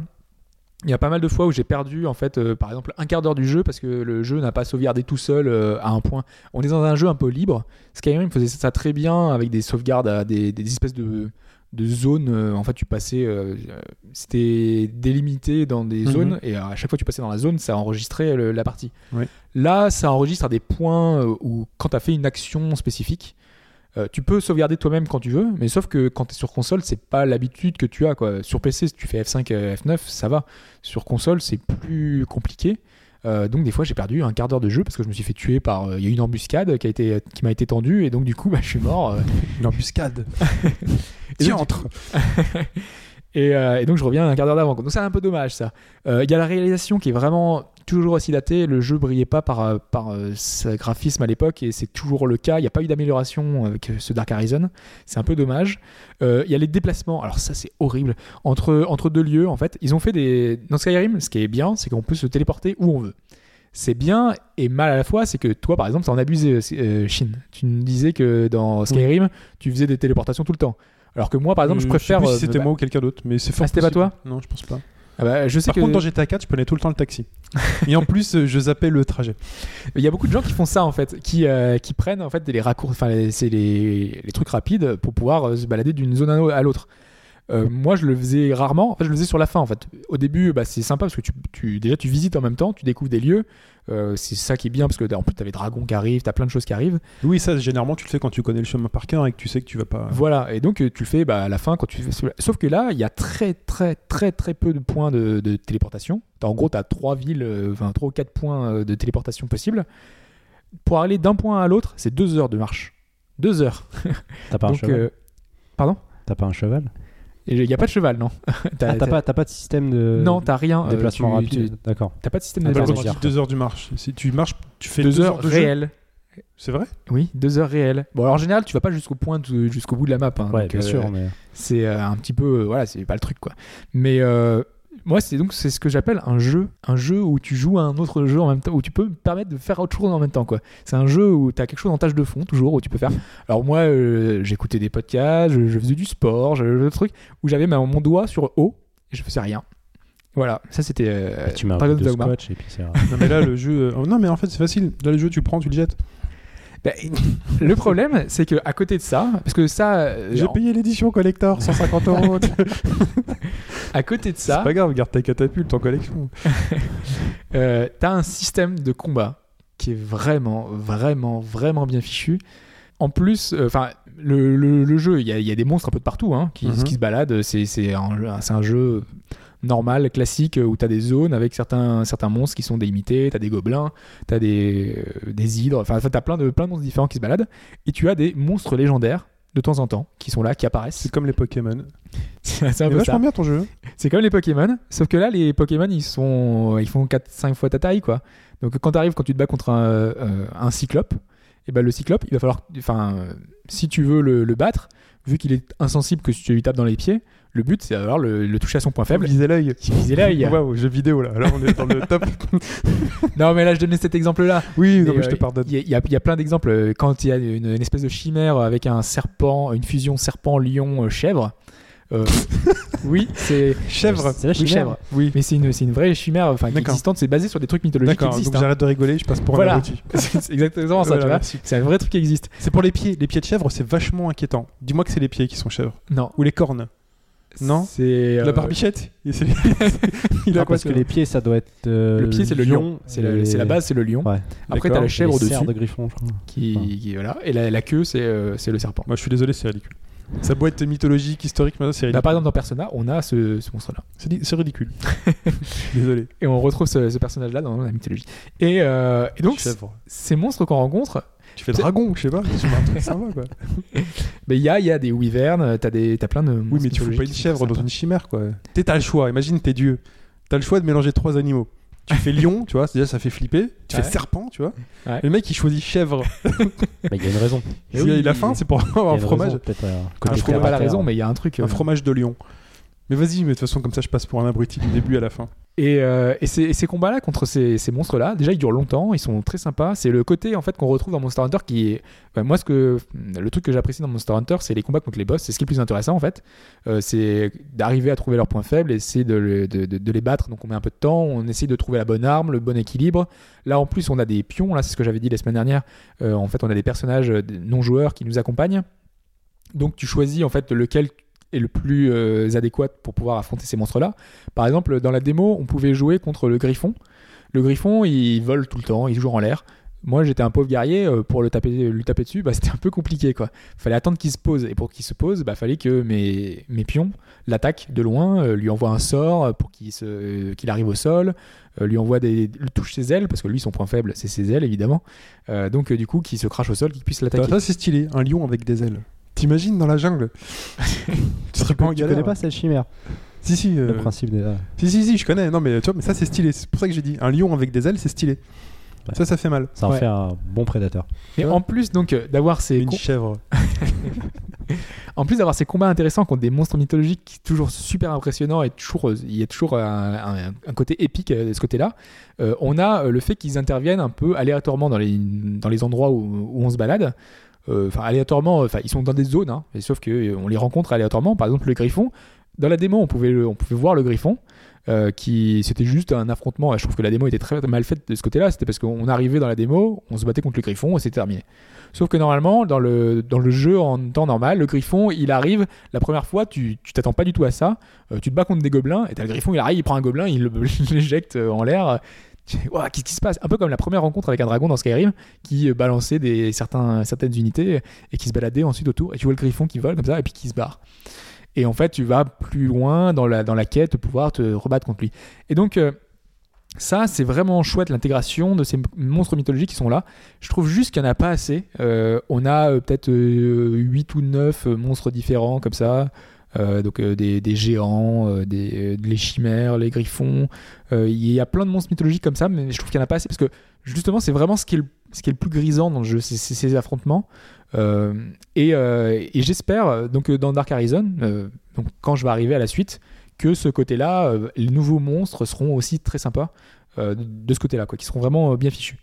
Il y a pas mal de fois où j'ai perdu, en fait, euh, par exemple, un quart d'heure du jeu parce que le jeu n'a pas sauvegardé tout seul euh, à un point. On est dans un jeu un peu libre. Skyrim faisait ça très bien avec des sauvegardes à des, des espèces de, de zones. euh, en fait, tu passais, c'était délimité dans des Mhm. zones et à chaque fois que tu passais dans la zone, ça enregistrait le- la partie. Là, ça enregistre à des points où, quand tu as fait une action spécifique, euh, tu peux sauvegarder toi-même quand tu veux, mais sauf que quand tu es sur console, c'est pas l'habitude que tu as. Quoi. Sur PC, si tu fais F5, euh, F9, ça va. Sur console, c'est plus compliqué. Euh, donc des fois j'ai perdu un quart d'heure de jeu parce que je me suis fait tuer par euh, il y a eu une embuscade qui a été qui m'a été tendue et donc du coup bah, je suis mort Une embuscade. [laughs] Tiens, entre? [laughs] et, euh, et donc je reviens un quart d'heure d'avant. Donc c'est un peu dommage ça. Euh, Il y a la réalisation qui est vraiment toujours aussi datée. Le jeu brillait pas par, euh, par euh, ce graphisme à l'époque et c'est toujours le cas. Il n'y a pas eu d'amélioration avec ce Dark Horizon. C'est un peu dommage. Il y a les déplacements. Alors ça c'est horrible. Entre, entre deux lieux en fait, ils ont fait des... Dans Skyrim, ce qui est bien, c'est qu'on peut se téléporter où on veut. C'est bien et mal à la fois, c'est que toi par exemple, t'en abusé, euh, Shin. Tu me disais que dans Skyrim, tu faisais des téléportations tout le temps. Alors que moi par exemple, je Euh, préfère... sais plus euh, si c'était me- moi ou quelqu'un d'autre, mais c'est fort. Ah, c'était pas toi Non, je pense pas. Ah bah, je sais Par que contre, dans GTA 4, je prenais tout le temps le taxi. Et en plus, euh, je zappais le trajet. il y a beaucoup de gens qui font ça en fait, qui, euh, qui prennent en fait les raccourcis, enfin c'est les, les trucs rapides pour pouvoir euh, se balader d'une zone à l'autre. Euh, moi, je le faisais rarement. En fait, je le faisais sur la fin. En fait, au début, bah, c'est sympa parce que tu, tu- déjà tu visites en même temps, tu découvres des lieux. Euh, c'est ça qui est bien parce que en plus, t'as les dragons qui arrivent, t'as plein de choses qui arrivent. Oui, ça, généralement, tu le fais quand tu connais le chemin par cœur et que tu sais que tu vas pas. Voilà, et donc euh, tu le fais bah, à la fin quand tu fais... Sauf que là, il y a très très très très peu de points de, de téléportation. T'as- en gros, tu as trois villes, enfin trois ou quatre points de téléportation possibles. Pour aller d'un point à l'autre, c'est deux heures de marche. Deux heures. T'as pas un donc, cheval Pardon? T'as pas un cheval? Il n'y a pas de cheval, non. [laughs] T'as- Ah, pas, t'as pas de système de Non, t'as rien. euh, déplacement tu- rapide. D'accord. T'as pas de système Ah, de déplacement. dis deux heures du marche, si tu marches, tu fais Deux, deux, heures de jeu. réelles. C'est vrai? Oui, deux heures réelles. Bon, alors en général, tu vas pas jusqu'au point, jusqu'au bout de la map. hein, Ouais, donc, bien euh, sûr, mais c'est euh, un petit peu euh, voilà c'est pas le truc quoi mais euh, moi c'est donc c'est ce que j'appelle un jeu un jeu où tu joues à un autre jeu en même temps où tu peux me permettre de faire autre chose en même temps quoi c'est un jeu où tu as quelque chose en tâche de fond toujours où tu peux faire alors moi euh, j'écoutais des podcasts je, je faisais du sport je, des trucs où j'avais ma- mon doigt sur haut et je faisais rien voilà ça c'était euh, tu peu de Dogma. scotch et puis c'est. [laughs] Non, mais là, le jeu. euh, Non, mais en fait, c'est facile. Là, le jeu, tu le prends, tu le jettes. Bah, le problème, c'est que à côté de ça, parce que ça, euh, J'ai payé l'édition collector, 150 euros. [laughs] à côté de ça, C'est pas grave, garde ta catapulte en collection. [laughs] euh, t'as un système de combat qui est vraiment, vraiment, vraiment bien fichu. En plus, euh, enfin, le, le- le jeu, il y, a- il y a des monstres un peu de partout hein, qui, Mhm. qui se baladent. Un, c'est un jeu normal, classique, où tu as des zones avec certains, certains monstres qui sont délimités. Tu as des gobelins, tu as des, euh, des hydres. Enfin, tu as plein de, plein de monstres différents qui se baladent. Et tu as des monstres légendaires de temps en temps qui sont là, qui apparaissent. C'est comme les Pokémon. [laughs] C'est un peu ça. vachement bien ton jeu. C'est comme les Pokémon, sauf que là, les Pokémon, ils, sont, ils font 4-5 fois ta taille, quoi. Donc quand tu arrives, quand tu te bats contre un, euh, un cyclope, et ben le cyclope, il va falloir. Enfin, si tu veux le, le battre, vu qu'il est insensible que si tu lui tapes dans les pieds, le but, c'est d'avoir le, le toucher à son point faible. Viser l'œil. Viser l'œil. [laughs] Waouh, jeu vidéo là. Là, on est dans le top. [laughs] Non, mais là, je donnais cet exemple-là. Oui, non, Mais, je te euh, pardonne. Il y, a- y y plein d'exemples. Quand il y a une, une espèce de chimère avec un serpent, une fusion serpent-lion-chèvre. euh, [laughs] oui, c'est. Chèvre. C'est la chèvre. Oui. Mais c'est une, vraie chimère enfin, qui existante. C'est basé sur des trucs mythologiques qui D'accord, existent. donc hein. j'arrête de rigoler, je passe pour Voilà. un c'est exactement ça, Voilà, tu vois. merci. C'est un vrai truc qui existe. C'est pour les pieds. Les pieds de chèvre, c'est vachement inquiétant. Dis-moi que c'est les pieds qui sont chèvres. Non. Ou les cornes. Non C'est. euh, La barbichette Il [laughs] a Ah, quoi parce que les pieds, ça doit être. euh, Le pied, c'est le lion. C'est la, et- c'est la base, c'est le lion. Ouais. Après, t'as la chèvre cerfs de griffon, je crois. Qui, qui- voilà. Et la, la queue, c'est euh, c'est le serpent. Moi, je suis désolé, c'est ridicule. Ça doit être mythologique, historique, mais c'est Là, ridicule. Bah, par exemple, dans Persona, on a ce, ce monstre-là. C'est di- c'est ridicule. [laughs] Désolé. Et on retrouve ce, ce personnage-là dans la mythologie. Et, euh, et donc, ces monstres qu'on rencontre, Tu fais dragon, je sais pas. Un truc sympa, quoi. [laughs] ben, il y, a, il y a des wyverns, t'as des- t'as plein de. Oui, mais tu fous pas une chèvre dans une chimère, quoi. Tu sais, t'as le choix. Imagine, t'es Dieu. T'as le choix de mélanger trois animaux. Tu fais lion, tu vois, déjà ça fait flipper. Tu Ouais. fais serpent, tu vois. Ouais. Et le mec il choisit chèvre. [laughs] Bah, Il y a une raison. Il a faim, c'est pour avoir un une fromage. raison, euh, Ah, trouve terre pas la raison, mais il y a un truc. euh, Un fromage de lion. Mais vas-y, mais de toute façon, comme ça, je passe pour un abruti du début à la fin. Et, euh, et ces, combats-là contre ces, ces monstres-là, déjà ils durent longtemps, ils sont très sympas. C'est le côté en fait qu'on retrouve dans Monster Hunter qui est, bah, moi ce que le truc que j'apprécie dans Monster Hunter, c'est les combats contre les boss. C'est ce qui est le plus intéressant en fait. Euh, c'est d'arriver à trouver leurs points faibles, essayer de, de, de- les battre. Donc on met un peu de temps, on essaie de trouver la bonne arme, le bon équilibre. Là en plus on a des pions. Là c'est ce que j'avais dit la semaine dernière. Euh, en fait on a des personnages euh, non joueurs qui nous accompagnent. Donc tu choisis en fait lequel est le plus euh, adéquat pour pouvoir affronter ces monstres-là. Par exemple, dans la démo, on pouvait jouer contre le griffon. Le griffon, il vole tout le temps, il toujours en l'air. Moi, j'étais un pauvre guerrier, euh, pour le taper, lui taper dessus, bah, [laughs] c'était un peu compliqué. quoi. fallait attendre qu'il se pose. Et pour qu'il se pose, bah, fallait que mes, mes pions l'attaquent de loin, euh, lui envoient un sort pour qu'il arrive au sol, lui envoie des, touche ses ailes, parce que lui, son point faible, c'est ses ailes, évidemment. Euh, donc, du coup, qu'il se crache au sol, qu'il puisse l'attaquer. Ça, c'est stylé. Un lion avec des ailes. T'imagines dans la jungle [laughs] Tu serais pas en Tu galère. connais pas cette chimère Si, si. euh, Le principe des. ah. Si, si, si, je connais. Non, mais tu vois, mais ça, c'est stylé. C'est pour ça que j'ai dit. Un lion avec des ailes, c'est stylé. Ouais. Ça, ça fait mal. Ça en Ouais. fait un bon prédateur. Et en plus, donc, euh, d'avoir ces, Une com- chèvre. [laughs] En plus d'avoir ces combats intéressants contre des monstres mythologiques toujours super impressionnants et toujours, euh, il y a toujours un, un- un côté épique euh, de ce côté-là, euh, on a euh, le fait qu'ils interviennent un peu aléatoirement dans les, dans les endroits où, où on se balade. Euh, Enfin, aléatoirement, enfin, ils sont dans des zones, hein, et sauf qu'on les rencontre aléatoirement. Par exemple, le griffon. Dans la démo, on pouvait, on pouvait voir le griffon. euh, qui c'était juste un affrontement. Je trouve que la démo était très mal faite de ce côté-là. C'était parce qu'on arrivait dans la démo, on se battait contre le griffon et c'était terminé. Sauf que normalement, dans le, dans le jeu en temps normal, le griffon, il arrive, la première fois, tu t'attends pas du tout à ça. Euh, tu te bats contre des gobelins, et t'as le griffon, il arrive, il prend un gobelin, il [laughs] l'éjecte euh, en l'air. [laughs] Ouah, Qu'est-ce qui se passe? Un peu comme la première rencontre avec un dragon dans Skyrim, qui euh, balançait des, certains, certaines unités et qui se baladait ensuite autour. Et tu vois le griffon qui vole comme ça, et puis qui se barre. Et en fait, tu vas plus loin dans la, dans la quête, pouvoir te rebattre contre lui. Et donc, euh, ça, c'est vraiment chouette l'intégration de ces monstres mythologiques qui sont là. Je trouve juste qu'il n'y en a pas assez. Euh, on a peut-être 8 ou 9 monstres différents comme ça. Euh, donc euh, des, des géants, euh, des, les chimères, les griffons. Il y a plein de monstres mythologiques comme ça, mais je trouve qu'il n'y en a pas assez parce que justement, c'est vraiment ce qui est le, ce qui est le plus grisant dans le jeu, ces affrontements. Et et j'espère, donc dans Dark Horizon, donc quand je vais arriver à la suite, que ce côté-là, les nouveaux monstres seront aussi très sympas de, ce côté-là, quoi, qui seront vraiment bien fichus.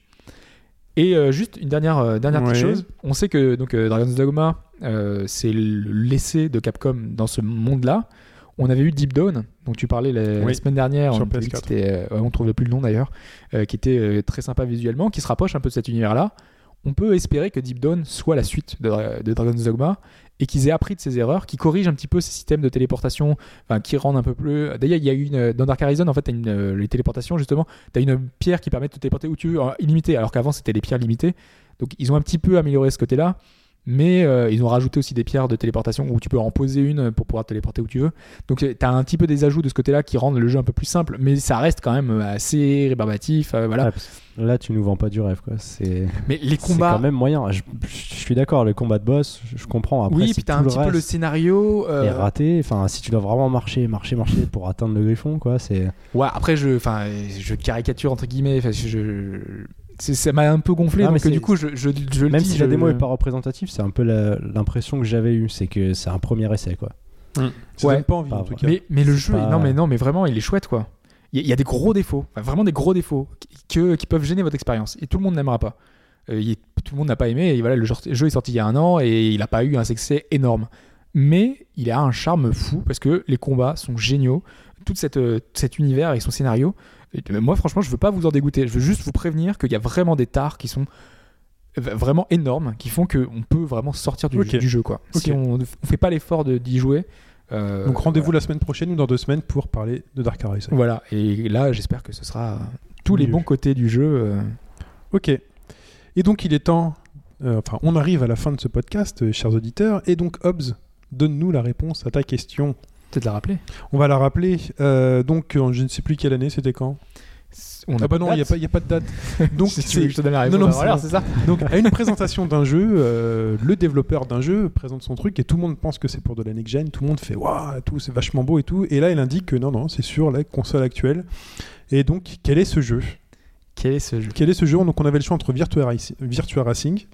Et euh, juste une dernière, euh, dernière petite Ouais. chose, on sait que donc, euh, Dragon's Dogma, c'est le- l'essai de Capcom dans ce monde-là. On avait eu Deep Dawn, dont tu parlais la, semaine dernière, sur on, avait dit que PS4. c'était, euh, ouais, on trouvait plus le nom d'ailleurs, qui était très sympa visuellement, qui se rapproche un peu de cet univers-là. on peut espérer que Deep Dawn soit la suite de, de Dragon's Dogma et qu'ils aient appris de ses erreurs, qu'ils corrigent un petit peu ces systèmes de téléportation, qui rendent un peu plus. D'ailleurs, il y a une dans Dark Horizon, en fait, t'as une, euh, les téléportations justement, tu as une pierre qui permet de te téléporter où tu veux, illimité, alors qu'avant c'était des pierres limitées. Donc ils ont un petit peu amélioré ce côté-là. Mais euh, ils ont rajouté aussi des pierres de téléportation où tu peux en poser une pour pouvoir te téléporter où tu veux. Donc tu as un petit peu des ajouts de ce côté-là qui rendent le jeu un peu plus simple, mais ça reste quand même assez rébarbatif. euh, voilà. Ouais, là, tu nous vends pas du rêve, quoi. C'est [laughs] Mais les c'est combats. quand même moyen. Je, je suis d'accord, le combat de boss, je, comprends. Après, oui, puis t'as tout un petit peu le scénario. euh, est raté. Enfin, si tu dois vraiment marcher, marcher, marcher pour atteindre le griffon, quoi, c'est. Ouais, après, je, je caricature entre guillemets. enfin, je- je- c'est- ça m'a un peu gonflé, mais donc euh, du coup, je, je, je le Même dis, si la démo est pas représentative, c'est un peu la- l'impression que j'avais eue, c'est que c'est un premier essai, quoi. Ça Ouais. donne pas envie Pas en tout vrai. cas. Mais, mais le C'est jeu, pas- non, mais non, mais vraiment, il est chouette, quoi. Il y, a- il y a des gros défauts, enfin, vraiment des gros défauts qui, que- qui peuvent gêner votre expérience. Et tout le monde n'aimera pas. Euh, tout le monde n'a pas aimé. Et voilà, le jeu, le jeu est sorti il y a un an et il n'a pas eu un succès énorme. Mais il a un charme fou parce que les combats sont géniaux. Tout cette, euh, cet univers et son scénario. Moi, franchement, je veux pas vous en dégoûter. Je veux juste vous prévenir qu'il y a vraiment des tares qui sont vraiment énormes, qui font qu'on peut vraiment sortir du, jeu. Quoi. Si on ne fait pas l'effort de- d'y jouer. euh, Donc rendez-vous la semaine prochaine ou dans deux semaines pour parler de Dark Horizon. voilà, et là j'espère que ce sera tous les bons côtés du jeu. euh, Ok. Et donc il est temps, euh, enfin on arrive à la fin de ce podcast, euh, chers auditeurs, et donc Hobbs, donne-nous la réponse à ta question. Peut-être la rappeler. On va la rappeler, euh, donc en je ne sais plus quelle année, c'était quand. On Ah bah non, il n'y a, pas- il y a pas de date. [laughs] Donc si tu veux que je c'est te donne la réponse, Non, non, voilà, c'est c'est ça. donc à une [laughs] présentation d'un jeu, euh, le développeur d'un jeu présente son truc et tout le monde pense que c'est pour de la next gen, tout le monde fait waouh, tout c'est vachement beau et tout, et là il indique que non non, c'est sur la console actuelle. Et donc quel est ce jeu? Quel est ce jeu? Quel est ce jeu? Donc on avait le choix entre Virtua, Raci- Virtua Racing,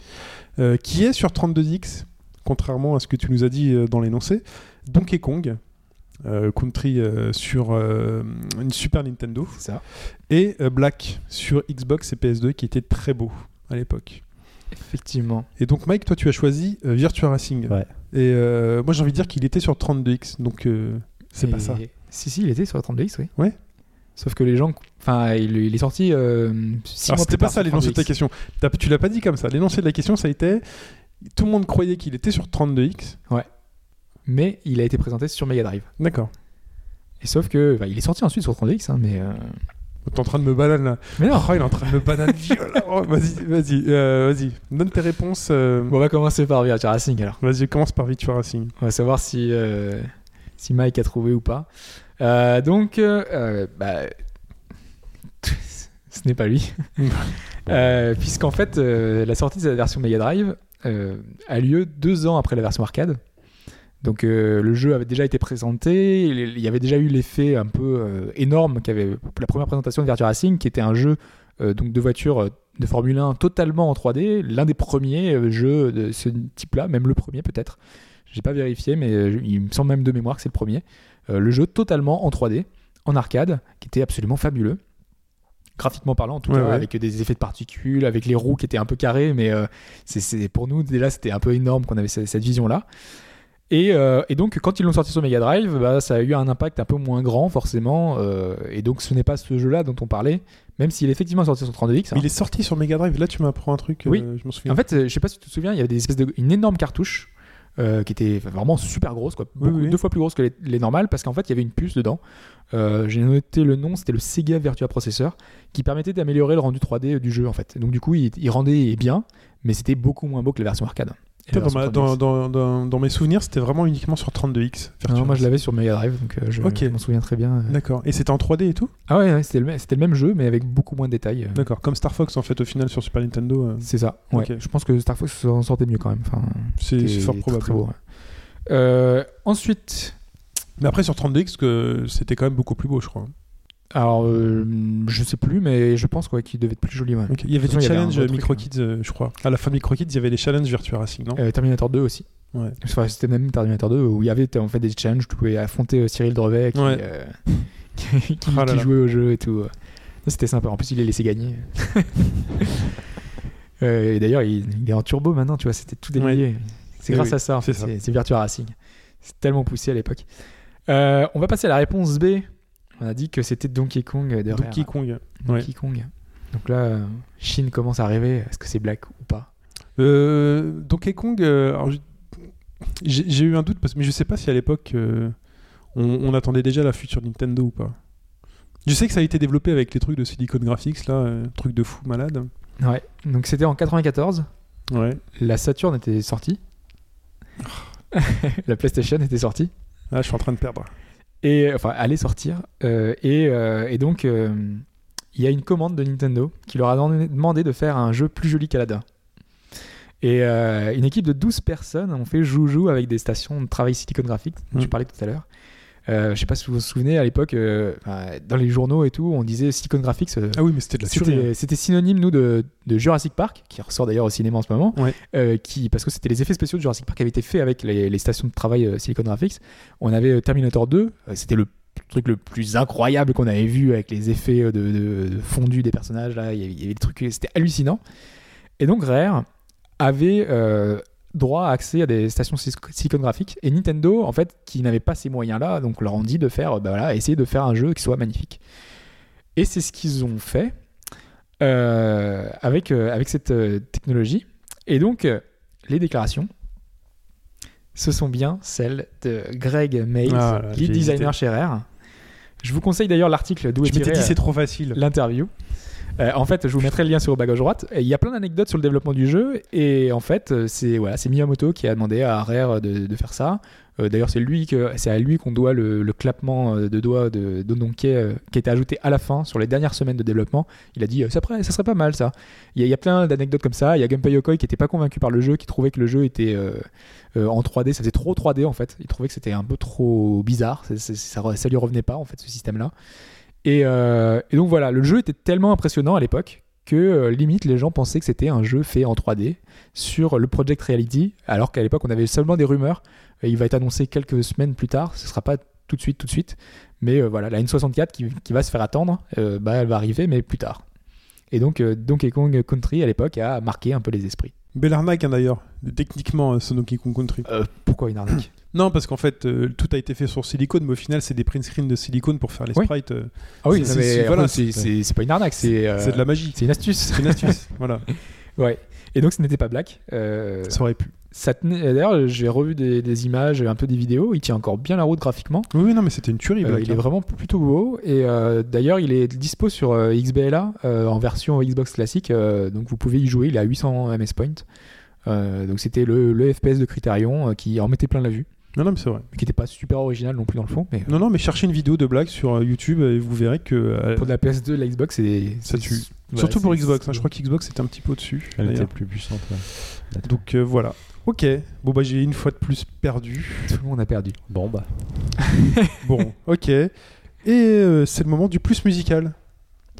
euh, qui est sur 32X, contrairement à ce que tu nous as dit euh, dans l'énoncé, Donkey Kong, euh, Country euh, sur euh, une Super Nintendo, ça. et Black sur Xbox et PS2, qui était très beau à l'époque. Effectivement. Et donc Mike, toi tu as choisi Virtua Racing. Ouais. Et moi j'ai envie de dire qu'il était sur 32X, donc c'est pas ça. Si, si, il était sur la 32X, oui. Ouais. Sauf que les gens. Enfin, il, il est sorti. Six Alors c'était pas ça l'énoncé de ta 32X. question. T'as- Tu l'as pas dit comme ça. L'énoncé de la question ça a été tout le monde croyait qu'il était sur 32X. Mais il a été présenté sur Mega Drive. D'accord. Et sauf que. bah, il est sorti ensuite sur 32X, hein, mais. euh, T'es en train de me bananer là. Mais non Oh, il est en train de me bananer [laughs] violemment. Vas-y, vas-y, euh, vas-y. Donne tes réponses. euh, Bon, on va commencer par Virtua Racing alors. Vas-y, commence par Virtua Racing. On va savoir si, euh, si Mike a trouvé ou pas. Donc, bah, [laughs] ce n'est pas lui. [laughs] Puisqu'en fait, la sortie de la version Mega Drive a lieu deux ans après la version arcade. Donc euh, le jeu avait déjà été présenté, il y avait déjà eu l'effet un peu euh, énorme qu'avait la première présentation de Virtua Racing, qui était un jeu euh, donc de voiture de Formule 1 totalement en 3D, l'un des premiers jeux de ce type-là, même le premier peut-être. J'ai pas vérifié, mais il me semble même de mémoire que c'est le premier. Le jeu totalement en 3D, en arcade, qui était absolument fabuleux. Graphiquement parlant, en tout Ouais, cas, ouais. avec des effets de particules, avec les roues qui étaient un peu carrées, mais euh, c'est, pour nous, déjà, c'était un peu énorme qu'on avait cette, cette vision-là. Et, euh, et donc, quand ils l'ont sorti sur Mega Drive, bah, ça a eu un impact un peu moins grand, forcément. euh, et donc, ce n'est pas ce jeu-là dont on parlait, même s'il est effectivement sorti sur 32X. hein. Il est sorti sur Mega Drive. Là, tu m'apprends un truc. euh, Oui. je m'en souviens. En fait, je sais pas si tu te souviens, il y avait des espèces de, une énorme cartouche qui était vraiment super grosse, quoi, Oui, Beaucoup- oui. deux fois plus grosse que les, les normales, parce qu'en fait, il y avait une puce dedans. J'ai noté le nom, c'était le Sega Virtua Processor, qui permettait d'améliorer le rendu 3D du jeu, en fait. Donc du coup, il, il rendait bien, mais c'était beaucoup moins beau que la version arcade. Putain, dans, version ma- 32X. dans, dans, dans, dans mes souvenirs, c'était vraiment uniquement sur 32X. Virtua Non, moi, je l'avais sur Mega Drive, donc euh, je, m'en souviens très bien. D'accord. Et c'était en 3D et tout? Ah ouais, ouais, c'était le, le même jeu, mais avec beaucoup moins de détails. euh. D'accord. Comme Star Fox en fait au final sur Super Nintendo. euh, C'est ça. Ouais. Je pense que Star Fox s'en sortait mieux quand même. Enfin, c'est fort probable. très beau, ouais. Euh, ensuite, Mais après sur 32X, que c'était quand même beaucoup plus beau, je crois. Alors, euh, je sais plus, mais je pense quoi, qu'il devait être plus joli. Ouais. Il y avait des challenges Micro. Kids, euh, je crois. À la fin de Micro Kids, il y avait des challenges Virtua Racing, non? Euh, Terminator 2 aussi. Ouais. Enfin, C'était même Terminator 2 où il y avait en fait des challenges. Tu pouvais affronter euh, Cyril Drevet qui, Ouais. euh, [laughs] qui, qui Ah là là. jouait au jeu et tout. C'était sympa. En plus, il les laissé gagner. [laughs] Euh, et d'ailleurs, il, il est en turbo maintenant, tu vois. C'était tout délié. C'est grâce oui, à ça. en c'est fait, Virtua Racing. C'est tellement poussé à l'époque. Euh, on va passer à la réponse B. On a dit que c'était Donkey Kong derrière. Donkey Kong. Ouais. Donkey Kong. Donc là, euh, Chine commence à rêver. Est-ce que c'est Black ou pas? Euh, Donkey Kong, euh, alors, j'ai- eu un doute, parce, mais je sais pas si à l'époque euh, on, on attendait déjà la future Nintendo ou pas. Je sais que ça a été développé avec les trucs de Silicon Graphics, là, euh, truc de fou malade. Ouais. Donc c'était en 94. Ouais. La Saturn était sortie. [laughs] la PlayStation était sortie. Ah, je suis en train de perdre. Et enfin, allait sortir. Euh, et, euh, et donc, euh, il y a une commande de Nintendo qui leur a demandé- de faire un jeu plus joli qu'Alada. Et une équipe de 12 personnes ont fait joujou avec des stations de travail Silicon Graphics, dont Mm. tu parlais tout à l'heure. Euh, je sais pas si vous vous souvenez, à l'époque, euh, dans les journaux et tout, on disait Silicon Graphics. euh, Ah oui, mais c'était de la c'était, c'était synonyme, nous, de, de Jurassic Park, qui ressort d'ailleurs au cinéma en ce moment, Ouais. euh, qui, parce que c'était les effets spéciaux de Jurassic Park qui avaient été faits avec les, les stations de travail euh, Silicon Graphics. On avait Terminator 2, euh, c'était le truc le plus incroyable qu'on avait vu avec les effets de, de- de fondu des personnages, là, il y avait, il y avait des trucs, c'était hallucinant. Et donc Rare avait euh, droit à accès à des stations Graphics, et Nintendo, en fait, qui n'avait pas ces moyens-là, donc leur ont dit de faire, bah voilà, essayer de faire un jeu qui soit magnifique. Et c'est ce qu'ils ont fait euh, avec, euh, avec cette euh, technologie. Et donc, les déclarations, ce sont bien celles de Greg Mays, Ah là, lead designer hésité. chez Rare. Je vous conseille d'ailleurs l'article d'où est tiré dit c'est trop facile. l'interview. Euh, en fait, je vous mettrai le lien sur bas gauche droite. Il y a plein d'anecdotes sur le développement du jeu. Et en fait, euh, c'est voilà, Miyamoto qui a demandé à Rare de, faire ça. Euh, D'ailleurs, c'est lui c'est à lui qu'on doit le, le clappement de doigts de Donkey euh, qui a été ajouté à la fin sur les dernières semaines de développement. Il a dit ça, ça serait pas mal ça. Il y a, plein d'anecdotes comme ça. Il y a Gunpei Yokoi qui était pas convaincu par le jeu, qui trouvait que le jeu était en 3D, ça faisait trop 3D en fait. Il trouvait que c'était un peu trop bizarre. Ça, re- ça lui revenait pas en fait ce système-là. Et, euh, et donc voilà, le jeu était tellement impressionnant à l'époque que euh, limite les gens pensaient que c'était un jeu fait en 3D sur le Project Reality, alors qu'à l'époque on avait seulement des rumeurs. Et il va être annoncé quelques semaines plus tard, ce sera pas tout de suite, tout de suite. Mais euh, voilà, la N64 qui, qui va se faire attendre, bah, elle va arriver, mais plus tard. Et donc Donkey Kong Country à l'époque a marqué un peu les esprits. Belle arnaque hein, d'ailleurs, techniquement, ce Donkey Kong Country. Pourquoi une arnaque? Non, parce qu'en fait, euh, tout a été fait sur silicone, mais au final, c'est des print screens de silicone pour faire les sprites. euh, Ah oui, C'est- voilà, pas une arnaque, c'est euh, c'est de la magie. c'est une astuce. C'est une astuce. [laughs] voilà, Ouais. Et donc ce n'était pas Black. Euh, ça aurait pu. ça tenait- D'ailleurs, j'ai revu des, des images, un peu des vidéos. Il tient encore bien la route graphiquement. Oui, oui, non, mais c'était une tuerie. Euh, Black, il est hein. vraiment plutôt beau. Et euh, d'ailleurs, il est dispo sur euh, XBLA euh, en version Xbox classique. euh, donc vous pouvez y jouer. Il est à 800 MS Point. Euh, donc c'était le, le FPS de Criterion euh, qui en mettait plein la vue. Non, non, mais c'est vrai. Qui n'était pas super original non plus dans le fond. Mais Non, non, mais cherchez une vidéo de Black sur euh, YouTube et vous verrez que. euh, pour de la PS2, la Xbox, c'est. Ça tue. surtout pour Xbox. hein, je crois qu'Xbox était un petit peu au-dessus. Elle était plus puissante. ouais. Donc euh, voilà. Ok. Bon, bah, j'ai une fois de plus perdu. Tout le monde a perdu. Bon, bah. [laughs] Bon, ok. Et euh, c'est le moment du plus musical.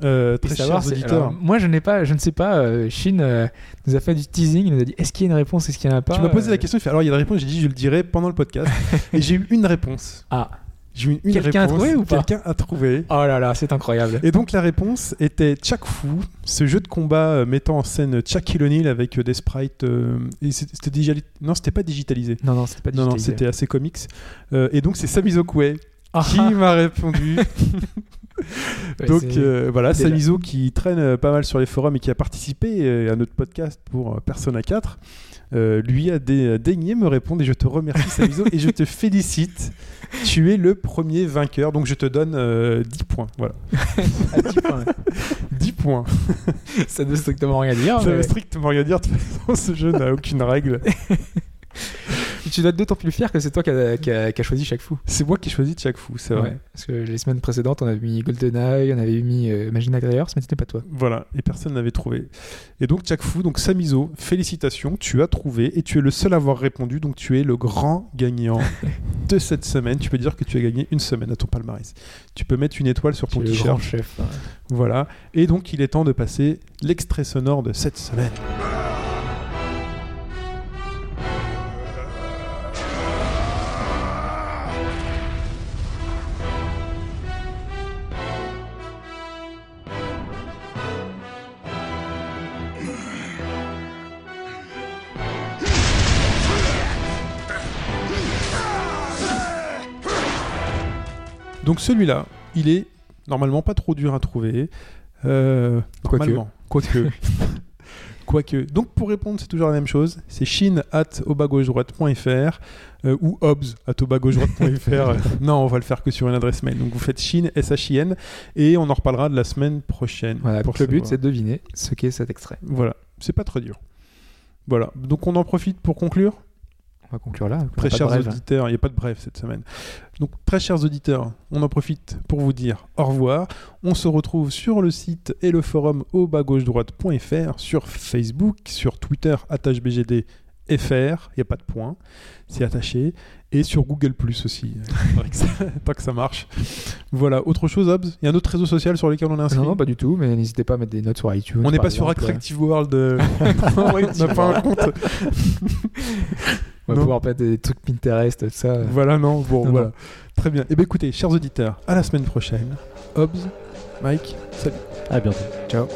Euh, très savoir, chers auditeurs. alors, moi, je n'ai pas, je ne sais pas. euh, Shin euh, nous a fait du teasing. Il nous a dit est-ce qu'il y a une réponse, est-ce qu'il n'y en a pas tu m'as posé Euh, la question, il fait alors il y a une réponse, j'ai dit je le dirai pendant le podcast. [laughs] et j'ai eu une réponse. Ah. J'ai eu une Quelqu'un a réponse. trouvé ou pas Quelqu'un a trouvé. Oh là là, c'est incroyable. Et donc la réponse était Fu, ce jeu de combat euh, mettant en scène Shaquille O'Neal avec euh, des sprites. euh, et c'était digitali- Non, c'était pas digitalisé. Non, non, c'était pas Non, non, digitalisé. c'était assez comics. Euh, et donc c'est Samizo Koué Ah, qui [laughs] m'a répondu. ouais, [laughs] donc euh, voilà, déjà. Samizo qui traîne euh, pas mal sur les forums et qui a participé euh, à notre podcast pour Persona 4. euh, lui a dé- daigné me répondre et je te remercie Samizo et je te [laughs] félicite. Tu es le premier vainqueur, donc je te donne euh, 10 points. Voilà, Ah, tu vois, 10 points. ça ne veut strictement rien dire. Ça mais veut strictement rien dire. De toute façon, ce jeu n'a aucune règle. Tu dois être d'autant plus fier que c'est toi qui a- qui a choisi chaque fou. C'est moi qui choisis chaque fou, c'est vrai. Ouais, parce que les semaines précédentes, on avait mis GoldenEye, on avait mis euh, Imagine Drivers, mais c'était pas toi. Voilà, et personne n'avait trouvé. Et donc, chaque fou, donc Samizo, félicitations, tu as trouvé et tu es le seul à avoir répondu, donc tu es le grand gagnant [laughs] de cette semaine. Tu peux dire que tu as gagné une semaine à ton palmarès. Tu peux mettre une étoile sur ton t-shirt. chef. hein. Voilà. Et donc, il est temps de passer l'extrait sonore de cette semaine. Donc celui-là, il est normalement pas trop dur à trouver. Euh, Quoique. normalement. Quoique. [laughs] Quoique. Donc pour répondre, c'est toujours la même chose. C'est chine at droite.fr euh, ou obs at droite.fr. [laughs] non, on va le faire que sur une adresse mail. Donc vous faites chine, S-H-I-N, et on en reparlera de la semaine prochaine. Voilà, pour le but, c'est de deviner ce qu'est cet extrait. Voilà, c'est pas très dur. Voilà, donc on en profite pour conclure. On va conclure là. Très chers brève. auditeurs, il n'y a pas de brève cette semaine. Donc, très chers auditeurs, on en profite pour vous dire au revoir. On se retrouve sur le site et le forum au bas gauche droite.fr, sur Facebook, sur Twitter, attachebgdfr, il n'y a pas de point, c'est attaché, et sur Google Plus aussi, [laughs] tant que ça- marche. Voilà, autre chose, Hobbs? Il y a un autre réseau social sur lequel on est inscrit? Non, non, pas du tout, mais n'hésitez pas à mettre des notes sur iTunes. On n'est pas sur exemple. Attractive World. euh, [laughs] on n'a pas un compte. On va [laughs] Non. pouvoir mettre des trucs Pinterest, tout ça. Voilà, non, bon, Non, voilà. non. Très bien. Et bien écoutez, chers auditeurs, à la semaine prochaine. Hobbs, Mike, salut. À bientôt. Ciao.